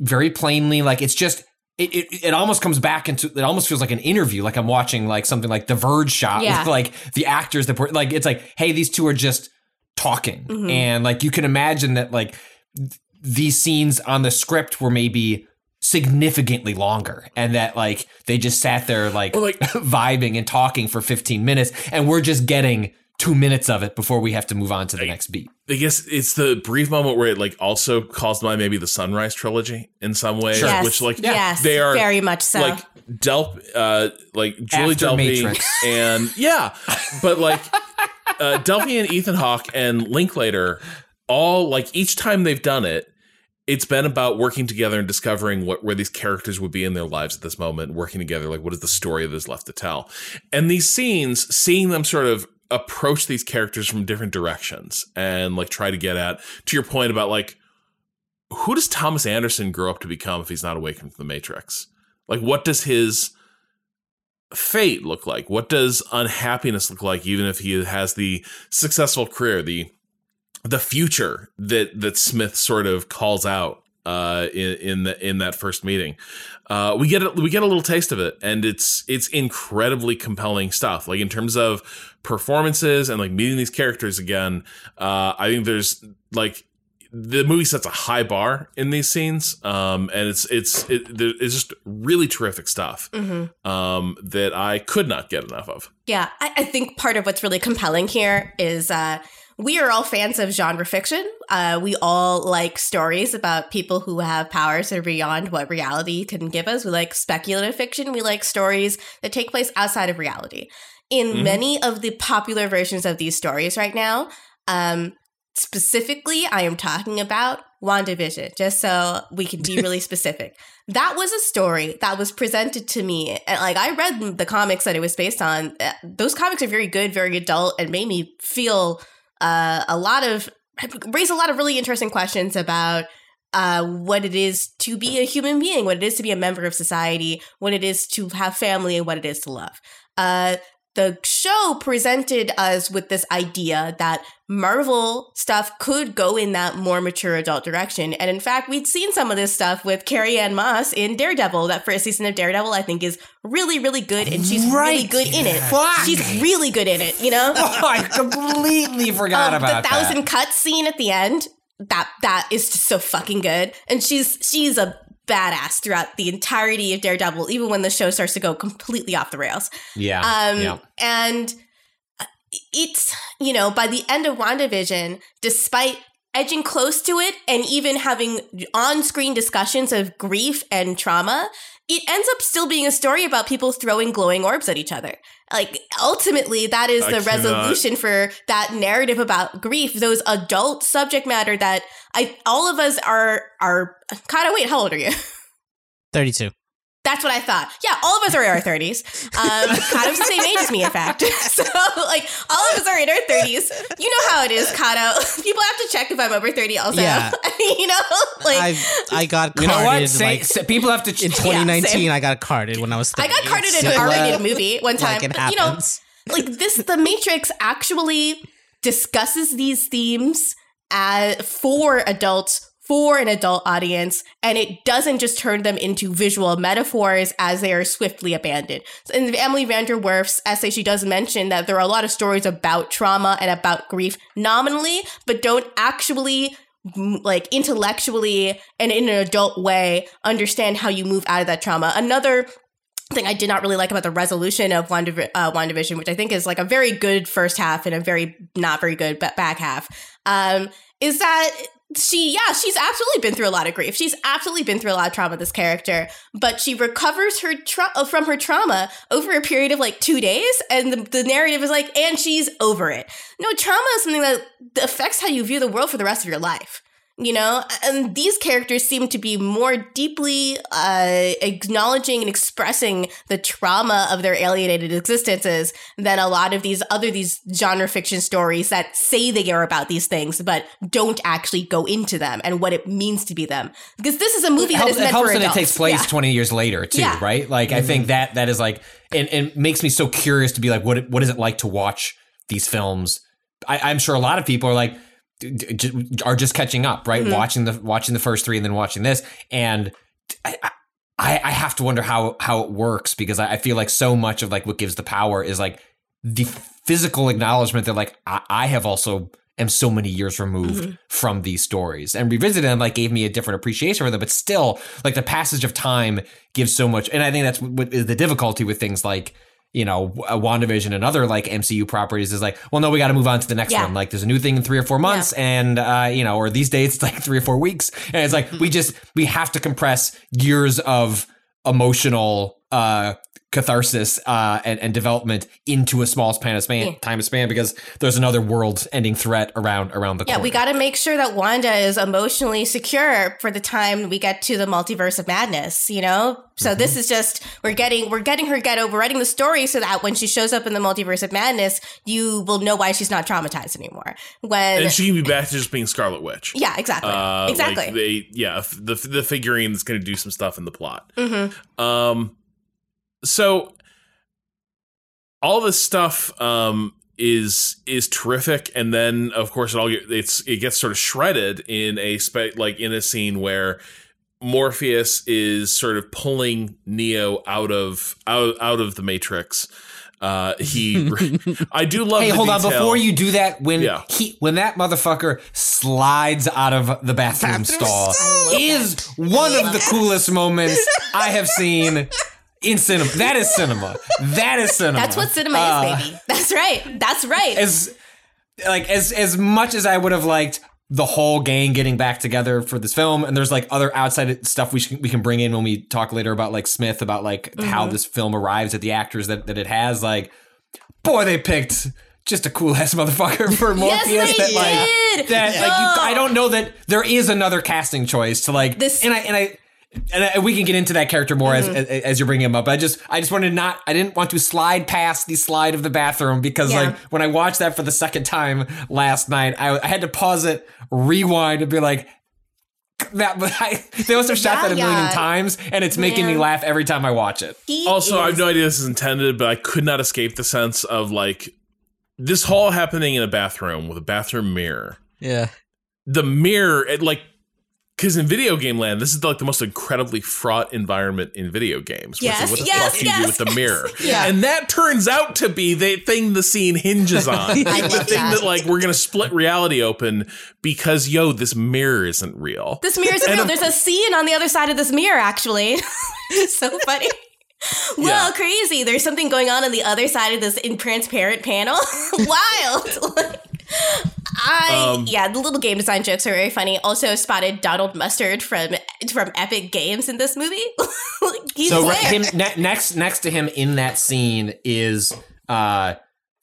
very plainly. Like it's just. It, it, it almost comes back into it almost feels like an interview like i'm watching like something like the verge shot Yeah. with like the actors that were like it's like hey these two are just talking Mhm. and like you can imagine that like th- these scenes on the script were maybe significantly longer and that like they just sat there like, like- [LAUGHS] vibing and talking for 15 minutes and we're just getting two minutes of it before we have to move on to the next beat I guess it's the brief moment where it like also calls to mind maybe the Sunrise trilogy in some ways, yes, which like yes, they are very much so. like Delp, uh, like Julie After Delpy Matrix. [LAUGHS] and yeah, but like uh, Delpy and Ethan Hawke and Linklater, all like each time they've done it, it's been about working together and discovering what where these characters would be in their lives at this moment, working together. Like, what is the story that is left to tell? And these scenes, seeing them sort of approach these characters from different directions and like try to get at to your point about like who does Thomas Anderson grow up to become if he's not awakened from the Matrix? Like, what does his fate look like? What does unhappiness look like, even if he has the successful career, the the future that that Smith sort of calls out uh, in in, the, in that first meeting? Uh, we get a, we get a little taste of it, and it's it's incredibly compelling stuff. Like in terms of performances and like meeting these characters again. Uh, I think there's like the movie sets a high bar in these scenes, um, and it's it's it, it's just really terrific stuff Mhm. um, that I could not get enough of. Yeah, I, I think part of what's really compelling here is uh, we are all fans of genre fiction. Uh, we all like stories about people who have powers that are beyond what reality can give us. We like speculative fiction. We like stories that take place outside of reality. In Mhm. many of the popular versions of these stories right now, um, specifically, I am talking about WandaVision, just so we can be [LAUGHS] really specific. That was a story that was presented to me. And like I read the comics that it was based on. Uh, Those comics are very good, very adult, and made me feel uh, a lot of raise a lot of really interesting questions about uh, what it is to be a human being, what it is to be a member of society, what it is to have family, and what it is to love. Uh, the show presented us with this idea that Marvel stuff could go in that more mature adult direction. And in fact, we'd seen some of this stuff with Carrie Ann Moss in Daredevil. That first season of Daredevil, I think, is really, really good. And she's really Right. good in it. Fuck. She's really good in it, you know? [LAUGHS] Oh, I completely forgot Um, about the thousand that. cuts scene at the end that that is just so fucking good and she's she's a badass throughout the entirety of daredevil even when the show starts to go completely off the rails Yeah. um yeah. and it's you know by the end of wandavision despite edging close to it and even having on-screen discussions of grief and trauma it ends up still being a story about people throwing glowing orbs at each other. Like ultimately that is I the cannot- resolution for that narrative about grief those adult subject matter that i all of us are are kind of wait how old are you? [LAUGHS] 32. That's what I thought. Yeah, all of us are in our 30s. Um, of the same age as me, in fact. [LAUGHS] so, like, all of us are in our 30s. You know how it is, Cado. [LAUGHS] People have to check if I'm over 30 also. Yeah. [LAUGHS] you know? Like, I I got carded You know what? Say, like say- people have to. in 2019. same. I got carded when I was. 30. I got carded in It's an R-rated movie one time. Like it but, you know, like this the matrix actually discusses these themes as, for adults for an adult audience and it doesn't just turn them into visual metaphors as they are swiftly abandoned. In emily vanderwerff's essay she does mention that there are a lot of stories about trauma and about grief nominally but don't actually like intellectually and in an adult way understand how you move out of that trauma. Another thing I did not really like about the resolution of WandaV- uh, WandaVision, which I think is like a very good first half and a very not very good ba- back half, um, is that she, yeah, she's absolutely been through a lot of grief. She's absolutely been through a lot of trauma, this character, but she recovers her tra- uh, from her trauma over a period of like two days. And the, the narrative is like, and she's over it. No, trauma is something that affects how you view the world for the rest of your life you know? And these characters seem to be more deeply uh, acknowledging and expressing the trauma of their alienated existences than a lot of these other these genre fiction stories that say they are about these things but don't actually go into them and what it means to be them. Because this is a movie it that helps, is it helps for that it takes place Yeah. 20 years later too Yeah. right? Like i think that that is like and, and makes me so curious to be like what what is it like to watch these films? I, i'm sure a lot of people are like d- d- j- are just catching up right Mhm. watching the watching the first three and then watching this and I, I I have to wonder how how it works because I, I feel like so much of like what gives the power is like the physical acknowledgement that like I, I have also am so many years removed Mhm. from these stories and revisiting them like gave me a different appreciation for them but still like the passage of time gives so much and I think that's what is the difficulty with things like you know, a WandaVision and other like MCU properties is like, well, no, we got to move on to the next Yeah. one. Like, there's a new thing in three or four months, and uh, you know, or these days it's [LAUGHS] like three or four weeks, and it's like we just we have to compress years of emotional uh catharsis uh and, and development into a small span of span Yeah. time span because there's another world ending threat around around the Yeah, corner. we got to make sure that Wanda is emotionally secure for the time we get to the multiverse of madness. You know, so Mm-hmm. this is just we're getting we're getting her get over writing the story so that when she shows up in the multiverse of madness, you will know why she's not traumatized anymore. When and she can be back to just being Scarlet Witch. yeah, exactly, Uh, exactly. Like they, yeah, f- the figurine figurine's going to do some stuff in the plot. hmm Um, so all this stuff um is is terrific, and then of course it all get, it's it gets sort of shredded in a spe- like in a scene where Morpheus is sort of pulling Neo out of out out of the Matrix. Uh, he, [LAUGHS] I do love. Hey, the hold on! Before you do that, when Yeah. he when that motherfucker slides out of the bathroom, Bathroom stall, stall. is one of the coolest moments I have seen in cinema. That is cinema. That is cinema. That's what cinema Uh, is, baby. That's right. That's right. As like as as much as I would have liked the whole gang getting back together for this film, and there's like other outside stuff we can we can bring in when we talk later about like Smith about like Mm-hmm. how this film arrives at the actors that that it has. Like, boy, they picked. Just a cool ass motherfucker for [LAUGHS] Morpheus. Yes, they that like did. that like you, I don't know that there is another casting choice to like This- and I and I and I, we can get into that character more Mm-hmm. as, as as you're bringing him up. I just I just wanted to not I didn't want to slide past the slide of the bathroom because Yeah. like when I watched that for the second time last night, I, I had to pause it, rewind, and be like, joke that I, they must have shot that a million yeah. times, and it's making me laugh every time I watch it. He Also, I have no idea this is intended, but I could not escape the sense of like this whole happening in a bathroom with a bathroom mirror. Yeah. The mirror, it, like, because in video game land, this is like the most incredibly fraught environment in video games. Yes, what the yes, fuck you yes, do with the mirror? [LAUGHS] Yeah. And that turns out to be the thing the scene hinges on. [LAUGHS] The thing that. that like we're gonna split reality open because yo, this mirror isn't real. This mirror is And real. There's a scene on the other side of this mirror, actually. [LAUGHS] so funny. Well, Yeah. crazy. There's something going on on the other side of this in transparent panel. Wild. I Um, yeah, the little game design jokes are very funny. Also spotted Donald Mustard from from Epic Games in this movie. [LAUGHS] He's so him ne- next next to him in that scene is uh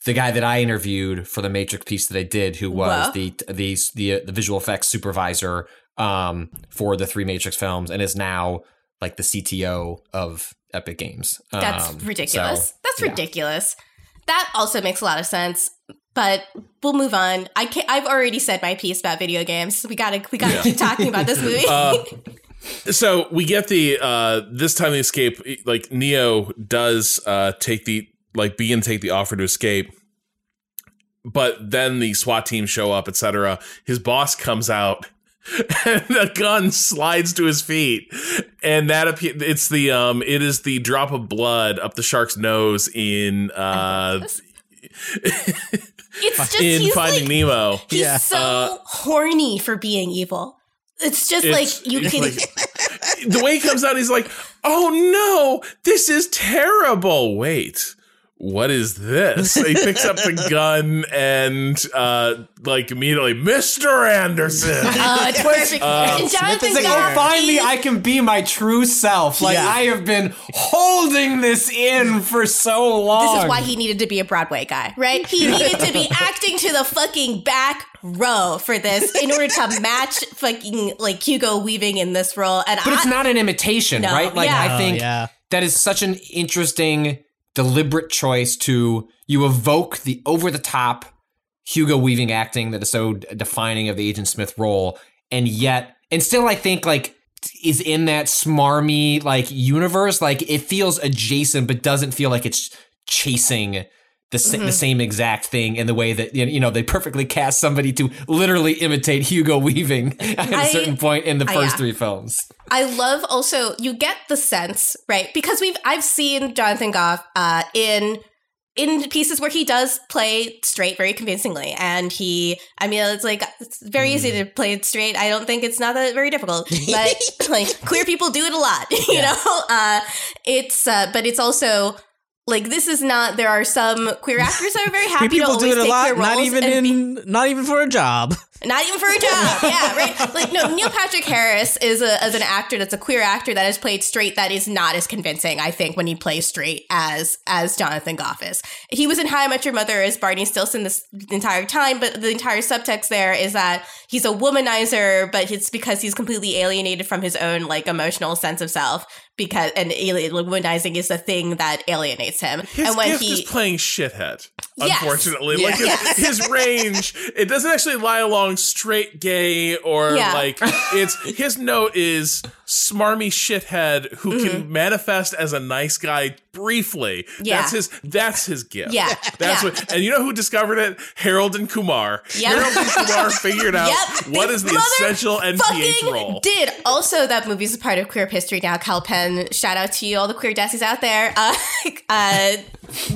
the guy that I interviewed for the Matrix piece that I did, who was Wow. the the the the visual effects supervisor um for the three Matrix films, and is now like the CTO of Epic Games. That's Um, ridiculous. so, That's yeah. ridiculous. That also makes a lot of sense. But we'll move on. I can't, I've already said my piece about video games. We gotta we gotta Yeah. keep talking about this movie. Uh, [LAUGHS] so we get the uh this time the escape like neo does uh take the like begin to take the offer to escape but then the swat team show up etc his boss comes out [LAUGHS] and a gun slides to his feet and that appe- it's the um it is the drop of blood up the shark's nose in uh [LAUGHS] it's just in he's finding like, nemo he's Yeah. so Uh, horny for being evil. It's just It's- like you can like- [LAUGHS] the way he comes out, he's like, "Oh no, this is terrible." Wait, what is this? he picks up the gun and uh, like immediately, Mister Anderson. Oh, it's perfect. and Jonathan It's like, oh, finally, I can be my true self. Like Yeah. I have been holding this in for so long. This is why he needed to be a Broadway guy, right? He needed to be acting to the fucking back row for this in order to match fucking like Hugo Weaving in this role. And But I, it's not an imitation, No, right? Like yeah. I Oh, think yeah. that is such an interesting, deliberate choice to you evoke the over the top Hugo Weaving acting that is so defining of the Agent Smith role, and yet, and still, I think like is in that smarmy like universe. Like it feels adjacent, but doesn't feel like it's chasing. The, sa- Mm-hmm. the same exact thing in the way that you know they perfectly cast somebody to literally imitate Hugo Weaving [LAUGHS] at a I- certain point in the I- first yeah. three films. I love also you get the sense right because we've I've seen Jonathan Groff uh, in in pieces where he does play straight very convincingly and he I mean it's like it's very easy to play it straight I don't think it's not that very difficult [LAUGHS] but like queer people do it a lot [LAUGHS] you Yeah. know uh it's uh but it's also like this is not there are some queer actors that are very [LAUGHS] happy People to do always it a take lot, their roles not even and be- in, not even for a job. [LAUGHS] not even for a job. Yeah, right. Like no, Neil Patrick Harris is a as an actor that's a queer actor that has played straight that is not as convincing, I think, when he plays straight as as Jonathan Groff is. He was in How I Met Your Mother as Barney Stinson this entire time, but the entire subtext there is that he's a womanizer, but it's because he's completely alienated from his own like emotional sense of self. Because and alien, womanizing is the thing that alienates him. His and when gift he is playing shithead. Yes. Unfortunately, Yeah. like his, his range, it doesn't actually lie along straight gay or Yeah. like it's his note is smarmy shithead who Mm-hmm. can manifest as a nice guy briefly. Yeah. That's his. That's his gift. Yeah. [LAUGHS] That's Yeah. what. And you know who discovered it? Harold and Kumar. Yep. Harold and Kumar [LAUGHS] figured out Yep, what is the essential NPH fucking role. Did also that movie's a part of queer history now. Kal Penn, shout out to you, all the queer Desis out there. [LAUGHS] Uh, uh,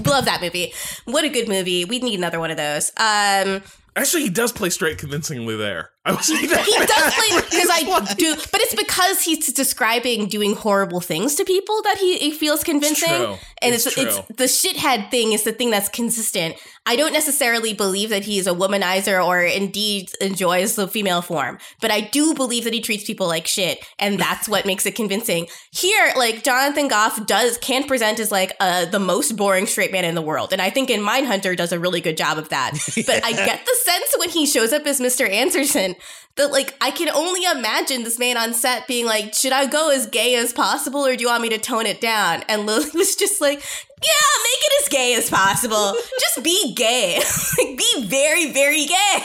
love that movie. What a good movie. We need another one of those. Um, Actually, he does play straight convincingly there. I was. He he does play because I do, but it's because he's describing doing horrible things to people that he, he feels convincing. true. And It's it's, it's, the shithead thing is the thing that's consistent. I don't necessarily believe that he's a womanizer or indeed enjoys the female form, but I do believe that he treats people like shit, and [LAUGHS] that's what makes it convincing. Here, like Jonathan Groff does can present as like uh, the most boring straight man in the world, and I think in Mindhunter does a really good job of that. [LAUGHS] But I get the sense when he shows up as Mr. Anderson that like I can only imagine this man on set being like, "Should I go as gay as possible, or do you want me to tone it down?" And Lilly [LAUGHS] was just like, "Yeah, make it as gay as possible. [LAUGHS] just be gay, [LAUGHS] like be very, very gay."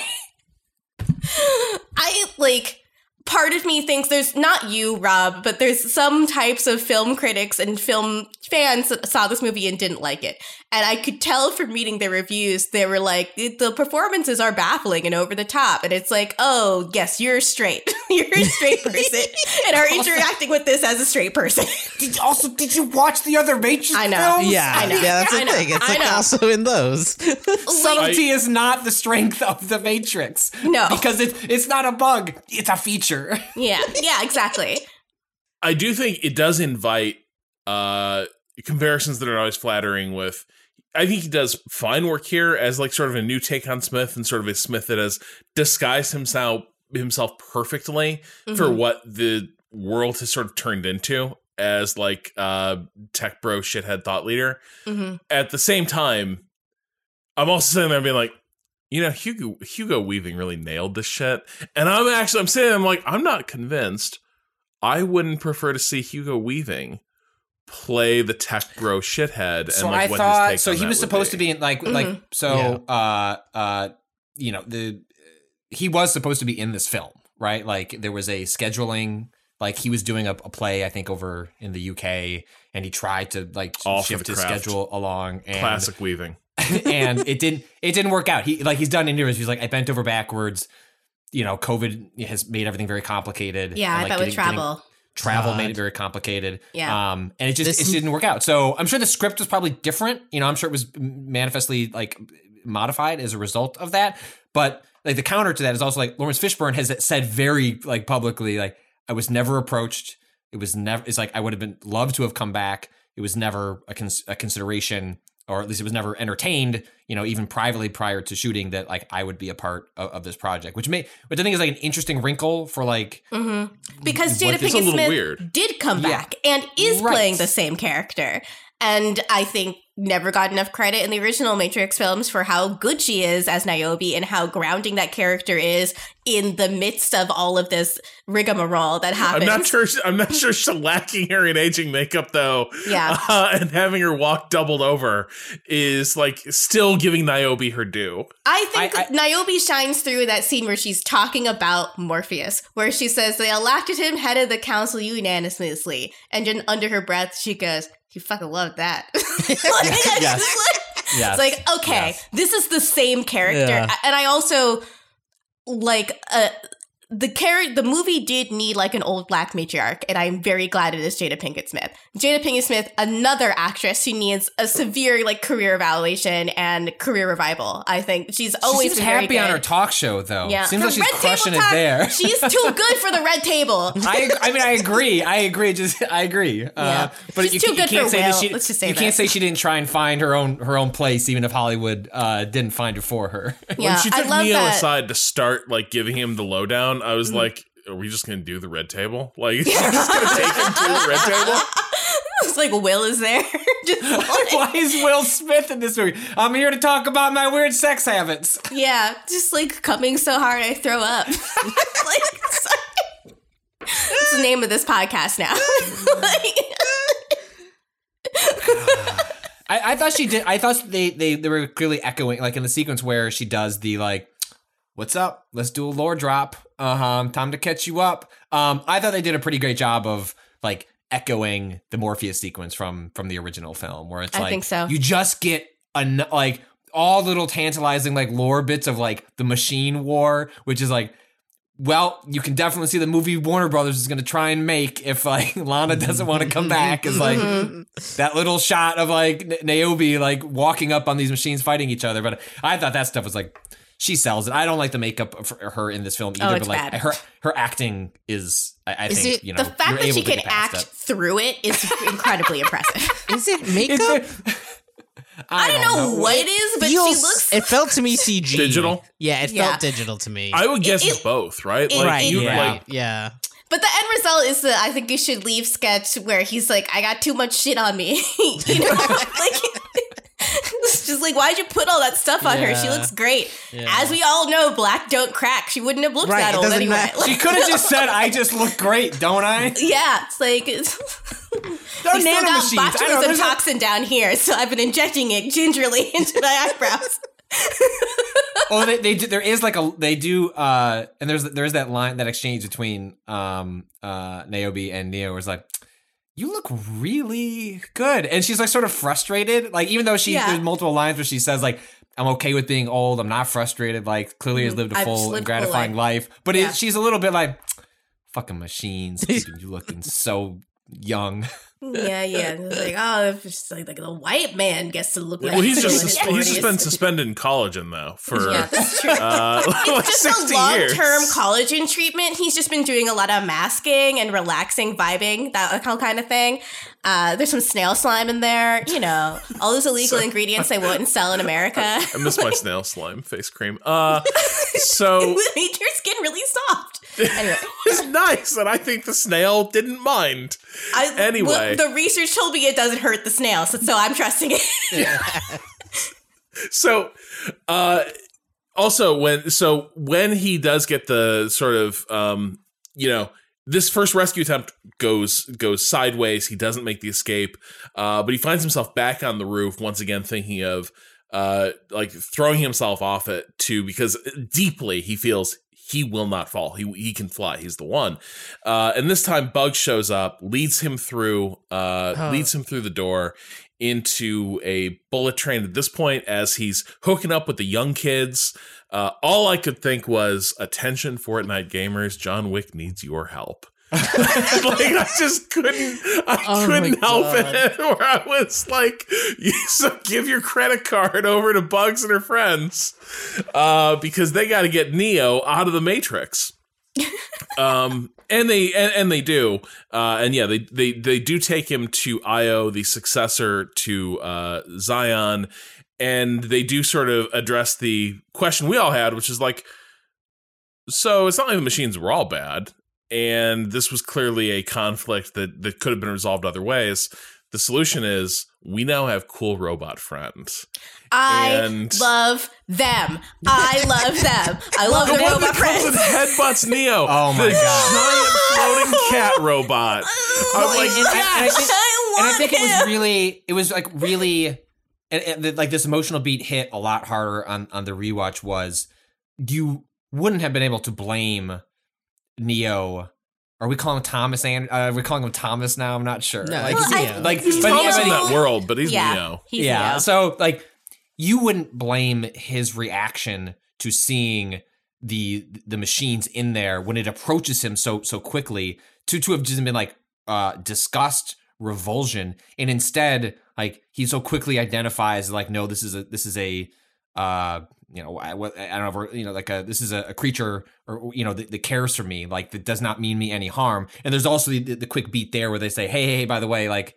I like part of me thinks there's not you, Rob, but there's some types of film critics and film fans that saw this movie and didn't like it. And I could tell from reading the reviews, they were like, the performances are baffling and over the top. And it's like, oh, yes, you're straight. [LAUGHS] you're a straight person [LAUGHS] and are interacting with this as a straight person. Did, also, did you watch the other Matrix I know. films? Yeah, I know. yeah, that's the thing. It's I like know. also in those. [LAUGHS] Subtlety is not the strength of the Matrix. No. Because it, it's not a bug, it's a feature. yeah, yeah, exactly. I do think it does invite uh comparisons that are always flattering with I think he does fine work here as like sort of a new take on Smith and sort of a Smith that has disguised himself himself perfectly for Mhm. what the world has sort of turned into as like uh tech bro shithead thought leader. hmm At the same time, I'm also sitting there being like, you know, Hugo Hugo Weaving really nailed this shit. And I'm actually I'm saying I'm like, I'm not convinced. I wouldn't prefer to see Hugo Weaving play the tech bro shithead. so and like I what thought his take so he was would supposed to be in like like Mhm. so uh uh you know the he was supposed to be in this film right like there was a scheduling like he was doing a, a play I think over in the UK and he tried to like All shift the his schedule along and classic Weaving. [LAUGHS] and it didn't it didn't work out. He like he's done interviews. He's like I bent over backwards. You know, COVID has made everything very complicated. Yeah, and, I like, bet with getting- getting- travel. God. made it very complicated. Yeah. Um, and it just This- it didn't work out. So I'm sure the script was probably different. You know, I'm sure it was manifestly like modified as a result of that. But like the counter to that is also like Laurence Fishburne has said very like publicly like I was never approached. It was never. It's like I would have been loved to have come back. It was never a, cons- a consideration, or at least it was never entertained. You know, even privately prior to shooting, that like I would be a part of, of this project, which may, which I think is like an interesting wrinkle for like hmm Because Jada Pinkett Smith weird. did come Yeah. back and is Right. playing the same character. And I think never got enough credit in the original Matrix films for how good she is as Niobe and how grounding that character is in the midst of all of this rigmarole that happens. I'm not sure. I'm not sure lacking her in aging makeup though. Yeah. [LAUGHS] uh, and having her walk doubled over is like still giving Niobe her due. I think I- Niobe shines through that scene where she's talking about Morpheus, where she says they elected him head of the council unanimously, and then under her breath she goes, "You fucking loved that." Like, it's [LAUGHS] [LAUGHS] Yes. like- yes, [LAUGHS] It's like, okay, Yes. this is the same character. Yeah. And I also like uh the character the movie did need like an old black matriarch, and I'm very glad it is Jada Pinkett Smith. Jada Pinkett Smith, another actress who needs a severe like career evaluation and career revival. I think she's She always very happy on her talk show though. Yeah, seems Her like she's crushing it there. [LAUGHS] She's too good for the red table. [LAUGHS] I, I mean, I agree. I agree. Just I agree. Uh, Yeah. but She's you, too you good can't for say that she. Let's just say you that. can't say she didn't try and find her own her own place, even if Hollywood uh, didn't find her for her. [LAUGHS] Yeah, when she I took love Neo that. aside to start like giving him the lowdown, I was Mhm. like, "Are we just gonna do the red table? Like, [LAUGHS] just gonna take him to the red table?" [LAUGHS] it's like Will is there. [LAUGHS] Just like- Why is Will Smith in this movie? I'm here to talk about my weird sex habits. Yeah, just like coming so hard I throw up. like. It's the name of this podcast now. Like- [SIGHS] I, I thought she did. I thought they, they they were clearly echoing, like in the sequence where she does the like, "What's up? Let's do a lore drop. Uh huh. Time to catch you up." Um, I thought they did a pretty great job of like echoing the Morpheus sequence from from the original film, where it's I like think so. you just get an like all little tantalizing like lore bits of like the machine war, which is like. Well, you can definitely see the movie Warner Brothers is going to try and make if like [LAUGHS] Lana doesn't want to come back is like Mhm. that little shot of like N- Niobe like walking up on these machines fighting each other. But I thought that stuff was like she sells it. I don't like the makeup for her in this film either. Oh, it's but like bad. her her acting is I, I Is think it- you know the fact you're that she able to can get past act through it is [LAUGHS] incredibly impressive. Is it it. makeup? [LAUGHS] Is it- I don't know what it is, but she Feels- looks. It felt to me [LAUGHS] CG. Digital? Yeah, it Yeah. felt digital to me. I would guess It- it's both, right? it- Like right. you, yeah. like yeah. But the end result is that I think you should leave sketch where he's like, I got too much shit on me. you know? like, it's [LAUGHS] just like, why'd you put all that stuff on her? She looks great. Yeah. As we all know, black don't crack. She wouldn't have looked Right, that old anyway. Like, She could have just said, "I just look great, don't I?" [LAUGHS] yeah, it's like, it's, [LAUGHS] They're we still got nanomachines. I don't know, botulism there's a- toxin down here, so I've been injecting it gingerly into my eyebrows. oh, they, they do, there is like a they do, uh, and there's there's that line that exchange between um uh Niobe and Neo, where it's like, "You look really good," and she's like sort of frustrated, like even though she Yeah. there's multiple lines where she says like. I'm okay with being old. I'm not frustrated. Like clearly has lived a Mm-hmm. I've full lived and gratifying life. But Yeah. it, she's a little bit like, fucking machines you looking [LAUGHS] so young. Yeah, yeah. It's like, oh, if it's like, like the white man gets to look like Well, he's just his [LAUGHS] he's just been suspended in collagen though for Yeah, uh, [LAUGHS] like It's just a long term collagen treatment. He's just been doing a lot of masking and relaxing, vibing, that kind of thing. Uh, there's some snail slime in there, you know, all those illegal ingredients they wouldn't sell in America. I miss my snail slime face cream. Uh, [LAUGHS] so made your skin really soft. Anyway, [LAUGHS] it's nice, and I think the snail didn't mind. I, Anyway. well, the research told me it doesn't hurt the snail, so, so I'm trusting it. [LAUGHS] So, uh, also when so when he does get the sort of um, you know this first rescue attempt goes goes sideways. He doesn't make the escape, uh, but he finds himself back on the roof once again, thinking of uh, like throwing himself off it too, because deeply he feels he will not fall. He he can fly. He's the one. Uh, and this time, Bug shows up, leads him through, uh, leads him through the door into a bullet train. At this point, as he's hooking up with the young kids, uh, all I could think was, "Attention, Fortnite gamers! John Wick needs your help." [LAUGHS] like I just couldn't, I Oh couldn't help it. [LAUGHS] Where I was like, so give your credit card over to Bugs and her friends, uh, because they got to get Neo out of the Matrix. [LAUGHS] um, and they and, and they do, uh, and yeah, they they they do take him to Io, the successor to uh, Zion, and they do sort of address the question we all had, which is like, so it's not like the machines were all bad, and this was clearly a conflict that that could have been resolved other ways. The solution is we now have cool robot friends. I And- love them. I love them. I love The the one robot that comes and friends. headbutts Neo. [LAUGHS] Oh my the God. giant floating cat robot. Oh I'm like, and, and- and I think, I and I want think it was really, it was like really, and, and the- like this emotional beat hit a lot harder on on the rewatch. Was you wouldn't have been able to blame Neo. Are we calling him Thomas? And uh, are we calling him Thomas now? I'm not sure. No, like, it's Well, I- like, He's but, Thomas but in that world, but he's yeah, Neo. he's yeah. Neo. So like, you wouldn't blame his reaction to seeing the the machines in there when it approaches him so so quickly to to have just been like uh disgust revulsion and instead like he so quickly identifies like no this is a this is a uh you know I, I don't know if we're- you know like a this is a, a creature or you know that, that cares for me like that does not mean me any harm and there's also the, the quick beat there where they say hey hey, hey by the way like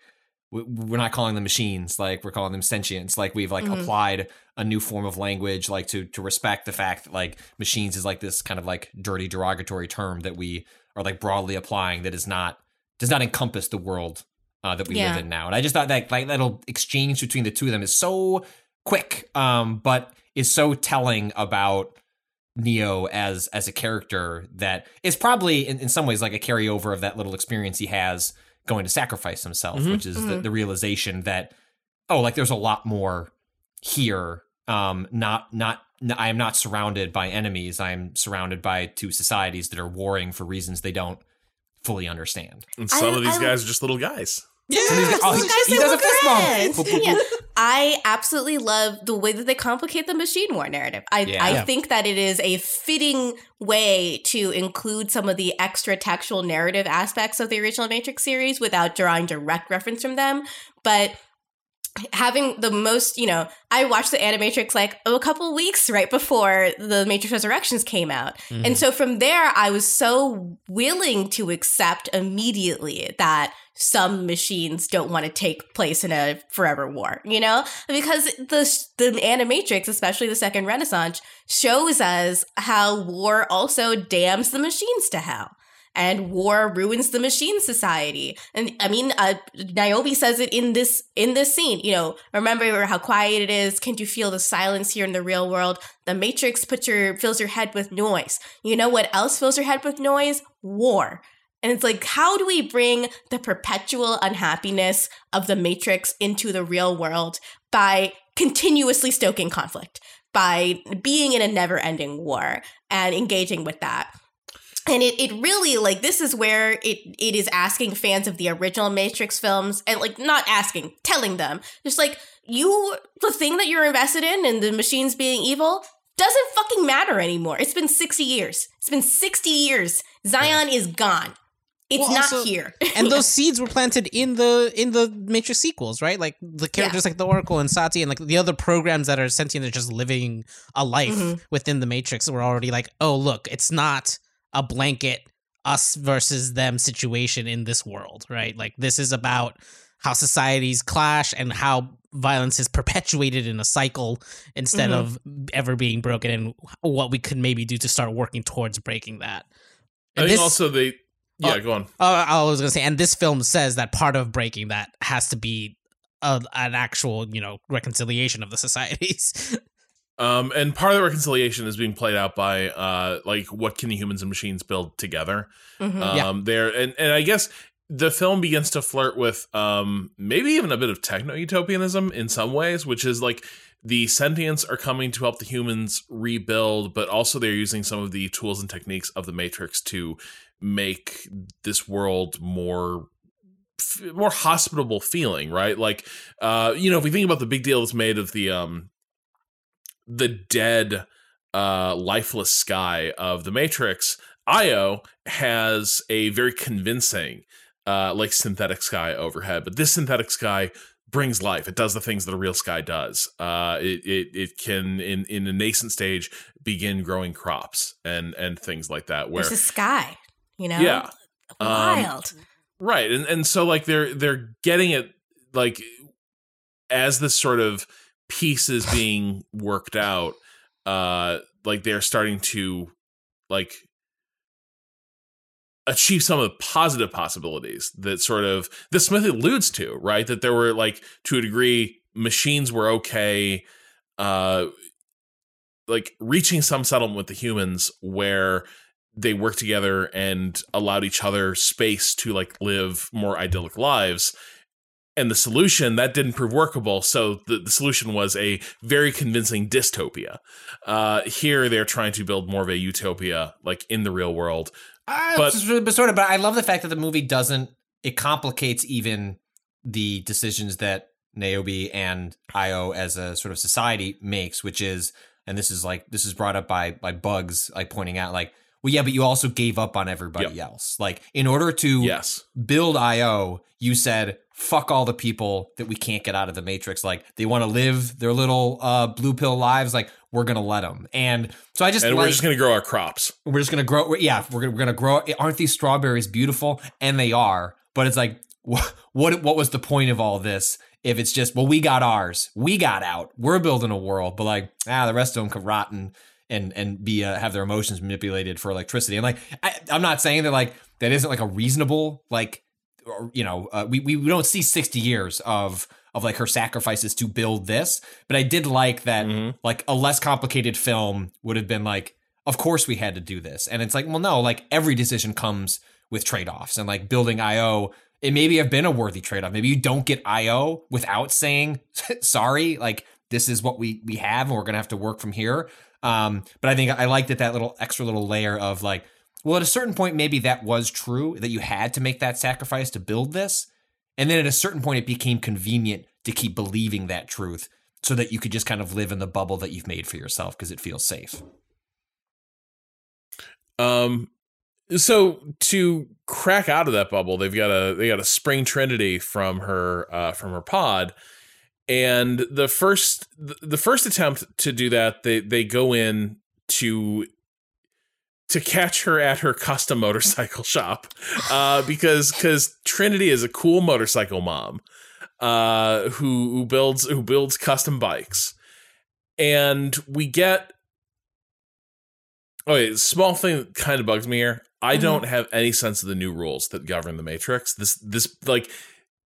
we- we're not calling them machines like we're calling them sentients like we've like Mhm. applied a new form of language like to to respect the fact that like machines is like this kind of like dirty derogatory term that we are like broadly applying that is not does not encompass the world uh, that we Yeah. live in now and i just thought that like that little exchange between the two of them is so quick um but is so telling about neo as as a character that is probably in, in some ways like a carryover of that little experience he has going to sacrifice himself Mhm. which is the, Mhm. the realization that oh like there's a lot more here um not not I am not surrounded by enemies i am surrounded by two societies that are warring for reasons they don't fully understand And some I- of these I- guys are just little guys. Yeah, he's- oh, he- guys he they does a fist bump. friends. Boop, boop, Yeah. I absolutely love the way that they complicate the machine war narrative. I, Yeah. I think that it is a fitting way to include some of the extra textual narrative aspects of the original Matrix series without drawing direct reference from them. But having the most, you know, I watched the Animatrix like a couple weeks right before the Matrix Resurrections came out. Mm-hmm. And so from there, I was so willing to accept immediately that some machines don't want to take place in a forever war, you know? Because the the animatrix, especially the second renaissance, shows us how war also damns the machines to hell. And war ruins the machine society. And I mean, uh, Niobe says it in this in this scene. You know, remember how quiet it is. Can't you feel the silence here in the real world? The Matrix puts your fills your head with noise. You know what else fills your head with noise? War. And it's like, how do we bring the perpetual unhappiness of the Matrix into the real world by continuously stoking conflict? by being in a never ending war and engaging with that. And it, it really like this is where it it is asking fans of the original Matrix films and like not asking, telling them just like you the thing that you're invested in and the machines being evil doesn't fucking matter anymore. It's been 60 years. It's been 60 years. Zion is gone. It's well, not also, here. [LAUGHS] and those [LAUGHS] seeds were planted in the in the Matrix sequels, right? Like the characters yeah. like the Oracle and Sati and like the other programs that are sentient and just living a life mm-hmm. within the Matrix were already like, oh look, it's not a blanket us versus them situation in this world, right? Like this is about how societies clash and how violence is perpetuated in a cycle instead mm-hmm. of ever being broken and what we could maybe do to start working towards breaking that. And I think this, also they yeah, uh, go on. Uh, I was going to say and this film says that part of breaking that has to be a, an actual, you know, reconciliation of the [LAUGHS] societies. Um and part of the reconciliation is being played out by uh like what can the humans and machines build together. Mm-hmm. Um yeah. there and and I guess the film begins to flirt with um, maybe even a bit of techno utopianism in some ways, which is like the sentients are coming to help the humans rebuild, but also they're using some of the tools and techniques of the Matrix to make this world more more hospitable feeling, right? Like, uh, you know, if we think about the big deal that's made of the um, the dead, uh, lifeless sky of the Matrix, Io has a very convincing uh, like synthetic sky overhead, but this synthetic sky brings life. It does the things that a real sky does. Uh, it, it it can in in a nascent stage begin growing crops and and things like that. Where it's a sky, you know, yeah, wild, um, right? And and so like they're they're getting it like as this sort of piece is being worked out. Uh, like they're starting to like achieve some of the positive possibilities that sort of the Smith alludes to, right? That there were like to a degree machines were okay, uh, like reaching some settlement with the humans where they worked together and allowed each other space to like live more idyllic lives. And the solution that didn't prove workable, so the, the solution was a very convincing dystopia. Uh, here, they're trying to build more of a utopia, like in the real world, uh, but, but sort of. But I love the fact that the movie doesn't. It complicates even the decisions that Niobe and Io as a sort of society makes, which is, and this is like this is brought up by by Bugs, like pointing out like, well, yeah, but you also gave up on everybody yep. else. Like in order to yes. build Io, you said fuck all the people that we can't get out of the matrix. Like they want to live their little uh blue pill lives like we're gonna let them and so i just and like, we're just gonna grow our crops. We're just gonna grow yeah we're gonna, we're gonna grow aren't these strawberries beautiful? And they are but it's like [LAUGHS] what what was the point of all this if it's just well we got ours we got out we're building a world but like ah the rest of them could rot and and and be uh, have their emotions manipulated for electricity. And like I, i'm not saying that like that isn't like a reasonable like you know, uh, we, we don't see 60 years of of like her sacrifices to build this, but I did like that mm-hmm. like a less complicated film would have been like of course we had to do this. And it's like, well no, like every decision comes with trade-offs and like building IO it maybe have been a worthy trade-off. Maybe you don't get IO without saying [LAUGHS] sorry, like this is what we we have and we're going to have to work from here. Um, but I think I liked that that little extra little layer of like well, at a certain point, maybe that was true that you had to make that sacrifice to build this. And then at a certain point, it became convenient to keep believing that truth so that you could just kind of live in the bubble that you've made for yourself because it feels safe. Um, so to crack out of that bubble, they've got a they got a spring trinity from her uh, from her pod, and the first the first attempt to do that, they they go in to to catch her at her custom motorcycle [LAUGHS] shop uh, because because Trinity is a cool motorcycle mom uh, who who builds who builds custom bikes, and we get. Oh, wait, small thing that kind of bugs me here. I mm-hmm. don't have any sense of the new rules that govern the Matrix. This this like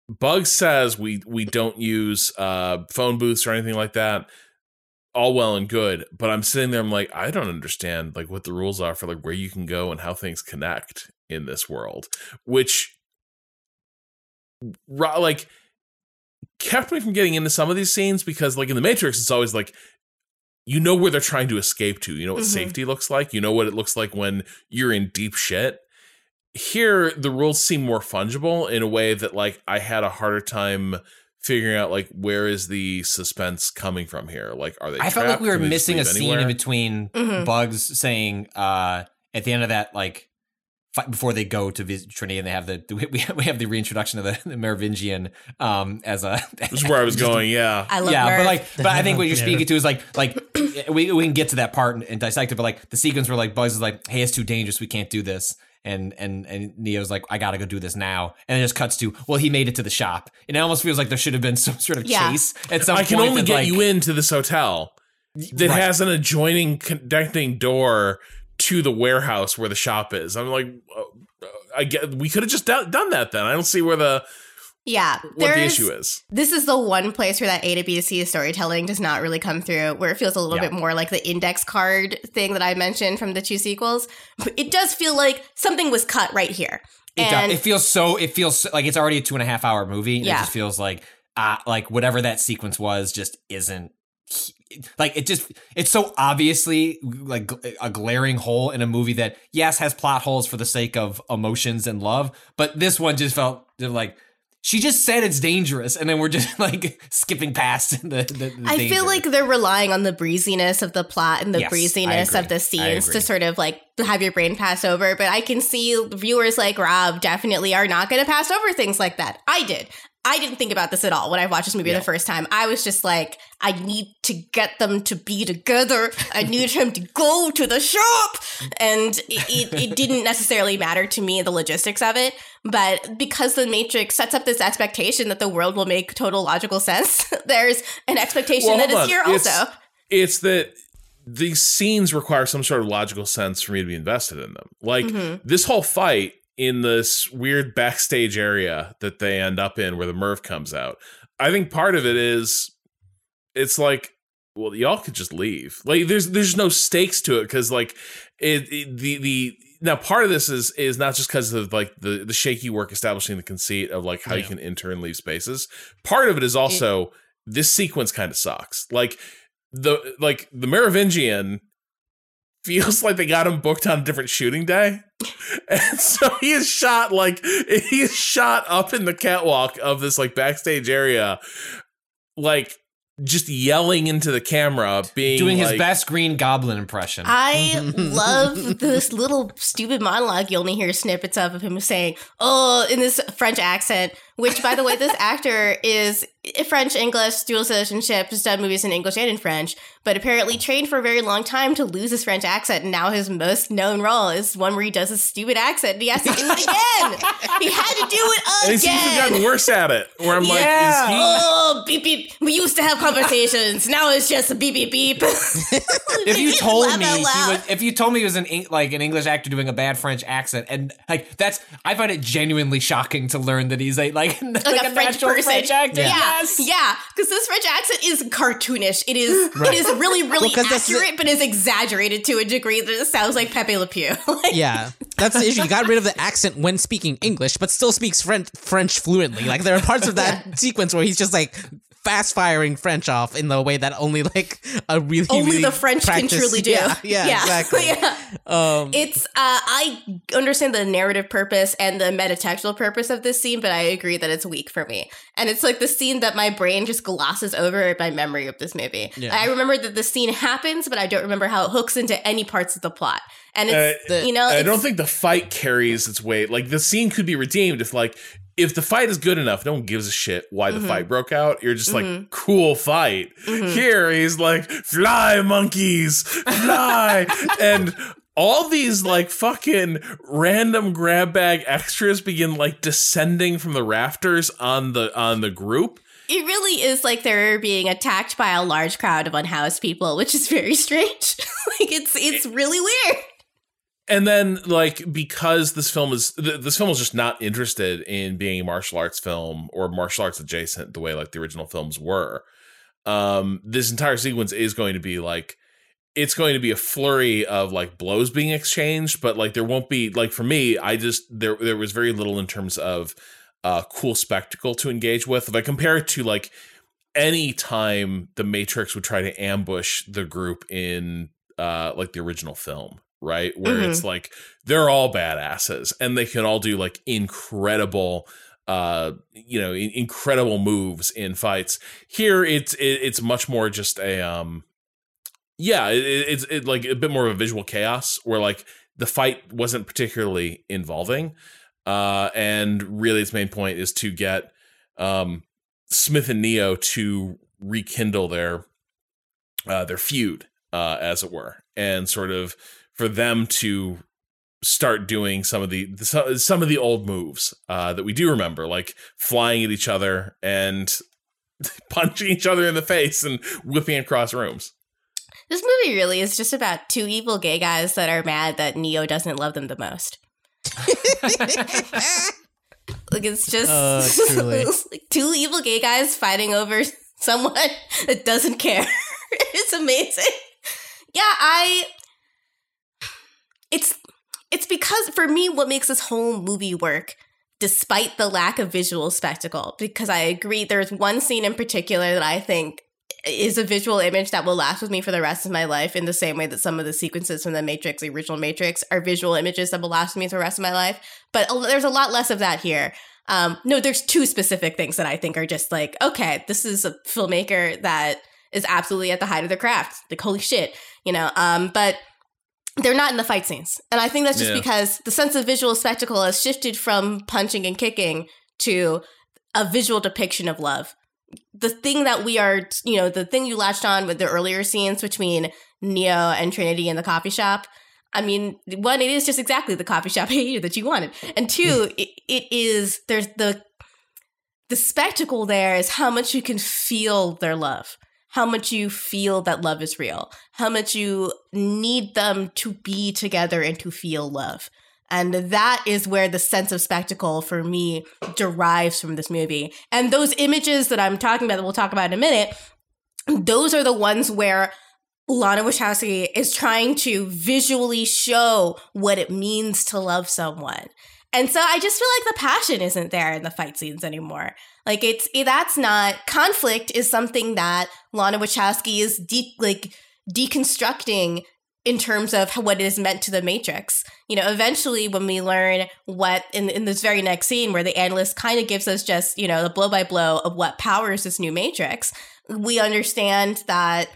Bug says we we don't use uh, phone booths or anything like that all well and good, but I'm sitting there, I'm like, I don't understand like what the rules are for like where you can go and how things connect in this world, which like kept me from getting into some of these scenes because like in the Matrix, it's always like you know where they're trying to escape to. You know what Mhm. safety looks like. You know what it looks like when you're in deep shit. Here, the rules seem more fungible in a way that like I had a harder time figuring out like where is the suspense coming from here. Like, are they? I felt like we were Can missing a leave scene in between Mhm. Bugs saying uh, at the end of that like fight before they go to visit Trinity and they have the [LAUGHS] we we have the reintroduction of the, the Merovingian um, as a [LAUGHS] This is where I was [LAUGHS] going. Yeah, I love yeah, Merv. but like, but I think what you're speaking to is like, like [CLEARS THROAT] we we can get to that part and, and dissect it, but like the sequence where like Bugs is like, "Hey, it's too dangerous, we can't do this," and and and Neo's like, "I gotta go do this now," and it just cuts to, well, he made it to the shop, and it almost feels like there should have been [LAUGHS] some sort of Yeah. chase at some point. I can only get like- you into this hotel that Right. has an adjoining connecting door to the warehouse where the shop is. I'm like, uh, I get we could have just done, done that then. I don't see where the yeah, what the issue is. This is the one place where that A to B to C storytelling does not really come through, where it feels a little Yeah. bit more like the index card thing that I mentioned from the two sequels. But it does feel like something was cut right here. It, and it feels so. It feels like it's already a two and a half hour movie. And Yeah. It just feels like, uh, like whatever that sequence was, just isn't. Like it just, it's so obviously like a glaring hole in a movie that yes has plot holes for the sake of emotions and love, but this one just felt like she just said it's dangerous, and then we're just [LAUGHS] like skipping past the. the, the I danger. feel like they're relying on the breeziness of the plot and the Yes, breeziness of the scenes to sort of like have your brain pass over. But I can see viewers like Rob definitely are not going to pass over things like that. I did. I didn't think about this at all when I watched this movie Yeah. the first time. I was just like, I need to get them to be together. I need him to go to the shop. And it, it, it didn't necessarily matter to me, the logistics of it. But because the Matrix sets up this expectation that the world will make total logical sense, [LAUGHS] there's an expectation Well, that on. here It's- also. It's that these scenes require some sort of logical sense for me to be invested in them. Like Mhm. this whole fight in this weird backstage area that they end up in where the Merv comes out. I think part of it is it's like well y'all could just leave. Like there's there's no stakes to it cuz like it, it- the the now part of this is is not just because of like the the shaky work establishing the conceit of like how you can enter and leave spaces. Part of it is also this sequence kind of sucks. Like the like the Merovingian feels [LAUGHS] like they got him booked on a different shooting day. And so he is shot like he is shot up in the catwalk of this like backstage area, like just yelling into the camera, being doing his best Green Goblin impression. I [LAUGHS] love this little stupid monologue you only hear snippets of of him saying, "Oh," in this French accent. Which, by the way, this actor is French English dual citizenship, has done movies in English and in French, but apparently trained for a very long time to lose his French accent. And now his most known role is one where he does his stupid accent and he has to do it again. he had to do it and he seems to have again. gotten worse at it. Where I'm like, is he? Oh, beep beep. We used to have conversations. now it's just a beep beep beep. [LAUGHS] if you [LAUGHS] told me he was, if you told me he was an like an English actor doing a bad French accent, and like that's, I find it genuinely shocking to learn that he's a like [LAUGHS] like, like, a, French natural person. French actor. Yeah, Yes. yeah, because this French accent is cartoonish. It is, it is really, really 'cause that's the- accurate, but is exaggerated to a degree that it sounds like Pepe Le Pew. [LAUGHS] Like, Yeah, that's the issue. You got rid of the accent when speaking English, but still speaks French French fluently. Like there are parts of that [LAUGHS] sequence where he's just like fast firing French off in the way that only like a really Only really the French can truly do. Yeah, yeah, exactly. [LAUGHS] Yeah. Um, It's uh I understand the narrative purpose and the metatextual purpose of this scene, but I agree that it's weak for me. And it's like the scene that my brain just glosses over in my memory of this movie. Yeah. I remember that the scene happens, but I don't remember how it hooks into any parts of the plot. And it's Uh, you know, I it's- don't think the fight carries its weight. Like the scene could be redeemed if like if the fight is good enough, no one gives a shit why the Mhm. fight broke out. You're just like Mhm. cool fight. Mhm. Here he's like fly monkeys, fly [LAUGHS] and all these like fucking random grab bag extras begin like descending from the rafters on the on the group. It really is like they're being attacked by a large crowd of unhoused people, which is very [LAUGHS] strange. like it's it's really weird. And then like because this film is th- this film is just not interested in being a martial arts film or martial arts adjacent the way like the original films were. Um this entire sequence is going to be like it's going to be a flurry of like blows being exchanged but like there won't be like for me i just there there was very little in terms of uh cool spectacle to engage with. If i compare it to like any time the Matrix would try to ambush the group in uh like the original film, right? Where mm-hmm. it's like they're all badasses and they can all do like incredible uh you know incredible moves in fights here it's it, it's much more just a um yeah it, it's it, like a bit more of a visual chaos where like the fight wasn't particularly involving uh and really its main point is to get um smith and neo to rekindle their uh their feud uh as it were and sort of for them to start doing some of the some of the old moves uh, that we do remember, like flying at each other and [LAUGHS] punching each other in the face and whipping across rooms. This movie really is just about two evil gay guys that are mad that Neo doesn't love them the most. [LAUGHS] like it's just uh, [LAUGHS] like two evil gay guys fighting over someone that doesn't care. it's amazing. Yeah, I it's it's because for me, what makes this whole movie work, despite the lack of visual spectacle, because I agree, there's one scene in particular that I think is a visual image that will last with me for the rest of my life in the same way that some of the sequences from the Matrix, the original Matrix, are visual images that will last with me for the rest of my life. But there's a lot less of that here. Um, no, there's two specific things that I think are just like, okay, this is a filmmaker that is absolutely at the height of their craft. Like, holy shit, you know? Um, but they're not in the fight scenes. And I think that's just yeah. because the sense of visual spectacle has shifted from punching and kicking to a visual depiction of love. The thing that we are, you know, the thing you latched on with the earlier scenes between Neo and Trinity in the coffee shop. I mean, one, it is just exactly the coffee shop [LAUGHS] that you wanted. And hmm. two, it, it is, there's the, the spectacle there is how much you can feel their love how much you feel that love is real, how much you need them to be together and to feel love. And that is where the sense of spectacle for me derives from this movie. And those images that I'm talking about, that we'll talk about in a minute, those are the ones where Lana Wachowski is trying to visually show what it means to love someone. And so I just feel like the passion isn't there in the fight scenes anymore. Like it's that's not conflict is something that Lana Wachowski is de- like deconstructing in terms of what is meant to the Matrix. You know, eventually when we learn what in in this very next scene where the analyst kind of gives us just, you know, the blow by blow of what powers this new Matrix, we understand that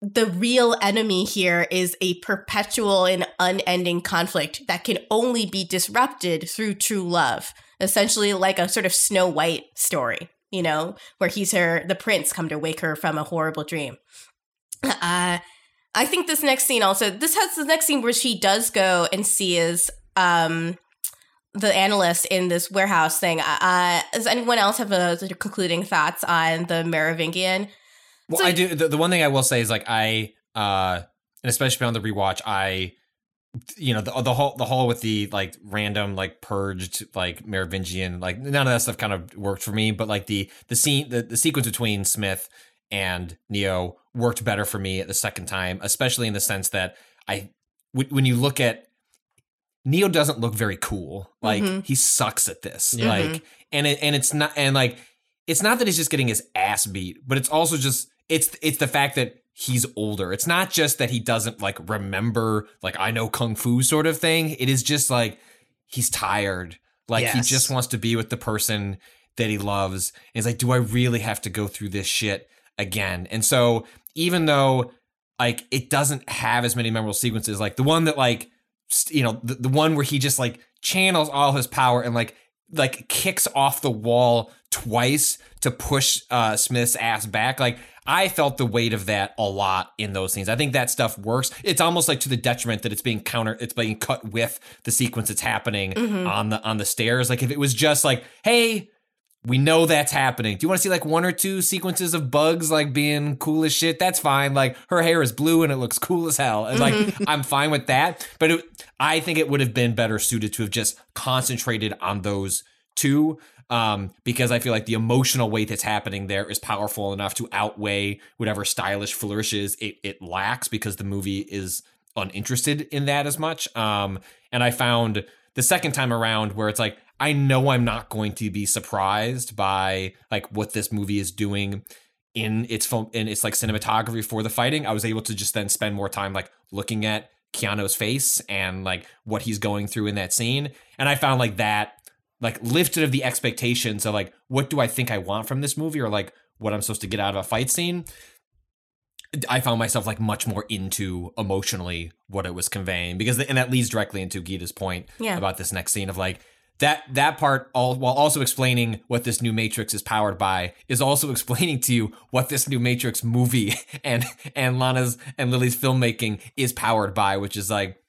the real enemy here is a perpetual and unending conflict that can only be disrupted through true love essentially like a sort of Snow White story, you know, where he's her the prince come to wake her from a horrible dream. Uh I think this next scene also this has the next scene where she does go and sees um the analyst in this warehouse thing. Uh, does anyone else have a concluding thoughts on the Merovingian? Well, so, I do. The, the one thing I will say is like I, uh, and especially on the rewatch, I you know the the whole the whole with the like random like purged like Merovingian like none of that stuff kind of worked for me but like the the scene the, the sequence between Smith and Neo worked better for me at the second time especially in the sense that I w- when you look at Neo doesn't look very cool like mm-hmm. he sucks at this like mm-hmm. and it and it's not and like it's not that he's just getting his ass beat but it's also just it's it's the fact that he's older. It's not just that he doesn't like remember like I know kung fu sort of thing. It is just like he's tired. Like yes. he just wants to be with the person that he loves. And he's like, do I really have to go through this shit again? And so even though like it doesn't have as many memorable sequences, like the one that like you know the, the one where he just like channels all his power and like like kicks off the wall twice to push uh Smith's ass back. Like I felt the weight of that a lot in those scenes. I think that stuff works. It's almost like to the detriment that it's being counter it's being cut with the sequence that's happening mm-hmm. on the on the stairs. Like if it was just like, hey, we know that's happening. Do you want to see like one or two sequences of bugs like being cool as shit? That's fine. Like her hair is blue and it looks cool as hell. And like mm-hmm. I'm fine with that. But it, I think it would have been better suited to have just concentrated on those two um, because I feel like the emotional weight that's happening there is powerful enough to outweigh whatever stylish flourishes it, it lacks because the movie is uninterested in that as much. Um, and I found the second time around where it's like, I know I'm not going to be surprised by like what this movie is doing in its film in its like cinematography for the fighting. I was able to just then spend more time like looking at Keanu's face and like what he's going through in that scene. And I found like that like lifted of the expectations of like what do I think I want from this movie or like what I'm supposed to get out of a fight scene. I found myself like much more into emotionally what it was conveying because and that leads directly into Gita's point Yeah. about this next scene of like that that part all while also explaining what this new matrix is powered by is also [LAUGHS] explaining to you what this new matrix movie [LAUGHS] and and Lana's and Lilly's filmmaking is powered by which is like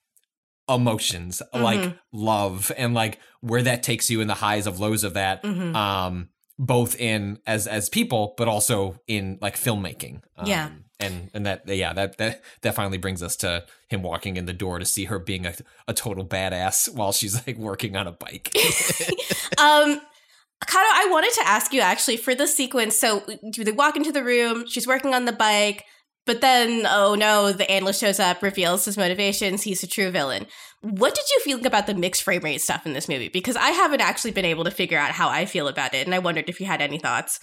emotions like love and like where that takes you in the highs of lows of that Mhm. um both in as as people but also in like filmmaking um, Yeah. and and that yeah that that that finally brings us to him walking in the door to see her being a, a total badass while she's like working on a bike [LAUGHS] um Cado, I wanted to ask you actually for the sequence. So they walk into the room, she's working on the bike, but then, oh no, the analyst shows up, reveals his motivations. He's a true villain. What did you feel about the mixed frame rate stuff in this movie? Because I haven't actually been able to figure out how I feel about it, and I wondered if you had any thoughts.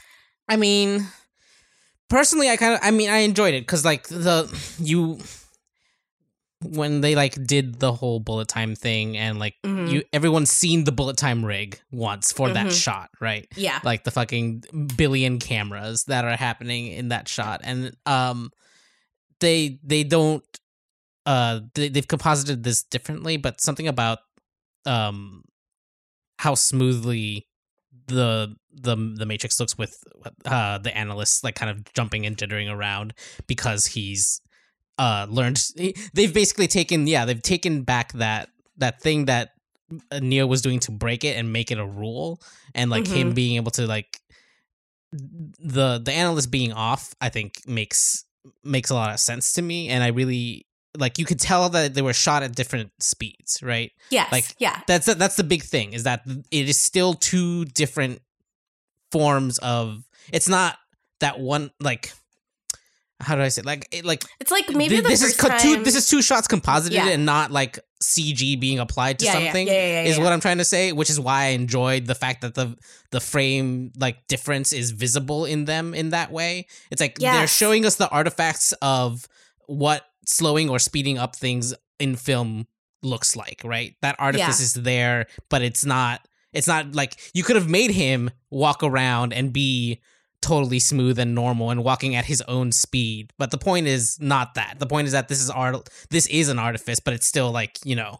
I mean, personally, I kind of, I mean, I enjoyed it because like the you when they like did the whole bullet time thing and like Mhm. you everyone's seen the bullet time rig once for that Mhm. shot, right? Yeah. Like the fucking billion cameras that are happening in that shot, and um, they they don't uh they, they've composited this differently, but something about um how smoothly the the the matrix looks with uh the analyst like kind of jumping and jittering around because he's uh learned they've basically taken yeah they've taken back that that thing that uh, Neo was doing to break it and make it a rule and like him Mhm. being able to like the the analyst being off I think makes makes a lot of sense to me and I really like you could tell that they were shot at different speeds right Yes. like, yeah. that's that's the big thing is that it is still two different forms of it's not that one like how do I say it? like it, like It's like maybe the this first is co- time. two this is two shots composited Yeah. and not like CG being applied to Yeah, something yeah, yeah, is what I'm trying to say which is why I enjoyed the fact that the the frame like difference is visible in them in that way. It's like they're showing us the artifacts of what slowing or speeding up things in film looks like right? That artifice is there but it's not it's not like you could have made him walk around and be totally smooth and normal and walking at his own speed. But the point is not that. The point is that this is art this is an artifice but it's still like you know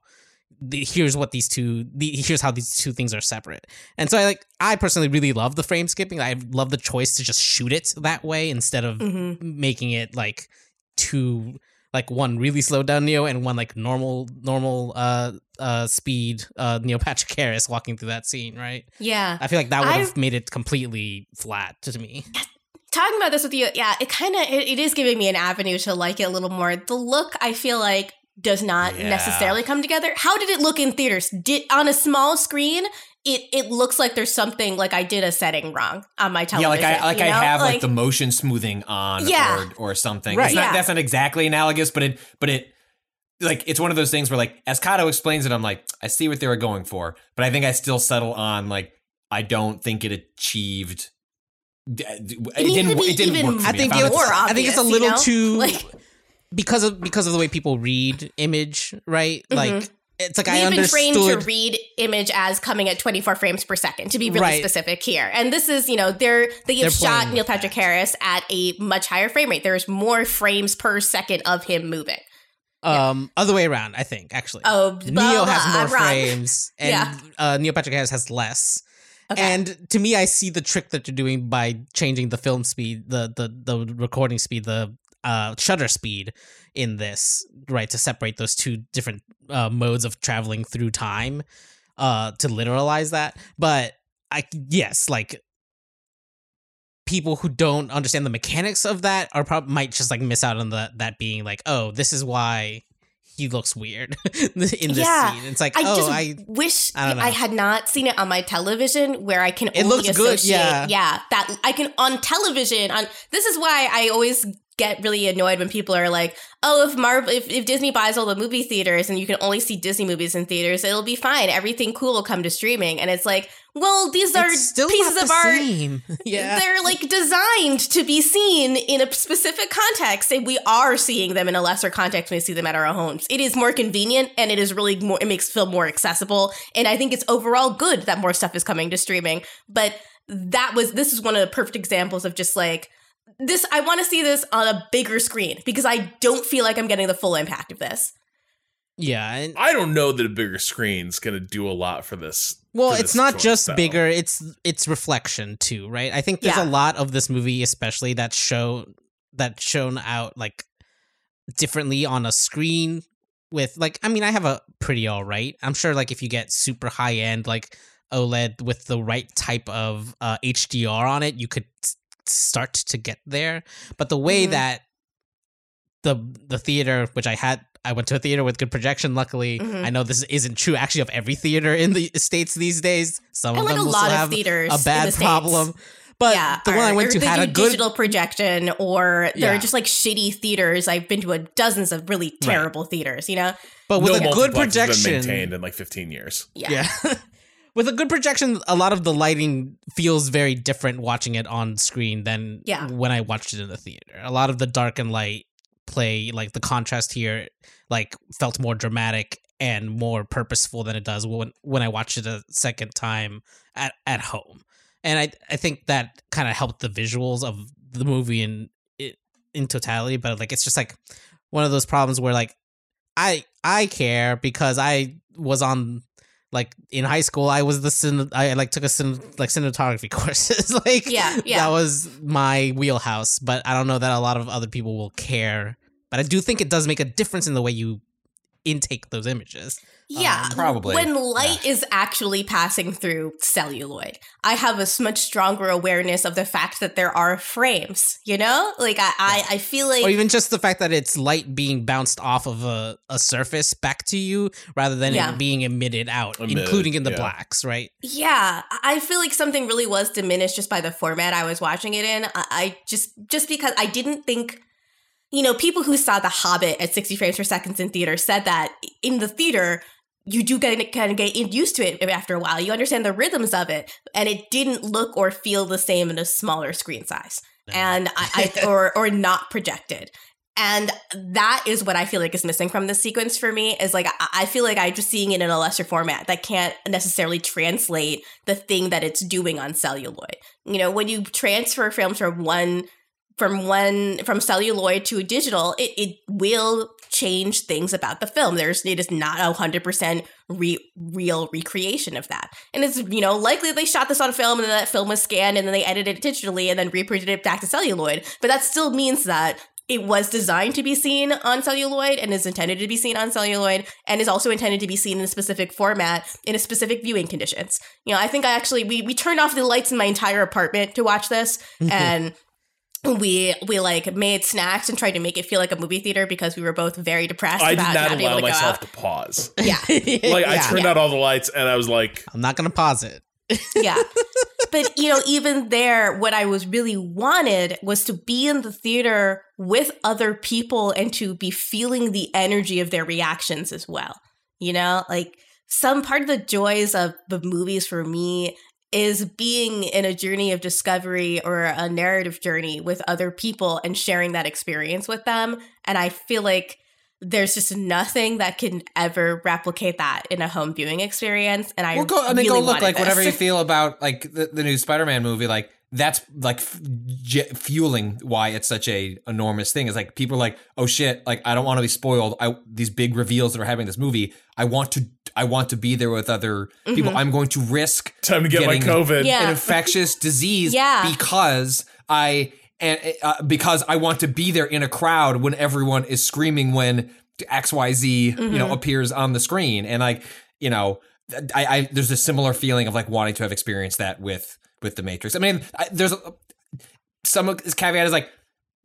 the, here's what these two the, here's how these two things are separate. And so i like i personally really love the frame skipping. I love the choice to just shoot it that way instead of Mhm. making it like two like one really slowed down Neo and one like normal normal uh uh speed uh Neil Patrick Harris walking through that scene, right? Yeah. I feel like that would have made it completely flat to me. talking about this with you, yeah, it kind of it, it is giving me an avenue to like it a little more. The look I feel like does not Yeah. necessarily come together. How did it look in theaters? Did on a small screen? It it looks like there's something like I did a setting wrong on my television. yeah like i like you i have like, the motion smoothing on Yeah. or or something Right. it's not Yeah. that's not exactly analogous but it but it like it's one of those things where like as Cado explains it i'm like i see what they were going for but i think i still settle on like i don't think it achieved it needs didn't, to be it didn't even work for I me. think found it's more I think it's a little you know? too [LAUGHS] Like- because of because of the way people read image, right? Mhm. Like it's like I We've been trained to read image as coming at 24 frames per second, to be really Right. specific here. And this is, you know, they're they They're shot Neil Patrick. Harris at a much higher frame rate. There's more frames per second of him moving. um other way around, I think actually. Oh, blah, Neo blah, has more I'm wrong. frames [LAUGHS] and Yeah. uh Neil Patrick Harris has less. Okay. And to me, I see the trick that you're doing by changing the film speed, the the the recording speed, the uh, shutter speed in this, right, to separate those two different uh, modes of traveling through time, uh, to literalize that. But I yes, like people who don't understand the mechanics of that are probably might just like miss out on the that being like, oh, this is why he looks weird [LAUGHS] in this Yeah. scene. It's like, I oh, I wish I. I had not seen it on my television where I can It only looks good, associate yeah. yeah that I can on television on this is why I always get really annoyed when people are like oh if Marvel if, if Disney buys all the movie theaters and you can only see Disney movies in theaters it'll be fine everything cool will come to streaming and it's like Well, these are still pieces of art. same. [LAUGHS] yeah. They're like designed to be seen in a specific context, and we are seeing them in a lesser context when we see them at our homes. It is more convenient, and it is really more. It makes film more accessible, and I think it's overall good that more stuff is coming to streaming. But that was this is one of the perfect examples of just like this. I want to see this on a bigger screen because I don't feel like I'm getting the full impact of this. yeah. And, I don't know that a bigger screen's going to do a lot for this. well, for it's this not choice, just though. bigger; it's it's reflection too, right? I think there's Yeah. a lot of this movie, especially that show that shown out like differently on a screen. With like, I mean, I have a pretty all right. I'm sure, like, if you get super high end like OLED with the right type of uh, HDR on it, you could s- start to get there. But the way Mhm. that the the theater, which I had, I went to a theater with good projection. Luckily, Mhm. I know this isn't true actually of every theater in the states these days. Some And of like them a will lot still of have theaters, a bad problem. But yeah, the one I went to they had a good digital projection, or they're Yeah. just like shitty theaters. I've been to a dozens of really terrible theaters. You know, but with no a good multiplex been projection. maintained in like 15 years. yeah, Yeah. [LAUGHS] With a good projection, a lot of the lighting feels very different watching it on screen than Yeah. when I watched it in the theater. A lot of the dark and light play, like the contrast here, like felt more dramatic and more purposeful than it does when when I watched it a second time at at home. And I I think that kind of helped the visuals of the movie in it in totality. But like it's just like one of those problems where like I I care because I was on like in high school I was the cin- I like took a cin- like cinematography [LAUGHS] courses. Like Yeah, yeah. that was my wheelhouse but I don't know that a lot of other people will care. But I do think it does make a difference in the way you intake those images yeah. Um, probably. when light is actually passing through celluloid, I have a much stronger awareness of the fact that there are frames. You know, like I I, I feel like or even just the fact that it's light being bounced off of a, a surface back to you rather than Yeah. it being emitted out Emitted, including in the yeah. blacks right Yeah, I feel like something really was diminished just by the format I was watching it in. I, I just just because I didn't think, you know, people who saw The Hobbit at sixty frames per second in theater said that in the theater you do get kind of get used to it after a while. You understand the rhythms of it, and it didn't look or feel the same in a smaller screen size, and I, I [LAUGHS] or or not projected. And that is what I feel like is missing from this sequence for me. Is like I, I feel like I'm just seeing it in a lesser format that can't necessarily translate the thing that it's doing on celluloid. You know, when you transfer films from one from one from celluloid to digital, it, it will change things about the film. There's it is not a hundred percent real recreation of that, and it's you know likely they shot this on film and then that film was scanned and then they edited it digitally and then reprinted it back to celluloid. But that still means that it was designed to be seen on celluloid and is intended to be seen on celluloid and is also intended to be seen in a specific format in a specific viewing conditions. You know, I think I actually we we turned off the lights in my entire apartment to watch this mm-hmm. and we we like made snacks and tried to make it feel like a movie theater because we were both very depressed I did not not allow to myself to pause. Yeah. [LAUGHS] Like I Yeah. turned Yeah. out all the lights and I was like, i'm not gonna pause it [LAUGHS] yeah. But you know, even there, what I was really wanted was to be in the theater with other people and to be feeling the energy of their reactions as well. You know, like some part of the joys of the movies for me is being in a journey of discovery or a narrative journey with other people and sharing that experience with them. And I feel like there's just nothing that can ever replicate that in a home viewing experience. And I Well, go. I mean, really go look. Like whatever you [LAUGHS] feel about like the, the new Spider-Man movie, like that's like f- j- fueling why it's such a enormous thing. Is like people are like, oh shit, like I don't want to be spoiled. I these big reveals that are happening in this movie. I want to. I want to be there with other people. I'm going to risk time to get my COVID. Mm-hmm. Yeah. an infectious disease [LAUGHS] Yeah. because I and uh, because I want to be there in a crowd when everyone is screaming when XYZ you Mm-hmm. know appears on the screen and like you know I, I there's a similar feeling of like wanting to have experienced that with with the Matrix. I mean I, there's a, some of this caveat is like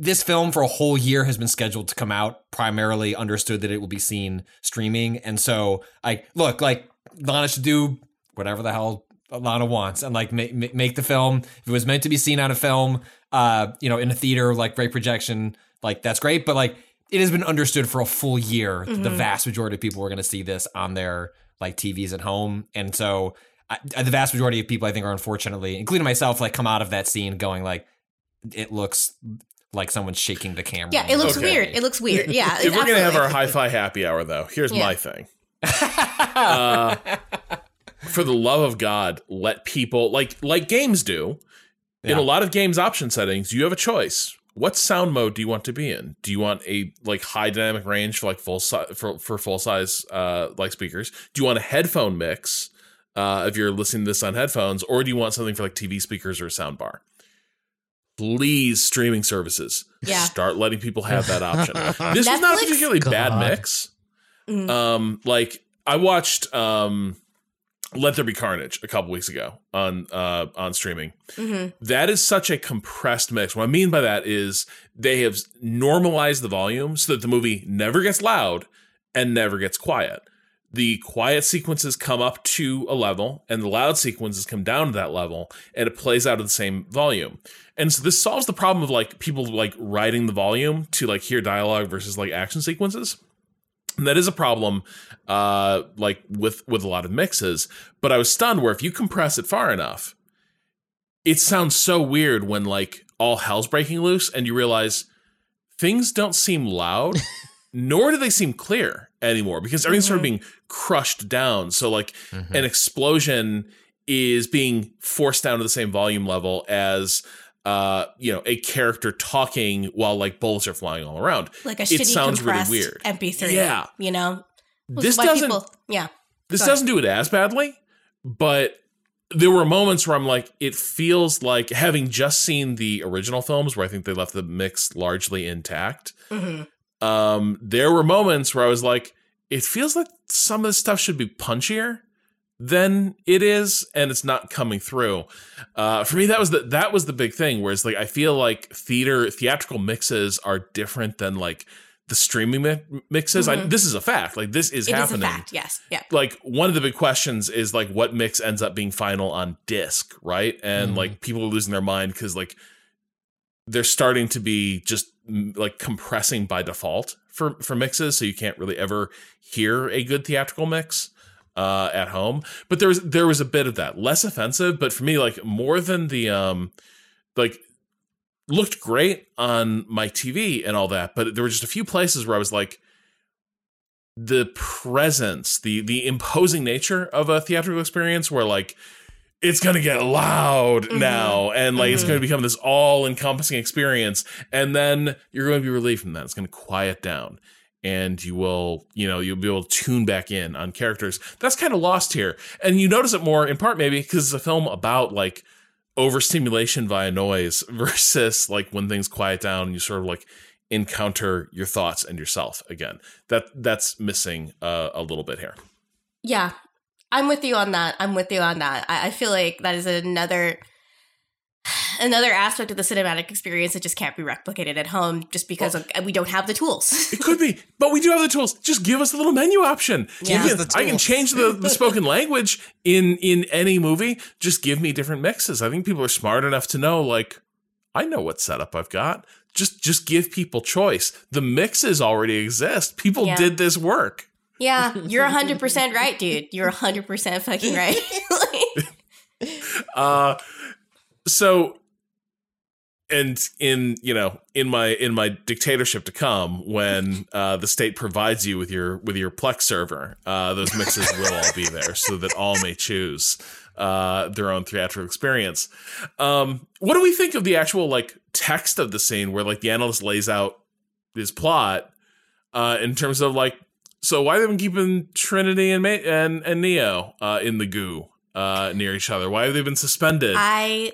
this film for a whole year has been scheduled to come out primarily understood that it will be seen streaming. And so like look like Lana should do whatever the hell Lana wants and like make make the film. If it was meant to be seen on a film uh you know in a theater like great projection like that's great. But like it has been understood for a full year that the vast majority of people were going to see this on their like TVs at home. And so I, the vast majority of people I think are unfortunately, including myself, like come out of that scene going like, it looks like someone's shaking the camera. Yeah, it looks Okay. weird. It looks weird. Yeah. if we're gonna have our hi-fi happy hour, though, here's Yeah. my thing. Uh, for the love of God, let people like like games do. In a lot of games option settings, you have a choice. What sound mode do you want to be in? Do you want a like high dynamic range for like full size for, for full size uh like speakers? Do you want a headphone mix uh if you're listening to this on headphones, or do you want something for like TV speakers or a sound bar? Please, streaming services, Yeah. start letting people have that option. [LAUGHS] This was not a Netflix? particularly bad God. mix. Mhm. Um, like I watched um Let There Be Carnage a couple weeks ago on uh on streaming. Mhm. That is such a compressed mix. What I mean by that is they have normalized the volume so that the movie never gets loud and never gets quiet. The quiet sequences come up to a level and the loud sequences come down to that level and it plays out at the same volume. And so this solves the problem of like people like writing the volume to like hear dialogue versus like action sequences. And that is a problem uh like with with a lot of mixes, but I was stunned where if you compress it far enough, it sounds so weird when like all hell's breaking loose and you realize things don't seem loud [LAUGHS] nor do they seem clear anymore because everything's sort of being crushed down so like Mhm. an explosion is being forced down to the same volume level as uh you know a character talking while like bullets are flying all around Like a It shitty sounds really compressed weird. MP3. Yeah. You know? This doesn't people- yeah. this doesn't do it as badly, but there were moments where I'm like, it feels like having just seen the original films where I think they left the mix largely intact. Mhm. Um, there were moments where I was like, it feels like some of this stuff should be punchier than it is, and it's not coming through. Uh, for me, that was the that was the big thing. Whereas, like, I feel like theater theatrical mixes are different than like the streaming mi- mixes. I, Mhm. this is a fact. Like, this is It is happening a fact. Yes. Yeah. like one of the big questions is like what mix ends up being final on disc, right? And Mhm. like people are losing their mind because like they're starting to be just like compressing by default for for mixes, so you can't really ever hear a good theatrical mix uh at home. But there was there was a bit of that less offensive, but for me like more than the um like looked great on my TV and all that, but there were just a few places where I was like the presence, the the imposing nature of a theatrical experience where like it's gonna get loud Mhm. now and like it's Mhm. gonna become this all-encompassing experience and then you're going to be relieved from that. It's gonna quiet down and you will, you know, you'll be able to tune back in on characters. That's kind of lost here. And you notice it more in part maybe because it's a film about like overstimulation via noise [LAUGHS] versus like when things quiet down you sort of like encounter your thoughts and yourself again. That that's missing uh, a little bit here. Yeah, I'm with you on that. I'm with you on that. I, I feel like that is another [SIGHS] another aspect of the cinematic experience that just can't be replicated at home, just because of, we don't have the tools. It could be, but we do have the tools. Just give us a little menu option. Yeah. Give Give me- the I can change the, the spoken language in in any movie. Just give me different mixes. I think people are smart enough to know, like, I know what setup I've got. Just just give people choice. The mixes already exist. People Yeah. did this work. Yeah, [LAUGHS] you're 100 percent right, dude. You're 100 percent fucking right. [LAUGHS] Uh so and in you know in my in my dictatorship to come when uh the state provides you with your with your plex server uh those mixes will all be there so that all may choose uh their own theatrical experience um what do we think of the actual like text of the scene where like the analyst lays out his plot uh in terms of like so why have they been keeping trinity and Ma- and and neo uh in the goo uh near each other why have they been suspended I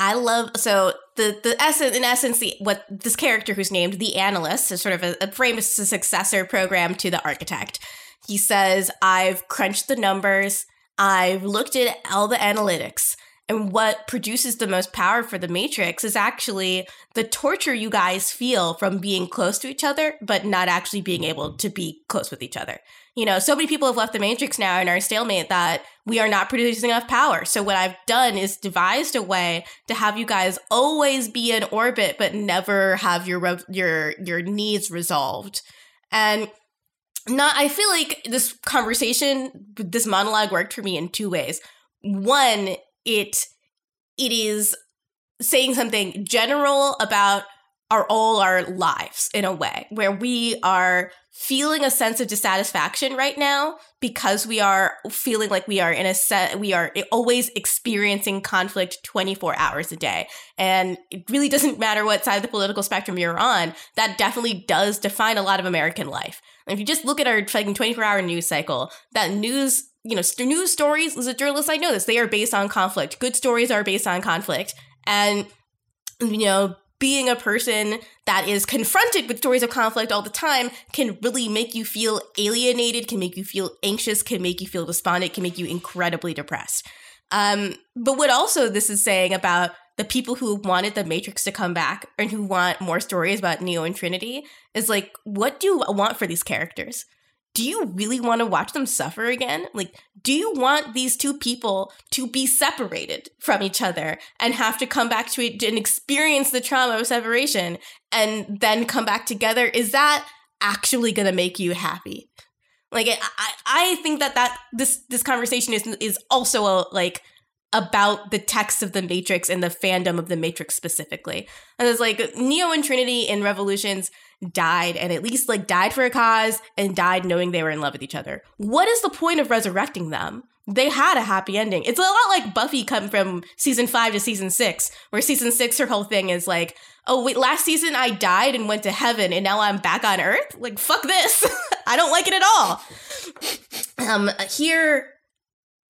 I love so the the essence in essence the what this character who's named the analyst is sort of a, a frame a successor program to the architect. He says, "I've crunched the numbers. I've looked at all the analytics." And what produces the most power for the Matrix is actually the torture you guys feel from being close to each other, but not actually being able to be close with each other. You know, so many people have left the Matrix now and are stalemate that we are not producing enough power. So what I've done is devised a way to have you guys always be in orbit, but never have your your your needs resolved. And not, I feel like this conversation, this monologue worked for me in two ways. one, it it is saying something general about our all our lives in a way where we are feeling a sense of dissatisfaction right now because we are feeling like we are in a set we are always experiencing conflict 24 hours a day. And it really doesn't matter what side of the political spectrum you're on that definitely does define a lot of american life. And if you just look at our fucking 24 hour news cycle that news you know news stories as a journalist i know this they are based on conflict good stories are based on conflict and you know being a person that is confronted with stories of conflict all the time can really make you feel alienated, can make you feel anxious, can make you feel despondent, can make you incredibly depressed. Um, but what also this is saying about the people who wanted the Matrix to come back and who want more stories about Neo and Trinity is like, what do you want for these characters? Do you really want to watch them suffer again? Like, do you want these two people to be separated from each other and have to come back to it and experience the trauma of separation and then come back together? Is that actually going to make you happy? Like, I, I think that that this this conversation is is also a, like about the text of the Matrix and the fandom of the Matrix specifically. And it's like Neo and Trinity in Revolutions died and at least like died for a cause and died knowing they were in love with each other. What is the point of resurrecting them? They had a happy ending. It's a lot like Buffy come from season five to season six, where season six, her whole thing is like, oh, wait, last season I died and went to heaven and now I'm back on earth? Like, fuck this. [LAUGHS] I don't like it at all. Um, here,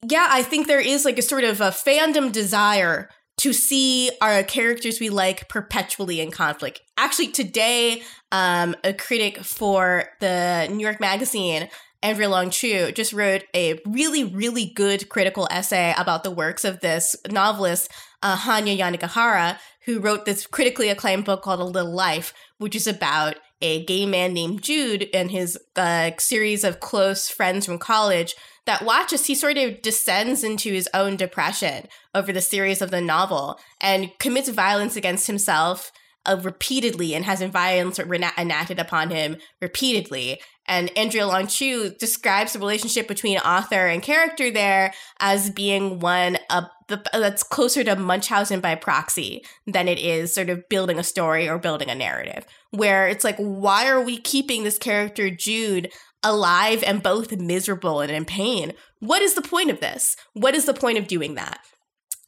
yeah, I think there is like a sort of a fandom desire to see our characters we like perpetually in conflict. Actually, today, um, a critic for the New York Magazine, Andrea Long Chu, just wrote a really, really good critical essay about the works of this novelist, uh, Hanya Yanagihara, who wrote this critically acclaimed book called A Little Life, which is about a gay man named Jude and his uh, series of close friends from college that watch as he sort of descends into his own depression over the series of the novel and commits violence against himself uh, repeatedly and has violence enacted upon him repeatedly. And Andrea Long Chu describes the relationship between author and character there as being one of the, that's closer to Munchausen by proxy than it is sort of building a story or building a narrative. Where it's like, why are we keeping this character Jude alive and both miserable and in pain. What is the point of this? What is the point of doing that?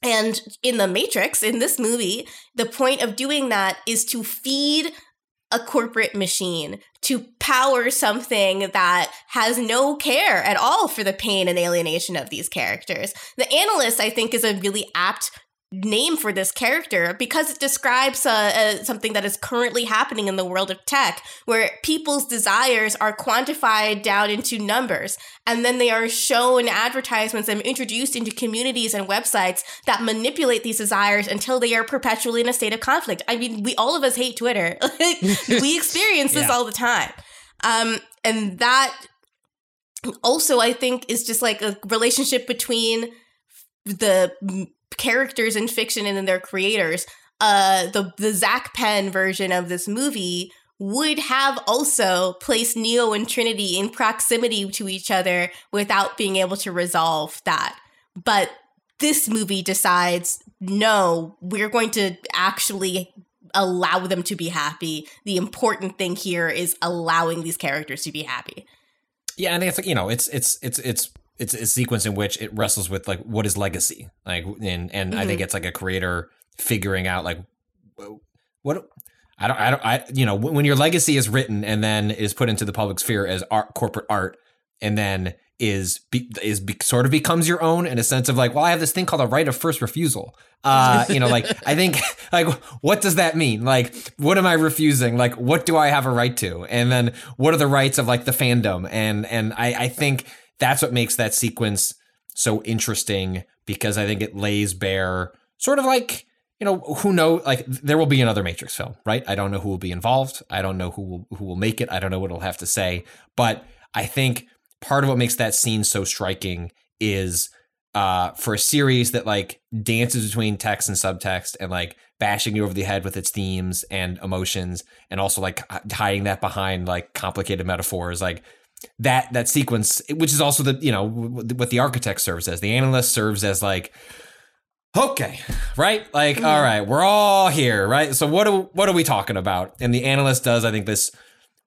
And in The Matrix, in this movie, the point of doing that is to feed a corporate machine, to power something that has no care at all for the pain and alienation of these characters. The analyst, I think, is a really apt name for this character because it describes uh, uh, something that is currently happening in the world of tech where people's desires are quantified down into numbers and then they are shown advertisements and introduced into communities and websites that manipulate these desires until they are perpetually in a state of conflict. I mean we all of us hate twitter. [LAUGHS] We [LAUGHS] experience this yeah. all the time. Um, and that also i think is just like a relationship between the characters in fiction and then their creators. Uh, the the Zak Penn version of this movie would have also placed Neo and Trinity in proximity to each other without being able to resolve that. But this movie decides no, we're going to actually allow them to be happy. The important thing here is allowing these characters to be happy. Yeah, I think it's like you know, it's it's it's it's it's a sequence in which it wrestles with like what is legacy? Like and and mm-hmm. i think mm-hmm. it's like a creator figuring out like what i don't i don't i you know when your legacy is written and then is put into the public sphere as art corporate art and then is be, is be, sort of becomes your own in a sense of like well i have this thing called a right of first refusal. Uh you know like i think [LAUGHS] like what does that mean? Like what am i refusing? Like what do i have a right to? And then what are the rights of like the fandom? And and i i think that's what makes that sequence so interesting because I think it lays bare sort of like you know who know like there will be another Matrix film, right? I don't know who will be involved. I don't know who will who will make it. I don't know what it'll have to say, but I think part of what makes that scene so striking is uh, for a series that like dances between text and subtext and like bashing you over the head with its themes and emotions and also like hiding that behind like complicated metaphors like that that sequence, which is also the you know what the architect serves as. The analyst serves as like, okay, right, like mm-hmm. all right, we're all here, right. So what are what are we talking about? And the analyst does, I think, this.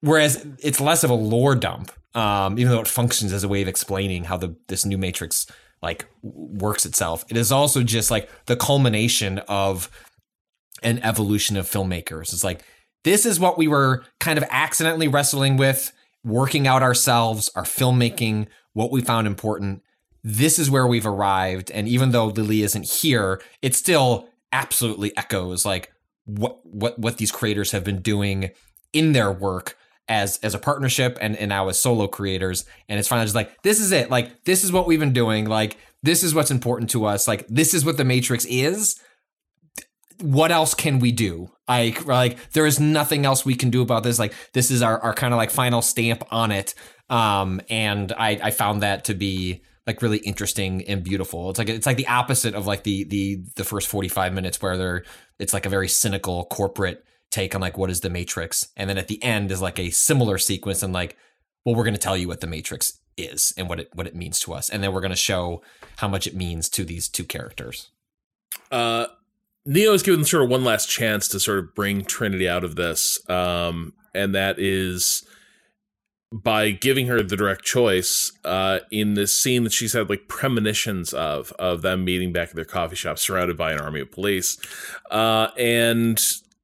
Whereas it's less of a lore dump, um, even though it functions as a way of explaining how the this new matrix like works itself. It is also just like the culmination of an evolution of filmmakers. It's like this is what we were kind of accidentally wrestling with working out ourselves, our filmmaking, what we found important. This is where we've arrived. And even though Lilly isn't here, it still absolutely echoes like what what what these creators have been doing in their work as as a partnership and, and now as solo creators. And it's finally just like, this is it. Like, this is what we've been doing. Like, this is what's important to us. Like, this is what the Matrix is what else can we do? Like, like there is nothing else we can do about this. Like, this is our, our kind of like final stamp on it. Um, and I, I found that to be like really interesting and beautiful. It's like it's like the opposite of like the the the first 45 minutes where they're it's like a very cynical corporate take on like what is the matrix and then at the end is like a similar sequence and like well we're going to tell you what the matrix is and what it what it means to us and then we're going to show how much it means to these two characters. Uh Neo is given sort of one last chance to sort of bring Trinity out of this, um, and that is by giving her the direct choice uh, in this scene that she's had like premonitions of of them meeting back at their coffee shop, surrounded by an army of police, uh, and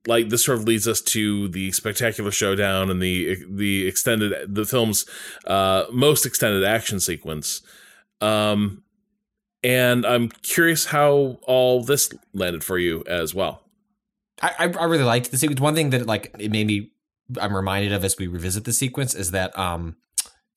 like this sort of leads us to the spectacular showdown and the the extended the film's uh, most extended action sequence. Um, and I'm curious how all this landed for you as well. I, I really liked the sequence. One thing that like it made me I'm reminded of as we revisit the sequence is that um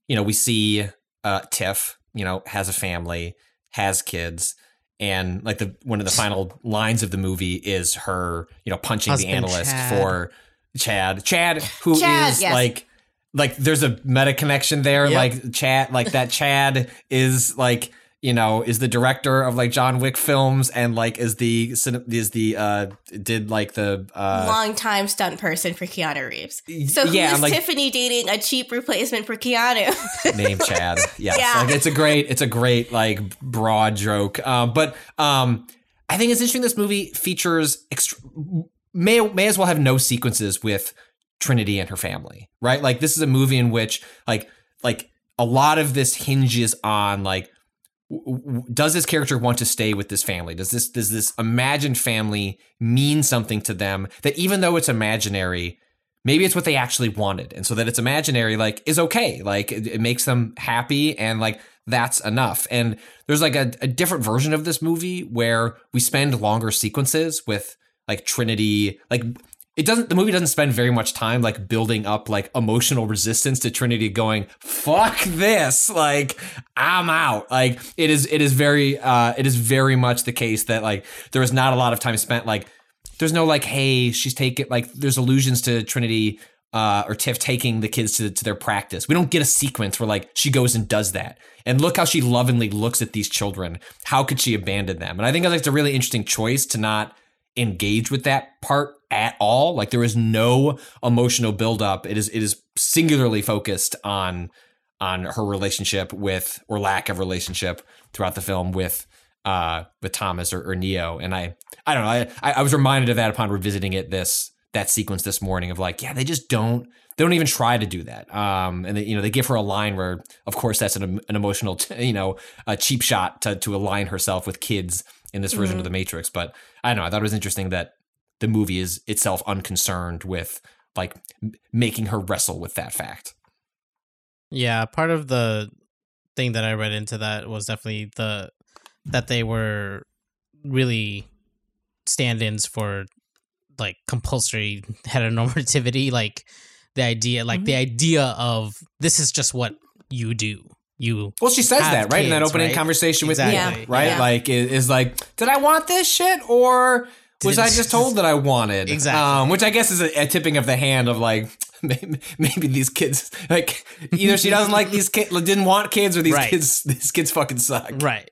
you know we see uh Tiff you know has a family has kids and like the one of the final lines of the movie is her you know punching Husband the analyst Chad. for Chad Chad who Chad, is yes. like like there's a meta connection there yep. like Chad like that Chad is like you know, is the director of like John Wick films and like is the is the uh did like the uh long time stunt person for Keanu Reeves. So yeah, who's like, Tiffany dating a cheap replacement for Keanu? [LAUGHS] name Chad. [LAUGHS] Yes. Yeah, like, it's a great it's a great like broad joke. Um, but um, I think it's interesting. This movie features ext- may may as well have no sequences with Trinity and her family, right? Like this is a movie in which like like a lot of this hinges on like does this character want to stay with this family? Does this does this imagined family mean something to them that even though it's imaginary, maybe it's what they actually wanted, and so that it's imaginary like is okay, like it, it makes them happy, and like that's enough. And there's like a, a different version of this movie where we spend longer sequences with like Trinity, like it doesn't the movie doesn't spend very much time like building up like emotional resistance to trinity going fuck this like i'm out like it is it is very uh it is very much the case that like there is not a lot of time spent like there's no like hey she's taking like there's allusions to trinity uh, or Tiff taking the kids to, to their practice. We don't get a sequence where like she goes and does that. And look how she lovingly looks at these children. How could she abandon them? And I think that's a really interesting choice to not engage with that part at all. Like there is no emotional buildup. It is it is singularly focused on on her relationship with or lack of relationship throughout the film with uh with Thomas or, or Neo. And I I don't know. I I was reminded of that upon revisiting it this that sequence this morning of like, yeah, they just don't they don't even try to do that. Um, and they, you know, they give her a line where, of course, that's an, an emotional, [LAUGHS] you know, a cheap shot to to align herself with kids in this version mm-hmm. of the Matrix. But I don't know. I thought it was interesting that the movie is itself unconcerned with like making her wrestle with that fact. Yeah, part of the thing that I read into that was definitely the that they were really stand-ins for like compulsory [LAUGHS] heteronormativity like the idea like mm-hmm. the idea of this is just what you do you well she says that right kids, in that opening right? conversation with exactly. me right yeah. like is, is like did i want this shit or was I just told that I wanted? Exactly. Um, which I guess is a, a, tipping of the hand of like [LAUGHS] maybe, maybe, these kids like either she doesn't like these kids didn't want kids or these right. kids these kids fucking suck. Right.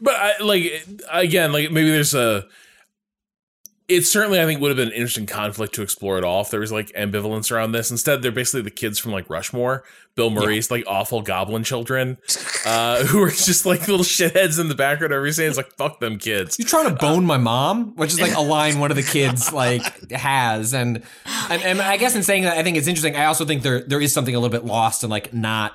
But I, like again, like maybe there's a it certainly I think would have been an interesting conflict to explore at all if there was like ambivalence around this. Instead, they're basically the kids from like Rushmore, Bill Murray's like awful goblin children, uh, [LAUGHS] who are just like little shitheads in the background every scene. It's like fuck them kids. You trying to bone my mom, which is like a line one of the kids [LAUGHS] like has, and, and and I guess in saying that, I think it's interesting. I also think there there is something a little bit lost and like not.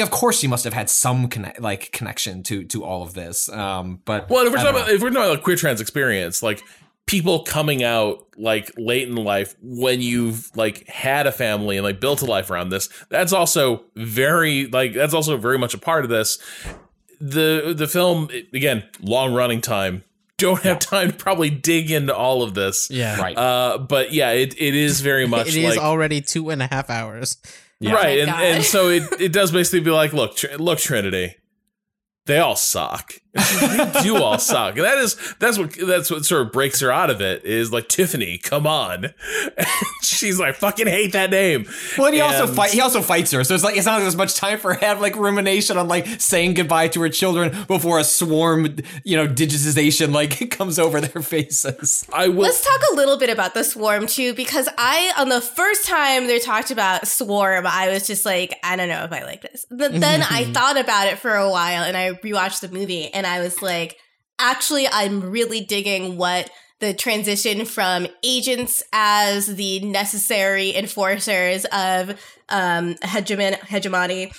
Of course, she must have had some connect, like connection to to all of this. Um, but Well, if we're talking about if we're talking about a queer trans experience, like people coming out like late in life when you've like had a family and like built a life around this, that's also very like that's also very much a part of this. The the film again, long running time. Don't have time to probably dig into all of this. Yeah. right. Uh, but yeah, it, it is very [LAUGHS] much It is like already two and a half hours. right, my and, God. and so it, it does basically be like, look, Tr- look, Trinity, they all suck. They do all suck. And that is that's what that's what sort of breaks her out of it is like Tiffany, come on. And [LAUGHS] she's like, fucking hate that name. Well, and he also fight. He also fights her, so it's like it's not like there's much time for her have like rumination on like saying goodbye to her children before a swarm, you know, digitization like [LAUGHS] comes over their faces. I will. Let's talk a little bit about the swarm too, because I, on the first time they talked about swarm, I was just like, I don't know if I like this. But then I mm-hmm. thought about it for a while and I rewatched the movie and I was like, actually, I'm really digging what the transition from agents as the necessary enforcers of um, hegemon- hegemony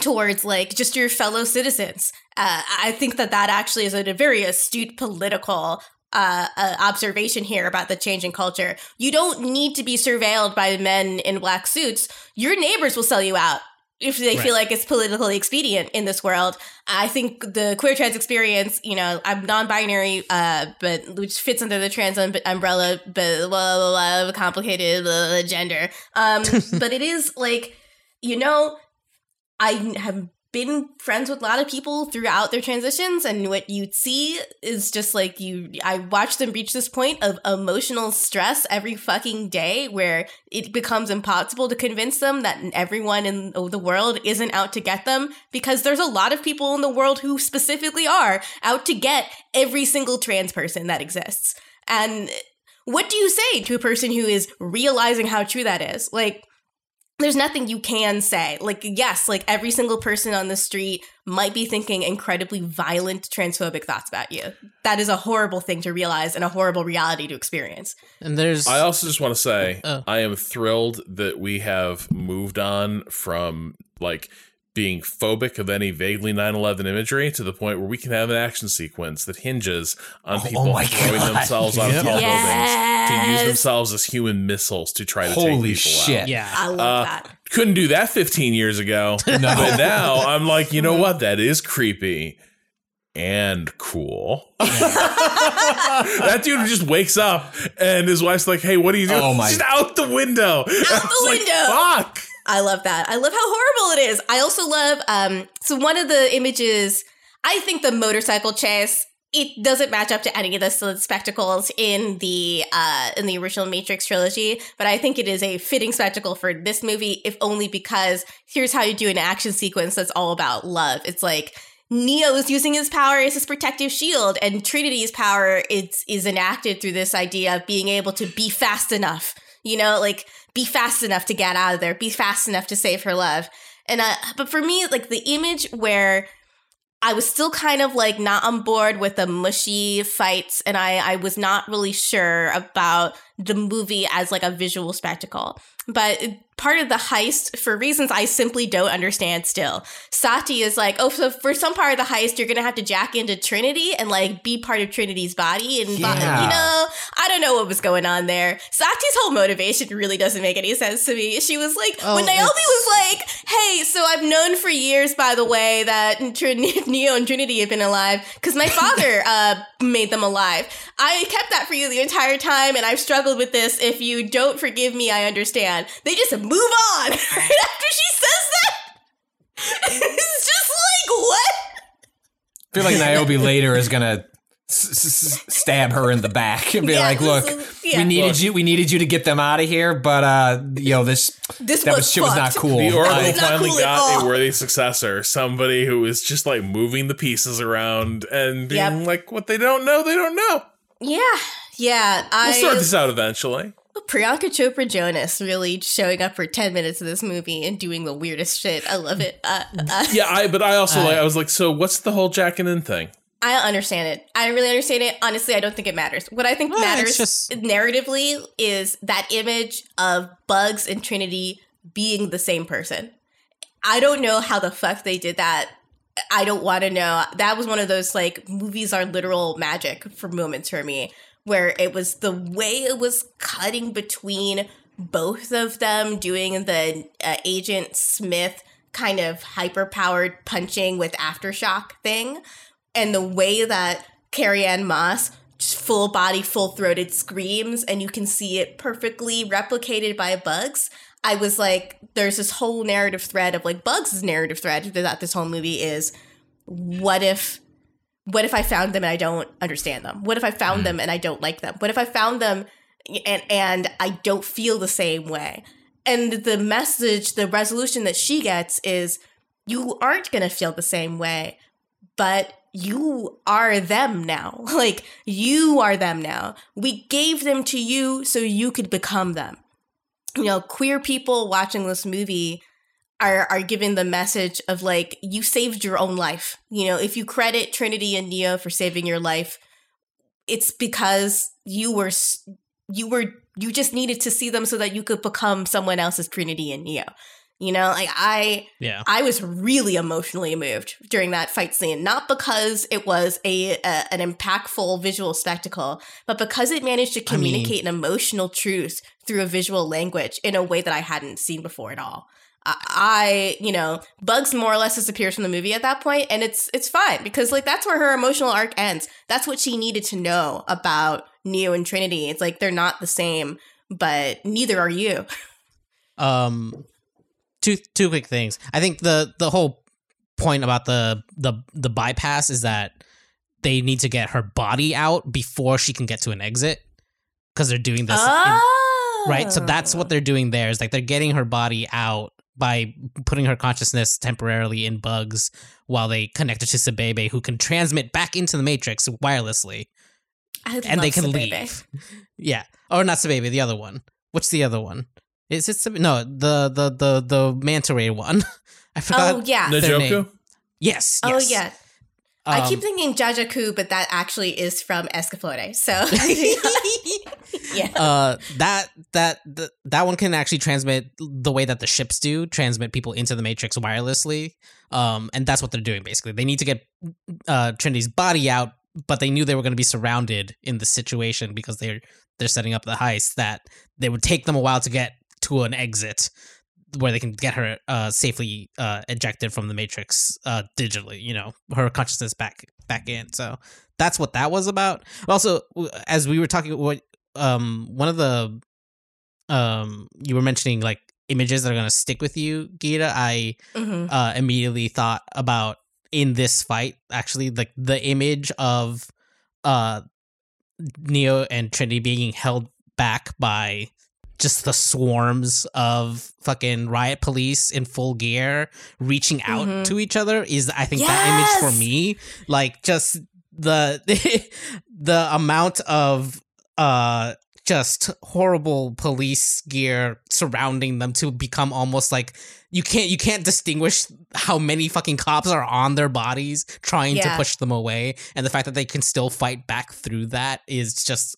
towards like just your fellow citizens. Uh, I think that that actually is a very astute political uh, uh, observation here about the changing culture. You don't need to be surveilled by men in black suits. Your neighbors will sell you out if they feel like it's politically expedient in this world. I think the queer trans experience, you know, I'm non-binary, uh, but which fits under the trans um- umbrella, but blah, blah, blah, complicated blah, blah, gender. Um, [LAUGHS] but it is like, you know, I have been friends with a lot of people throughout their transitions and what you'd see is just like you I watch them reach this point of emotional stress every fucking day where it becomes impossible to convince them that everyone in the world isn't out to get them because there's a lot of people in the world who specifically are out to get every single trans person that exists. And what do you say to a person who is realizing how true that is? Like there's nothing you can say. Like, yes, like every single person on the street might be thinking incredibly violent transphobic thoughts about you. That is a horrible thing to realize and a horrible reality to experience. And there's I also just want to say Oh. I am thrilled that we have moved on from like being phobic of any vaguely 9/11 imagery to the point where we can have an action sequence that hinges on people oh throwing God. themselves out of Yep. tall buildings to use themselves as human missiles to try to Holy take people shit. out. yeah. I love Uh, that. Couldn't do that 15 years ago. [LAUGHS] But now I'm like, you know what? That is creepy and cool. [LAUGHS] that dude just wakes up and his wife's like, hey, what are you doing? Oh my- Just out the window. Out [LAUGHS] the window. Fuck. I love that. I love how horrible it is. I also love um so one of the images I think the motorcycle chase it doesn't match up to any of the spectacles in the uh in the original Matrix trilogy, but I think it is a fitting spectacle for this movie if only because here's how you do an action sequence that's all about love. It's like Neo is using his power as his protective shield, and Trinity's power is is enacted through this idea of being able to be fast enough. You know, like be fast enough to get out of there, be fast enough to save her love. And uh, but for me, like the image where I was still kind of like not on board with the mushy fights, and I I was not really sure about the movie as like a visual spectacle. But part of the heist, for reasons I simply don't understand still, Sati is like, oh, so for some part of the heist, you're gonna have to jack into Trinity and like be part of Trinity's body, and Yeah. you know, I don't know what was going on there. Sati's whole motivation really doesn't make any sense to me. She was like, Oh, when Naomi was like, hey, so I've known for years, by the way, that [LAUGHS] Trin- Neo and Trinity have been alive because my [LAUGHS] father uh, made them alive. I kept that for you the entire time, and I've struggled with this. If you don't forgive me, I understand. They just move on [LAUGHS] right after she says that. [LAUGHS] it's just like, what? I feel like Niobe [LAUGHS] later is gonna s- s- s- stab her in the back and be Yeah, like, "Look, is- yeah. we needed Look. you. We needed you to get them out of here, but uh, yo, this This that was was shit was not cool." The Oracle Like, finally cool got a worthy successor, somebody who is just like moving the pieces around and being Yep. like, what they don't know, they don't know. Yeah, Yeah, I We'll sort this out eventually. Priyanka Chopra Jonas really showing up for 10 minutes of this movie and doing the weirdest shit. I love it. Uh, uh, [LAUGHS] Yeah, I but I also like I was like, so what's the whole Jack and in thing? I don't understand it. I don't really understand it. Honestly, I don't think it matters. What I think Well, matters just- narratively is that image of Bugs and Trinity being the same person. I don't know how the fuck they did that. I don't want to know. That was one of those like movies are literal magic for moments for me, where it was the way it was cutting between both of them doing the uh, Agent Smith kind of hyper powered punching with aftershock thing, and the way that Carrie Ann Moss full body, full throated screams, and you can see it perfectly replicated by Bugs. I was like, there's this whole narrative thread of like Bugs' narrative thread that this whole movie is what if what if I found them and I don't understand them? What if I found mm. them and I don't like them? What if I found them and and I don't feel the same way? And the message, the resolution that she gets is you aren't going to feel the same way, but you are them now. [LAUGHS] Like you are them now. We gave them to you so you could become them. You know, queer people watching this movie are are given the message of like you saved your own life. You know, if you credit Trinity and Neo for saving your life, it's because you were you were you just needed to see them so that you could become someone else's Trinity and Neo. You know, like I Yeah. I was really emotionally moved during that fight scene, not because it was a, a an impactful visual spectacle, but because it managed to I mean- communicate an emotional truth through a visual language in a way that I hadn't seen before at all. I, you know, Bugs more or less disappears from the movie at that point, and it's it's fine because like that's where her emotional arc ends. That's what she needed to know about Neo and Trinity. It's like they're not the same, but neither are you. um two two quick things i think the the whole point about the the the bypass is that they need to get her body out before she can get to an exit because they're doing this in- oh, right so that's what they're doing there is like they're getting her body out by putting her consciousness temporarily in bugs while they connect her to Sabebe, who can transmit back into the matrix wirelessly I and they can Sabebe. leave. [LAUGHS] Yeah, or not Sabebe, the other one. What's the other one? Is it Sab- no the the the the manta ray one? [LAUGHS] I forgot. Oh yeah. their name. Najoku? Yes, Oh yes. yeah. I keep Um, thinking Jajaku, but that actually is from Escaflowne. So [LAUGHS] [LAUGHS] yeah. uh that that th- that one can actually transmit the way that the ships do transmit people into the matrix wirelessly um and that's what they're doing basically they need to get uh trinity's body out but they knew they were going to be surrounded in the situation because they're they're setting up the heist that they would take them a while to get to an exit where they can get her uh safely uh ejected from the matrix uh digitally you know her consciousness back back in so that's what that was about also as we were talking what um one of the um you were mentioning like images that are going to stick with you Gita I Mhm. uh immediately thought about in this fight actually like the image of uh Neo and Trinity being held back by just the swarms of fucking riot police in full gear reaching out Mhm. to each other is I think that image for me. Like just the [LAUGHS] the amount of uh just horrible police gear surrounding them to become almost like you can't you can't distinguish how many fucking cops are on their bodies trying to push them away. And the fact that they can still fight back through that is just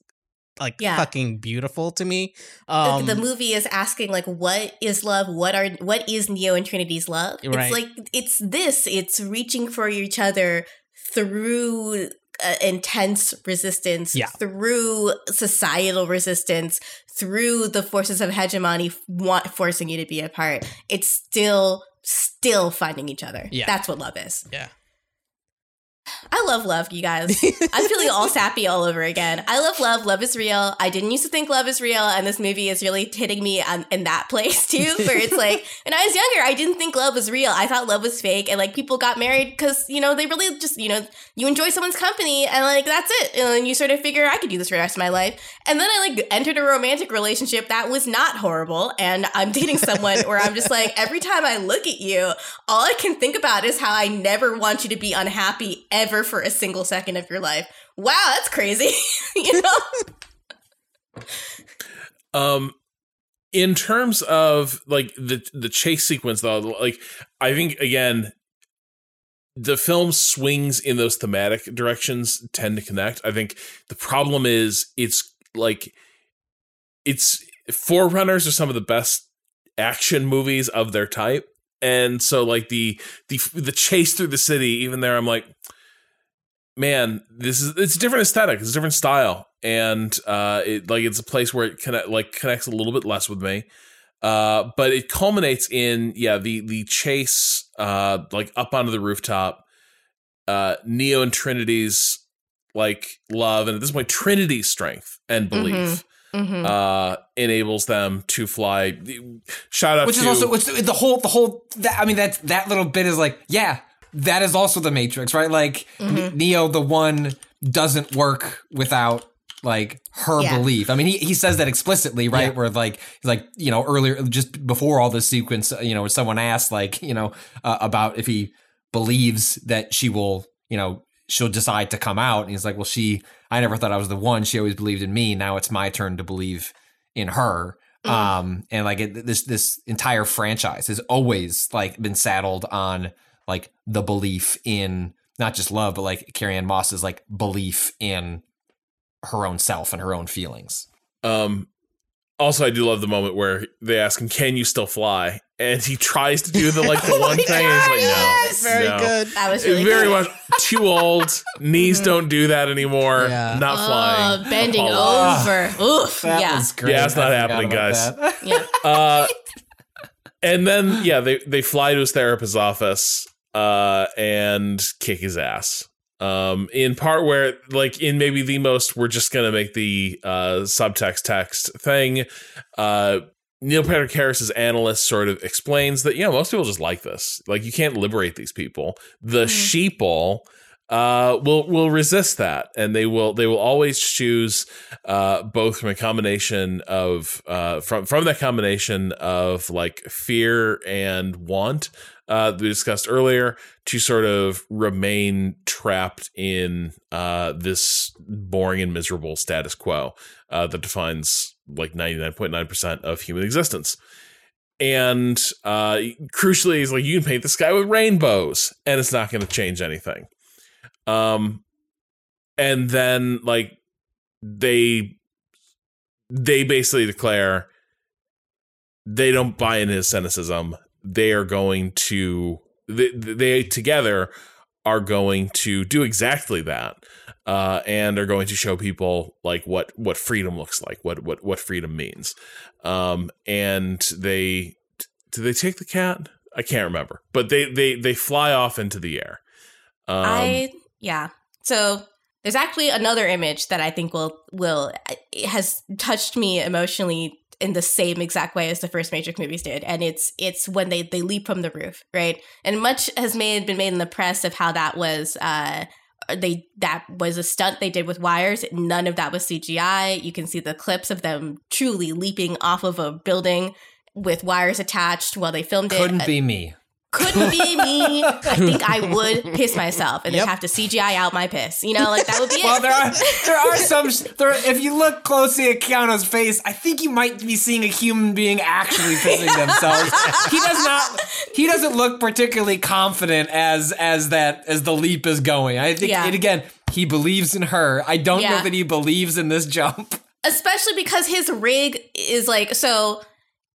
like Yeah. fucking beautiful to me The- um the movie is asking like what is love what are what is neo and trinity's love Right. it's like it's this it's reaching for each other through uh, intense resistance Yeah. through societal resistance through the forces of hegemony want forcing you to be apart it's still still finding each other Yeah. that's what love is yeah I love love, you guys. I'm feeling all [LAUGHS] sappy all over again. I love love. Love is real. I didn't used to think love is real, and this movie is really hitting me on, in that place too, where it's like, [LAUGHS] when I was younger, I didn't think love was real. I thought love was fake, and like people got married because you know they really just you know you enjoy someone's company, and like that's it, and then you sort of figure I could do this for the rest of my life, and then I like entered a romantic relationship that was not horrible, and I'm dating someone where I'm just like every time I look at you, all I can think about is how I never want you to be unhappy ever for a single second of your life. Wow, that's crazy. [LAUGHS] you know? Um, in terms of like the the chase sequence, though, like I think again, the film swings in those thematic directions tend to connect. I think the problem is it's like it's Forerunners are some of the best action movies of their type, and so like the the the chase through the city, even there, I'm like, man, this is it's a different aesthetic, it's a different style, and uh, it like it's a place where it connect like connects a little bit less with me. Uh, but it culminates in yeah the the chase uh like up onto the rooftop, uh Neo and Trinity's like love, and at this point Trinity's strength and belief. Mm-hmm. Uh, enables them to fly. Shout out which to is also which the whole the whole that, I mean that that little bit is like yeah that is also the Matrix right like Mhm. Neo the one doesn't work without like her Yeah. belief. I mean he he says that explicitly right Yeah. where like like you know earlier just before all this sequence you know someone asked like you know uh, about if he believes that she will you know she'll decide to come out and he's like well she I never thought I was the one she always believed in me now it's my turn to believe in her Mhm. um and like it, this this entire franchise has always like been saddled on like the belief in not just love but like Carrie Ann Moss's like belief in her own self and her own feelings Um, also, I do love the moment where they ask him, "Can you still fly?" And he tries to do the like the [LAUGHS] one thing, and he's like, "No, Yes, very no. good. That was really very good. much too old. Knees don't do that anymore. Yeah. Not flying. Oh, bending Apollo. over. Oof. That yeah. was great. Yeah, it's not happening, guys. yeah. [LAUGHS] Uh, and then yeah, they they fly to his therapist's office uh, and kick his ass. Um, in part where like in maybe the most we're just gonna make the uh, subtext text thing. Uh, Neil Patrick Harris's analyst sort of explains that yeah, most people just like this. Like you can't liberate these people. The sheeple uh will will resist that and they will they will always choose uh both from a combination of uh from from that combination of like fear and want uh that we discussed earlier to sort of remain trapped in uh this boring and miserable status quo uh that defines like 99.9% of human existence. And uh crucially he's like you can paint the sky with rainbows and it's not going to change anything um and then like they they basically declare they don't buy into his cynicism. They are going to they, they together are going to do exactly that uh, and are going to show people like what what freedom looks like what what what freedom means. Um and they do they take the cat? I can't remember. But they they they fly off into the air. Um, I yeah. So there's actually another image that I think will will it has touched me emotionally in the same exact way as the first Matrix movies did, and it's it's when they they leap from the roof, right? And much has made been made in the press of how that was. uh they that was a stunt they did with wires. None of that was CGI. You can see the clips of them truly leaping off of a building with wires attached while they filmed it. Couldn't be me. Couldn't be me. I think I would piss myself and Yep. then have to CGI out my piss. You know, like that would be [LAUGHS] Well, it. there are there are some. There, if you look closely at Keanu's face, I think you might be seeing a human being actually pissing [LAUGHS] themselves. he does not. He doesn't look particularly confident as as that as the leap is going. I think, Yeah. and again, he believes in her. I don't know that he believes in this jump. Especially because his rig is like so.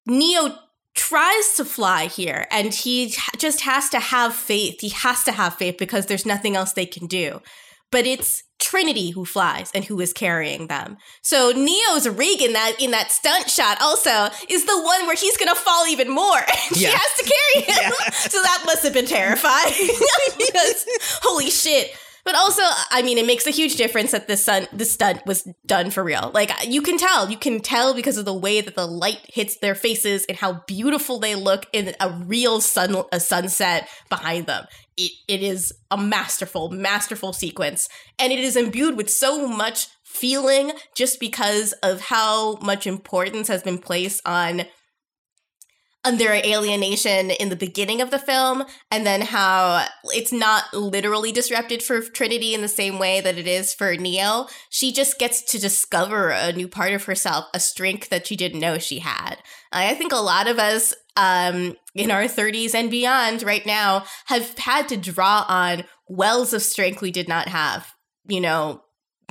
Neo tries to fly here, and he just has to have faith. He has to have faith because there's nothing else they can do. But it's Trinity who flies and who is carrying them. So Neo's rig in that in that stunt shot also is the one where he's gonna fall even more. [LAUGHS] she has to carry him. So that must have been terrifying. [LAUGHS] because holy shit. But also, I mean, it makes a huge difference that the sun, the stunt was done for real. Like you can tell, you can tell because of the way that the light hits their faces and how beautiful they look in a real sun, a sunset behind them. It, it is a masterful, masterful sequence, and it is imbued with so much feeling just because of how much importance has been placed on under alienation in the beginning of the film, and then how it's not literally disrupted for Trinity in the same way that it is for Neo. She just gets to discover a new part of herself, a strength that she didn't know she had. I think a lot of us um, in our 30s and beyond right now have had to draw on wells of strength we did not have. You know,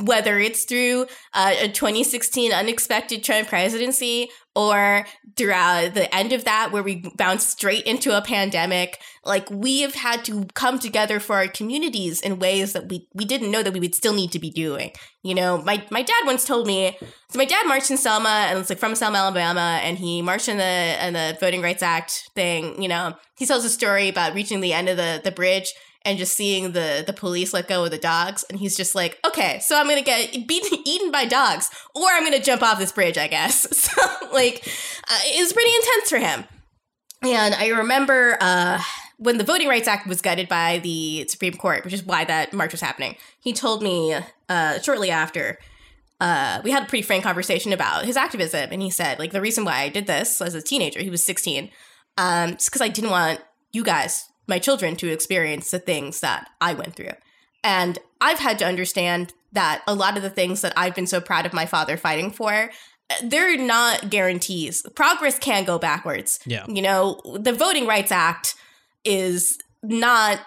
whether it's through uh, a 2016 unexpected Trump presidency or throughout the end of that where we bounced straight into a pandemic like we have had to come together for our communities in ways that we, we didn't know that we would still need to be doing you know? My, my dad once told me so my dad marched in selma and it's like from selma alabama and he marched in the in the voting rights act thing you know? He tells a story about reaching the end of the, the bridge and just seeing the the police let go of the dogs and he's just like okay so i'm gonna get [LAUGHS] beaten eaten by dogs or i'm gonna jump off this bridge i guess. [LAUGHS] So like uh, it was pretty intense for him. And i remember uh, when the voting rights act was gutted by the supreme court which is why that march was happening he told me uh, shortly after uh, we had a pretty frank conversation about his activism and he said like the reason why i did this as a teenager he was 16 um, because i didn't want you guys my children to experience the things that I went through. And I've had to understand that a lot of the things that I've been so proud of my father fighting for, they're not guarantees. Progress can go backwards. Yeah. You know, the Voting Rights Act is not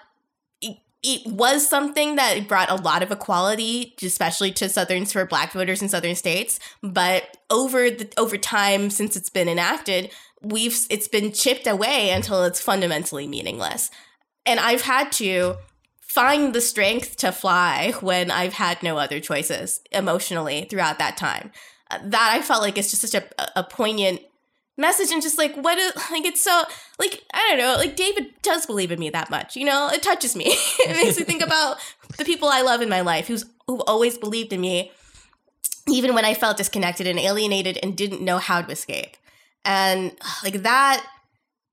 it was something that brought a lot of equality, especially to Southerns for Black voters in Southern states. But over the over time, since it's been enacted, we've it's been chipped away until it's fundamentally meaningless. And I've had to find the strength to fly when I've had no other choices emotionally throughout that time. Uh, that I felt like it's just such a, a poignant message and just like what is [LAUGHS] like it's so like I don't know like David does believe in me that much you know it touches me [LAUGHS] it makes me think [LAUGHS] about the people I love in my life who's who've always believed in me even when I felt disconnected and alienated and didn't know how to escape and like that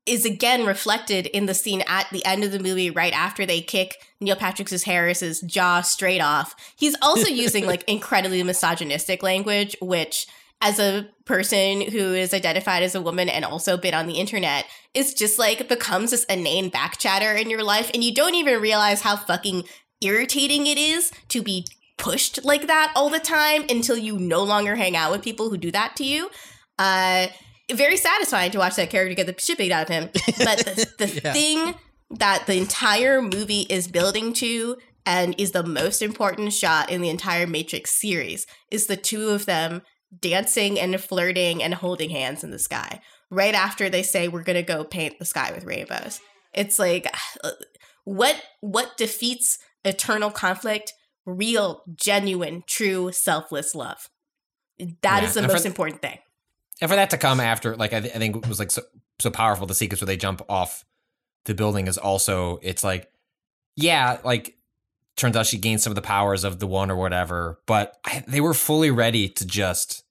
is again reflected in the scene at the end of the movie right after they kick Neil Patrick Harris's jaw straight off. He's also [LAUGHS] using like incredibly misogynistic language, which as a person who is identified as a woman and also been on the internet is just like becomes this inane back chatter in your life and you don't even realize how fucking irritating it is to be pushed like that all the time until you no longer hang out with people who do that to you. Uh very satisfying to watch that character get the shit beat out of him. But the, [LAUGHS] the yeah. thing that the entire movie is building to and is the most important shot in the entire Matrix series is the two of them dancing and flirting and holding hands in the sky right after they say we're going to go paint the sky with rainbows. It's like [SIGHS] what what defeats eternal conflict? Real, genuine, true, selfless love. That yeah. is the and most important thing. And for that to come after, like I, th- I think it was like so, so powerful. The sequence where they jump off the building is also it's like, yeah, like turns out she gained some of the powers of the one or whatever, but I, they were fully ready to just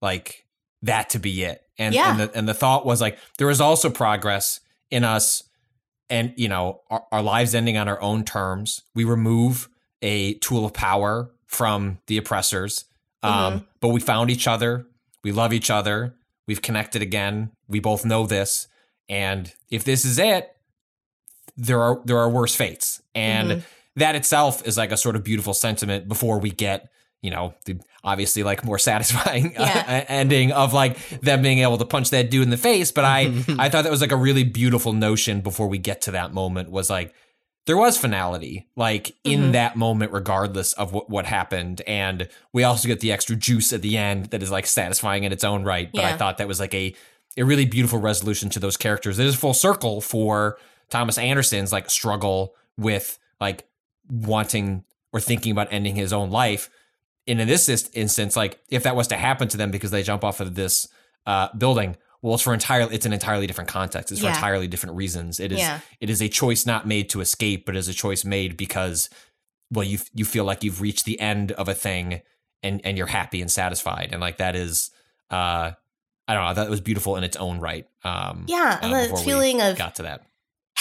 like that to be it. And yeah. and the and the thought was like there was also progress in us and you know our, our lives ending on our own terms. We remove a tool of power from the oppressors. Um, mm-hmm. but we found each other we love each other. We've connected again. We both know this. And if this is it, there are there are worse fates. And mm-hmm. that itself is like a sort of beautiful sentiment before we get you know, the obviously like more [LAUGHS] satisfying yeah. uh, ending of like them being able to punch that dude in the face. But I, [LAUGHS] I thought that was like a really beautiful notion before we get to that moment was like, there was finality like in mm-hmm. that moment regardless of what, what happened and we also get the extra juice at the end that is like satisfying in its own right but yeah. i thought that was like a a really beautiful resolution to those characters it is full circle for thomas anderson's like struggle with like wanting or thinking about ending his own life and in this instance like if that was to happen to them because they jump off of this uh, building well it's for entirely it's an entirely different context it's for yeah. entirely different reasons it is yeah. it is a choice not made to escape but is a choice made because well you you feel like you've reached the end of a thing and and you're happy and satisfied and like that is uh I don't know that was beautiful in its own right um yeah and uh, the feeling of got to that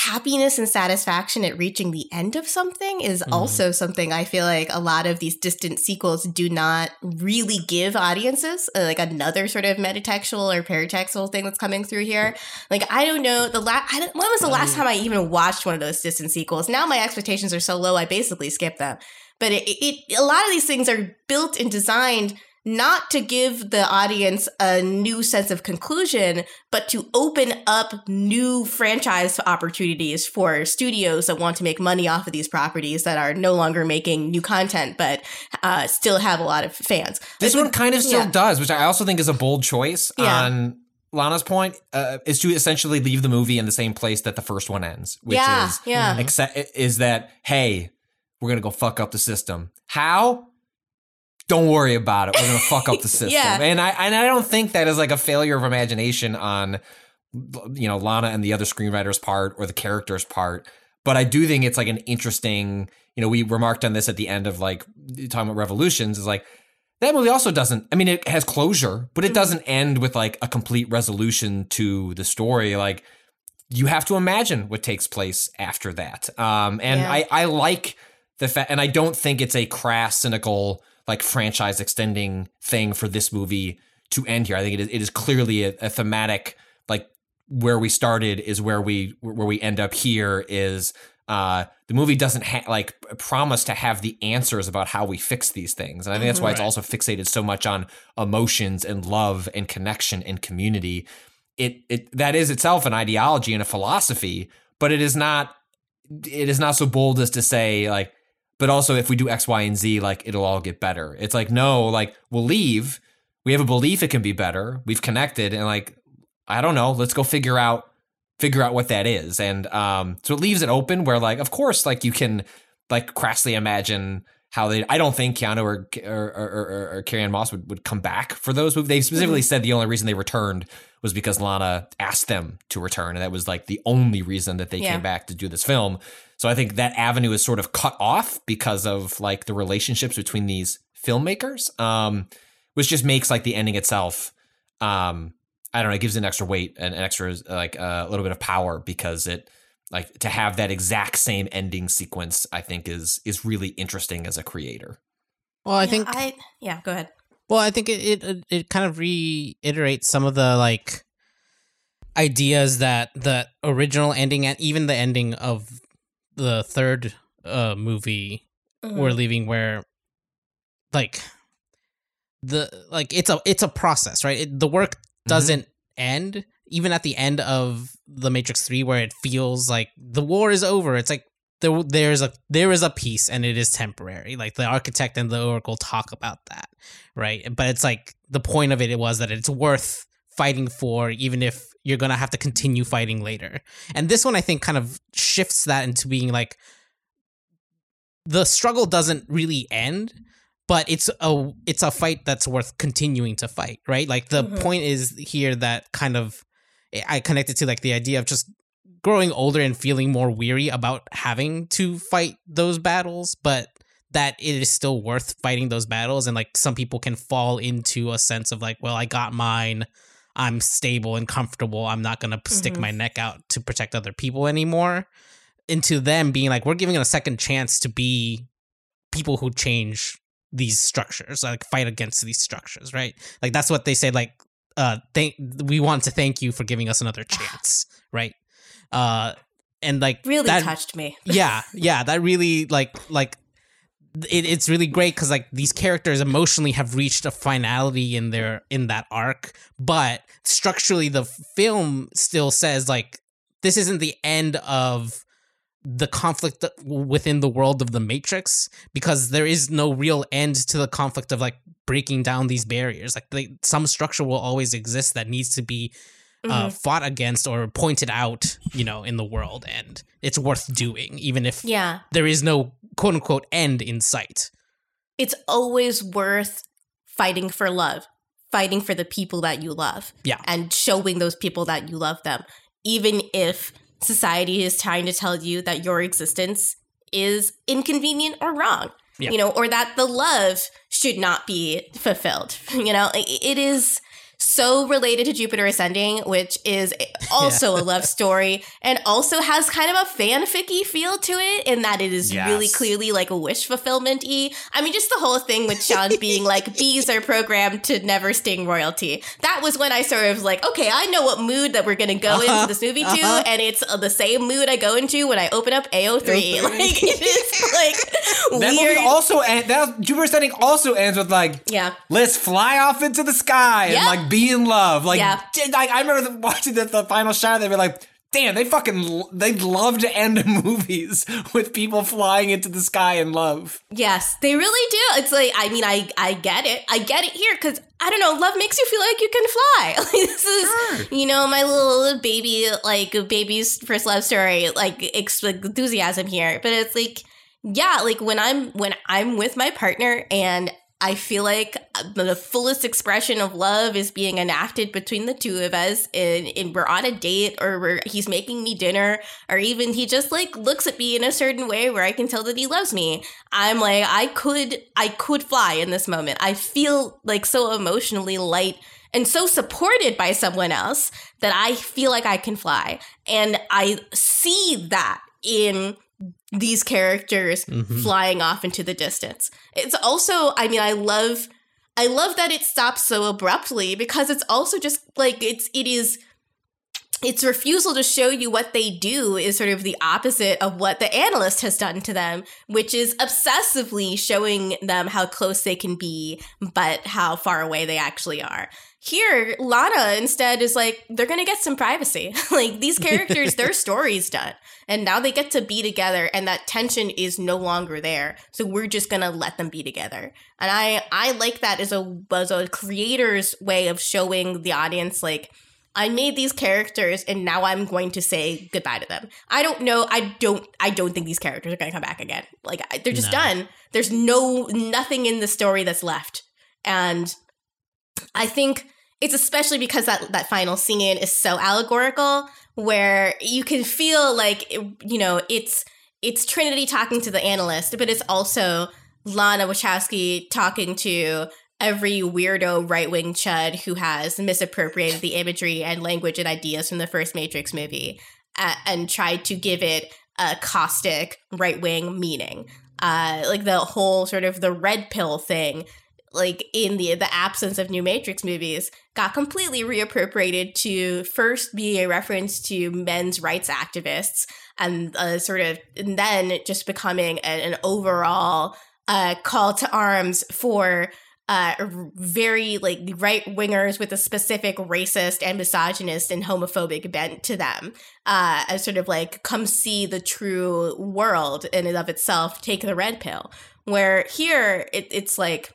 happiness and satisfaction at reaching the end of something is Mhm. also something I feel like a lot of these distant sequels do not really give audiences. Uh, like another sort of metatextual or paratextual thing that's coming through here. Like I don't know the last. When was the last time I even watched one of those distant sequels? Now my expectations are so low, I basically skip them. But it, it a lot of these things are built and designed not to give the audience a new sense of conclusion, but to open up new franchise opportunities for studios that want to make money off of these properties that are no longer making new content, but uh, still have a lot of fans. This one kind of still yeah. does, which I also think is a bold choice Yeah. on Lana's point, uh, is to essentially leave the movie in the same place that the first one ends, which yeah, is yeah. is that hey, we're gonna go fuck up the system. How? Don't worry about it. We're gonna fuck up the [LAUGHS] system. Yeah. And I and I don't think that is like a failure of imagination on you know Lana and the other screenwriters' part or the characters' part. But I do think it's like an interesting. You know, we remarked on this at the end of like talking about Revolutions. Is like that movie also doesn't. I mean, it has closure, but it Mhm. doesn't end with like a complete resolution to the story. Like you have to imagine what takes place after that. Um, and Yeah. I, I like the fact, and I don't think it's a crass, cynical, like franchise extending thing for this movie to end here. I think it is, it is clearly a, a thematic, like where we started is where we where we end up here is uh the movie doesn't ha- like promise to have the answers about how we fix these things. And i think that's why it's also fixated so much on emotions and love and connection and community. It it that is itself an ideology and a philosophy but it is not it is not so bold as to say like but also if we do x y and z like it'll all get better. It's like no like we'll leave. We have a belief it can be better. We've connected and like i don't know. Let's go figure out figure out what that is. And um so it leaves it open where like of course like you can like crassly imagine how they I don't think Keanu or or or, or, or Carrie Ann Moss would, would come back for those movies. They specifically said the only reason they returned was because Lana asked them to return, and that was like the only reason that they Yeah. came back to do this film. So I think that avenue is sort of cut off because of like the relationships between these filmmakers, um, which just makes like the ending itself. Um, I don't know. It gives an extra weight and an extra like uh, a little bit of power because it like to have that exact same ending sequence. I think is is really interesting as a creator. Well, I Yeah, think I yeah. Go ahead. Well, I think it, it it kind of reiterates some of the like ideas that the original ending and even the ending of the third uh movie we're leaving where like the like it's a it's a process, right? It, the work doesn't end even at the end of the Matrix 3 where it feels like the war is over. It's like there there's a there is a peace and it is temporary. Like the architect and the oracle talk about that, right? But it's like the point of it, it was that it's worth fighting for even if you're to have to continue fighting later. And this one I think kind of shifts that into being like the struggle doesn't really end but it's a it's a fight that's worth continuing to fight right like the Mhm. point is here that kind of i connected to like the idea of just growing older and feeling more weary about having to fight those battles but that it is still worth fighting those battles and like some people can fall into a sense of like well i got mine i'm stable and comfortable i'm not gonna stick Mhm. my neck out to protect other people anymore into them being like we're giving it a second chance to be people who change these structures like fight against these structures right like that's what they say like uh thank we want to thank you for giving us another [SIGHS] chance right uh and like Really that, touched me. yeah yeah that really like like it, it's really great because like these characters emotionally have reached a finality in their in that arc but structurally the film still says like this isn't the end of the conflict within the world of the matrix because there is no real end to the conflict of like breaking down these barriers. Like they, some structure will always exist that needs to be uh, Mhm. fought against or pointed out you know in the world and it's worth doing even if yeah. there is no quote unquote end in sight it's always worth fighting for love, fighting for the people that you love. Yeah. And showing those people that you love them, even if society is trying to tell you that your existence is inconvenient or wrong. Yeah. You know, or that the love should not be fulfilled. [LAUGHS] You know, it is so related to Jupiter Ascending, which is [LAUGHS] also yeah. a love story and also has kind of a fanficky feel to it in that it is yes. really clearly like a wish fulfillment y. I mean, just the whole thing with Sean [LAUGHS] being like, bees are programmed to never sting royalty. That was when I sort of like, okay, I know what mood that we're going to go uh-huh. into this movie uh-huh. to. And it's the same mood I go into when I open up AO3. [LAUGHS] Like, it is like that weird. movie also, that Jupiter Ascending also ends with like, yeah, let's fly off into the sky and like be in love. Like, yeah. like I remember [LAUGHS] watching the, the final shot. They were like, damn, they fucking they love to end [LAUGHS] movies with people flying into the sky in love. Yes, they really do. It's like I mean, I I get it. I get it here because I don't know. Love makes you feel like you can fly. [LAUGHS] Like, this is sure. you know my little baby like baby's first love story like enthusiasm here, but it's like yeah, like when I'm when I'm with my partner and I feel like uh, the fullest expression of love is being enacted between the two of us, and, and we're on a date, or he's making me dinner, or even he just like looks at me in a certain way where I can tell that he loves me. I'm like, I could, I could fly in this moment. I feel like so emotionally light and so supported by someone else that I feel like I can fly, and I see that in these characters mm-hmm. flying off into the distance. It's also, I mean, I love I love that it stops so abruptly because it's also just like it's it is its refusal to show you what they do is sort of the opposite of what the analyst has done to them, which is obsessively showing them how close they can be, but how far away they actually are. Here, Lana instead is like, they're gonna get some privacy. [LAUGHS] like these characters, their [LAUGHS] story's done. And now they get to be together and that tension is no longer there. So we're just gonna let them be together. And I I like that as a as a creator's way of showing the audience like I made these characters and now I'm going to say goodbye to them. I don't know. I don't I don't think these characters are going to come back again. Like they're just no. done. There's no nothing in the story that's left. And I think it's especially because that that final scene is so allegorical where you can feel like you know it's it's Trinity talking to the analyst, but it's also Lana Wachowski talking to every weirdo right wing chud who has misappropriated the imagery and language and ideas from the first Matrix movie uh, and tried to give it a caustic right wing meaning. Uh, like the whole sort of the red pill thing like in the the absence of new Matrix movies, got completely reappropriated to first be a reference to men's rights activists, and uh, sort of, and then just becoming an, an overall uh, call to arms for uh, very like right wingers with a specific racist and misogynist and homophobic bent to them, uh, as sort of like come see the true world in and of itself, take the red pill. Where here it, it's like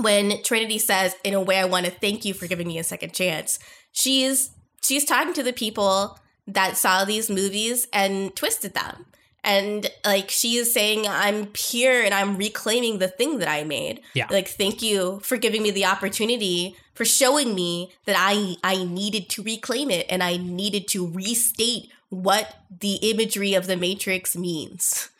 when Trinity says, "In a way, I want to thank you for giving me a second chance," she's she's talking to the people that saw these movies and twisted them. And like she is saying, I'm here and I'm reclaiming the thing that I made. Yeah. Like, thank you for giving me the opportunity for showing me that I I needed to reclaim it and I needed to restate what the imagery of the Matrix means.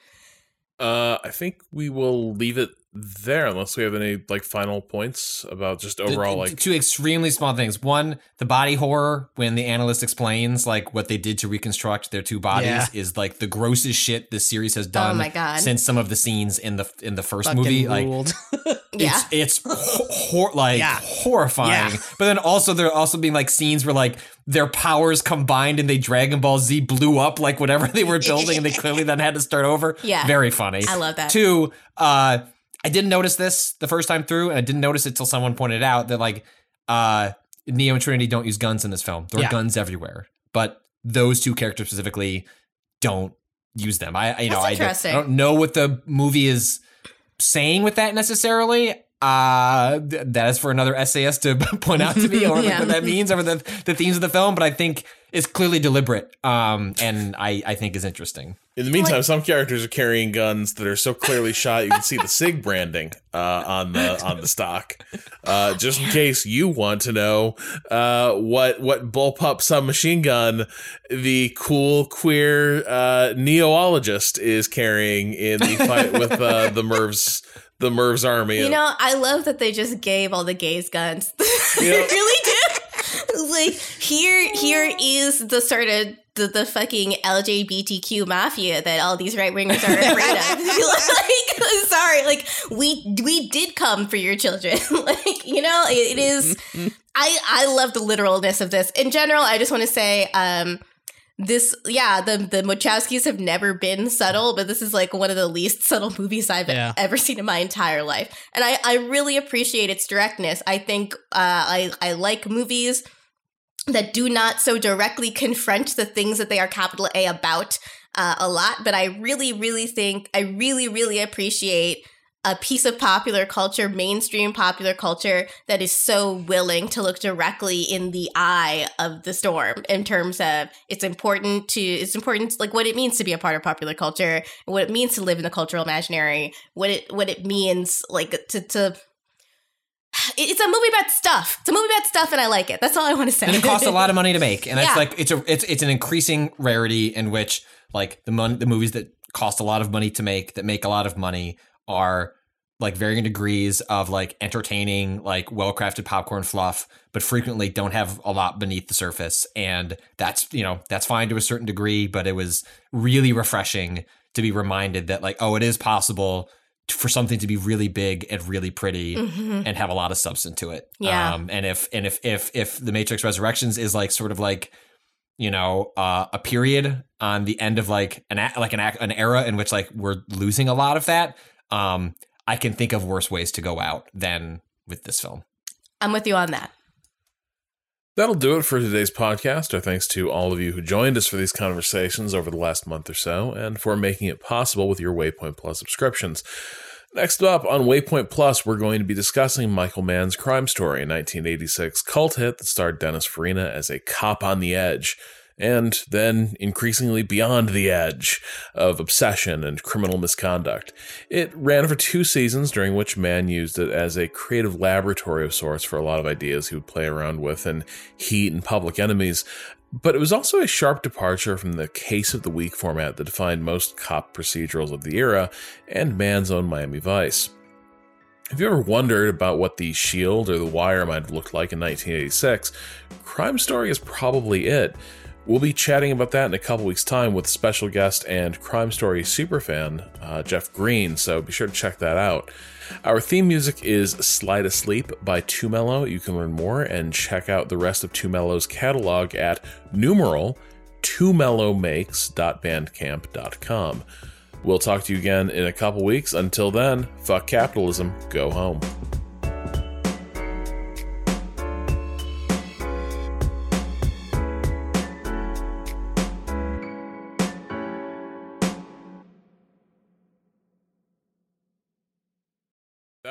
Uh, I think we will leave it there unless we have any like final points about just overall like two extremely small things one the body horror when the analyst explains like what they did to reconstruct their two bodies yeah. is like the grossest shit this series has done oh my God. since some of the scenes in the in the first Fucking movie ruled. [LAUGHS] [LAUGHS] like yeah. it's it's hor- like yeah. horrifying yeah. but then also there also being like scenes where like their powers combined and they Dragon Ball Z blew up like whatever [LAUGHS] they were building and they clearly then had to start over. Yeah. Very funny. I love that. Two, uh, I didn't notice this the first time through, and I didn't notice it till someone pointed out that like uh Neo and Trinity don't use guns in this film. There are yeah. guns everywhere, but those two characters specifically don't use them. I you know I don't, I don't know what the movie is saying with that necessarily. Uh, that is for another essayist to [LAUGHS] point out to me or [LAUGHS] yeah. what that means over the, the themes of the film, but I think it's clearly deliberate. Um, and I, I think is interesting. In the meantime, like, some characters are carrying guns that are so clearly [LAUGHS] shot you can see the Sig branding uh, on the on the stock. Uh, just in case you want to know uh, what what bullpup submachine gun the cool queer uh, neologist is carrying in the fight with uh, the Mervs the Mervs army. You know, I love that they just gave all the gays guns. [LAUGHS] they really do. [LAUGHS] like here here is the sort of the, the fucking LGBTQ mafia that all these right wingers are afraid of. [LAUGHS] [LAUGHS] like, sorry, like we we did come for your children. like you know, it, it is. I I love the literalness of this. In general, I just want to say, um, this yeah the the Wachowskis have never been subtle, but this is like one of the least subtle movies I've yeah. ever seen in my entire life, and I I really appreciate its directness. I think uh, I I like movies that do not so directly confront the things that they are capital A about uh, a lot, but I really really think I really really appreciate a piece of popular culture, mainstream popular culture, that is so willing to look directly in the eye of the storm in terms of it's important to it's important like what it means to be a part of popular culture, what it means to live in the cultural imaginary, what it what it means like to to it's a movie about stuff. It's a movie about stuff, and I like it. That's all I want to say. And it costs a lot of money to make, and yeah. it's like it's a it's it's an increasing rarity in which like the mon- the movies that cost a lot of money to make that make a lot of money are like varying degrees of like entertaining, like well crafted popcorn fluff, but frequently don't have a lot beneath the surface. And that's, you know, that's fine to a certain degree, but it was really refreshing to be reminded that, like, oh, it is possible for something to be really big and really pretty mm-hmm. and have a lot of substance to it. Yeah. Um, and if, and if, if, if the Matrix Resurrections is like sort of like, you know, uh, a period on the end of like an like an an era in which like we're losing a lot of that. Um, I can think of worse ways to go out than with this film. I'm with you on that. That'll do it for today's podcast. Our thanks to all of you who joined us for these conversations over the last month or so and for making it possible with your Waypoint Plus subscriptions. Next up on Waypoint Plus, we're going to be discussing Michael Mann's Crime Story, a 1986 cult hit that starred Dennis Farina as a cop on the edge and then increasingly beyond the edge of obsession and criminal misconduct. It ran for two seasons, during which Mann used it as a creative laboratory of sorts for a lot of ideas he would play around with in Heat and Public Enemies. But it was also a sharp departure from the case of the week format that defined most cop procedurals of the era and Mann's own Miami Vice. Have you ever wondered about what the Shield or the Wire might have looked like in 1986? Crime Story is probably it. We'll be chatting about that in a couple weeks' time with special guest and Crime Story superfan uh, Jeff Green, so be sure to check that out. Our theme music is Slide Asleep by Too Mellow. You can learn more and check out the rest of Too Mellow's catalog at numeral twomellowmakes.bandcamp.com. We'll talk to you again in a couple weeks. Until then, fuck capitalism, go home.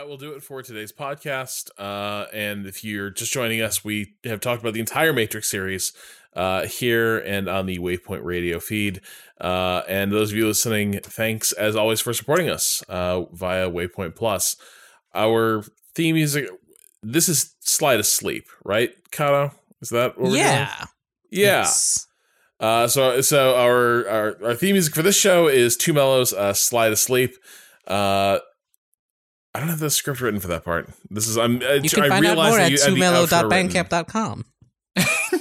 That will do it for today's podcast. Uh, and if you're just joining us, we have talked about the entire Matrix series uh, here and on the Waypoint Radio feed. Uh, and those of you listening, thanks as always for supporting us uh, via Waypoint Plus. Our theme music, this is Slide Asleep, right, Cado? Is that what we're yeah. doing? Yeah. Yes. Uh, so so our, our our theme music for this show is Too Mellow's uh, Slide Asleep. Uh, I don't have the script written for that part. This is I'm. Uh, you can I find out more at twomellow.bandcamp.com.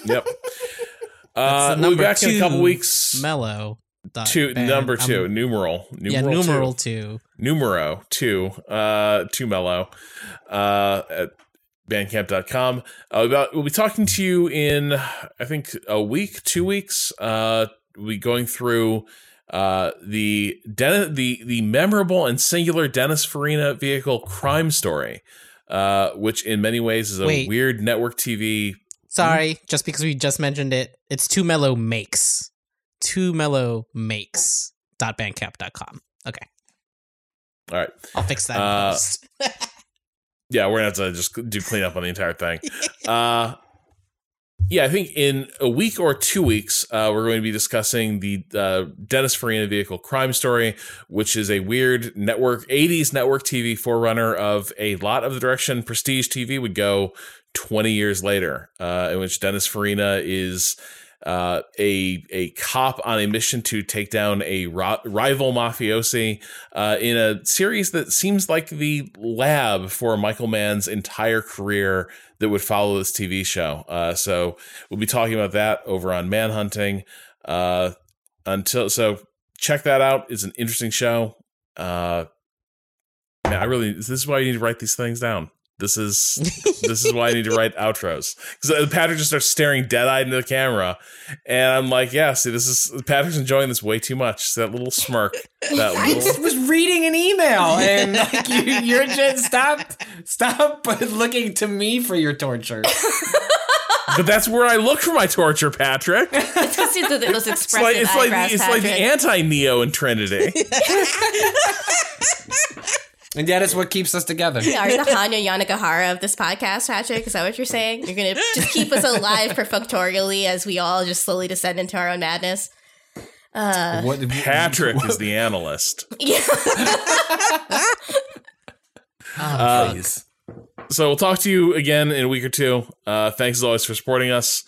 yep. [LAUGHS] Uh, we'll be back in a couple weeks. Mellow. Two band. number 2 um, numeral, numeral yeah numeral two. two numero two uh two mellow uh at bandcamp.com uh, about we'll be talking to you in I think a week two weeks uh we'll going through uh, the Den- the the memorable and singular Dennis Farina vehicle crime story, uh, which in many ways is a Wait. weird network TV. Sorry, just because we just mentioned it, it's Too Mellow Makes. Two Mellow Makes. Dot bandcamp.com. Okay. All right. I'll fix that. Uh, [LAUGHS] yeah, we're gonna have to just do cleanup on the entire thing. [LAUGHS] Uh, yeah, I think in a week or two weeks, uh, we're going to be discussing the uh, Dennis Farina vehicle crime story, which is a weird network, 80s network TV forerunner of a lot of the direction prestige TV would go 20 years later, uh, in which Dennis Farina is uh, a a cop on a mission to take down a ro- rival mafiosi uh, in a series that seems like the lab for Michael Mann's entire career that would follow this TV show. Uh, so we'll be talking about that over on Manhunting. Uh, until so, check that out. It's an interesting show. Uh, man, I really this is why you need to write these things down. This is this is why I need to write outros because uh, Patrick just starts staring dead eyed into the camera, and I'm like, yeah, see, this is Patrick's enjoying this way too much. That little smirk, [LAUGHS] that I little. was reading an email, and like you, you're just stop, stop looking to me for your torture. [LAUGHS] but that's where I look for my torture, Patrick. [LAUGHS] It's because those It's expressive like it's like the, it's like the anti Neo in Trinity. And that is what keeps us together. Are the Hanya Yanagihara of this podcast, Patrick? Is that what you're saying? You're gonna just keep us alive perfunctorily as we all just slowly descend into our own madness. Uh, What, Patrick is the [LAUGHS] analyst. yeah. [LAUGHS] Uh, please. So we'll talk to you again in a week or two. Uh, thanks as always for supporting us.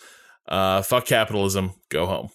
Uh, fuck capitalism. Go home.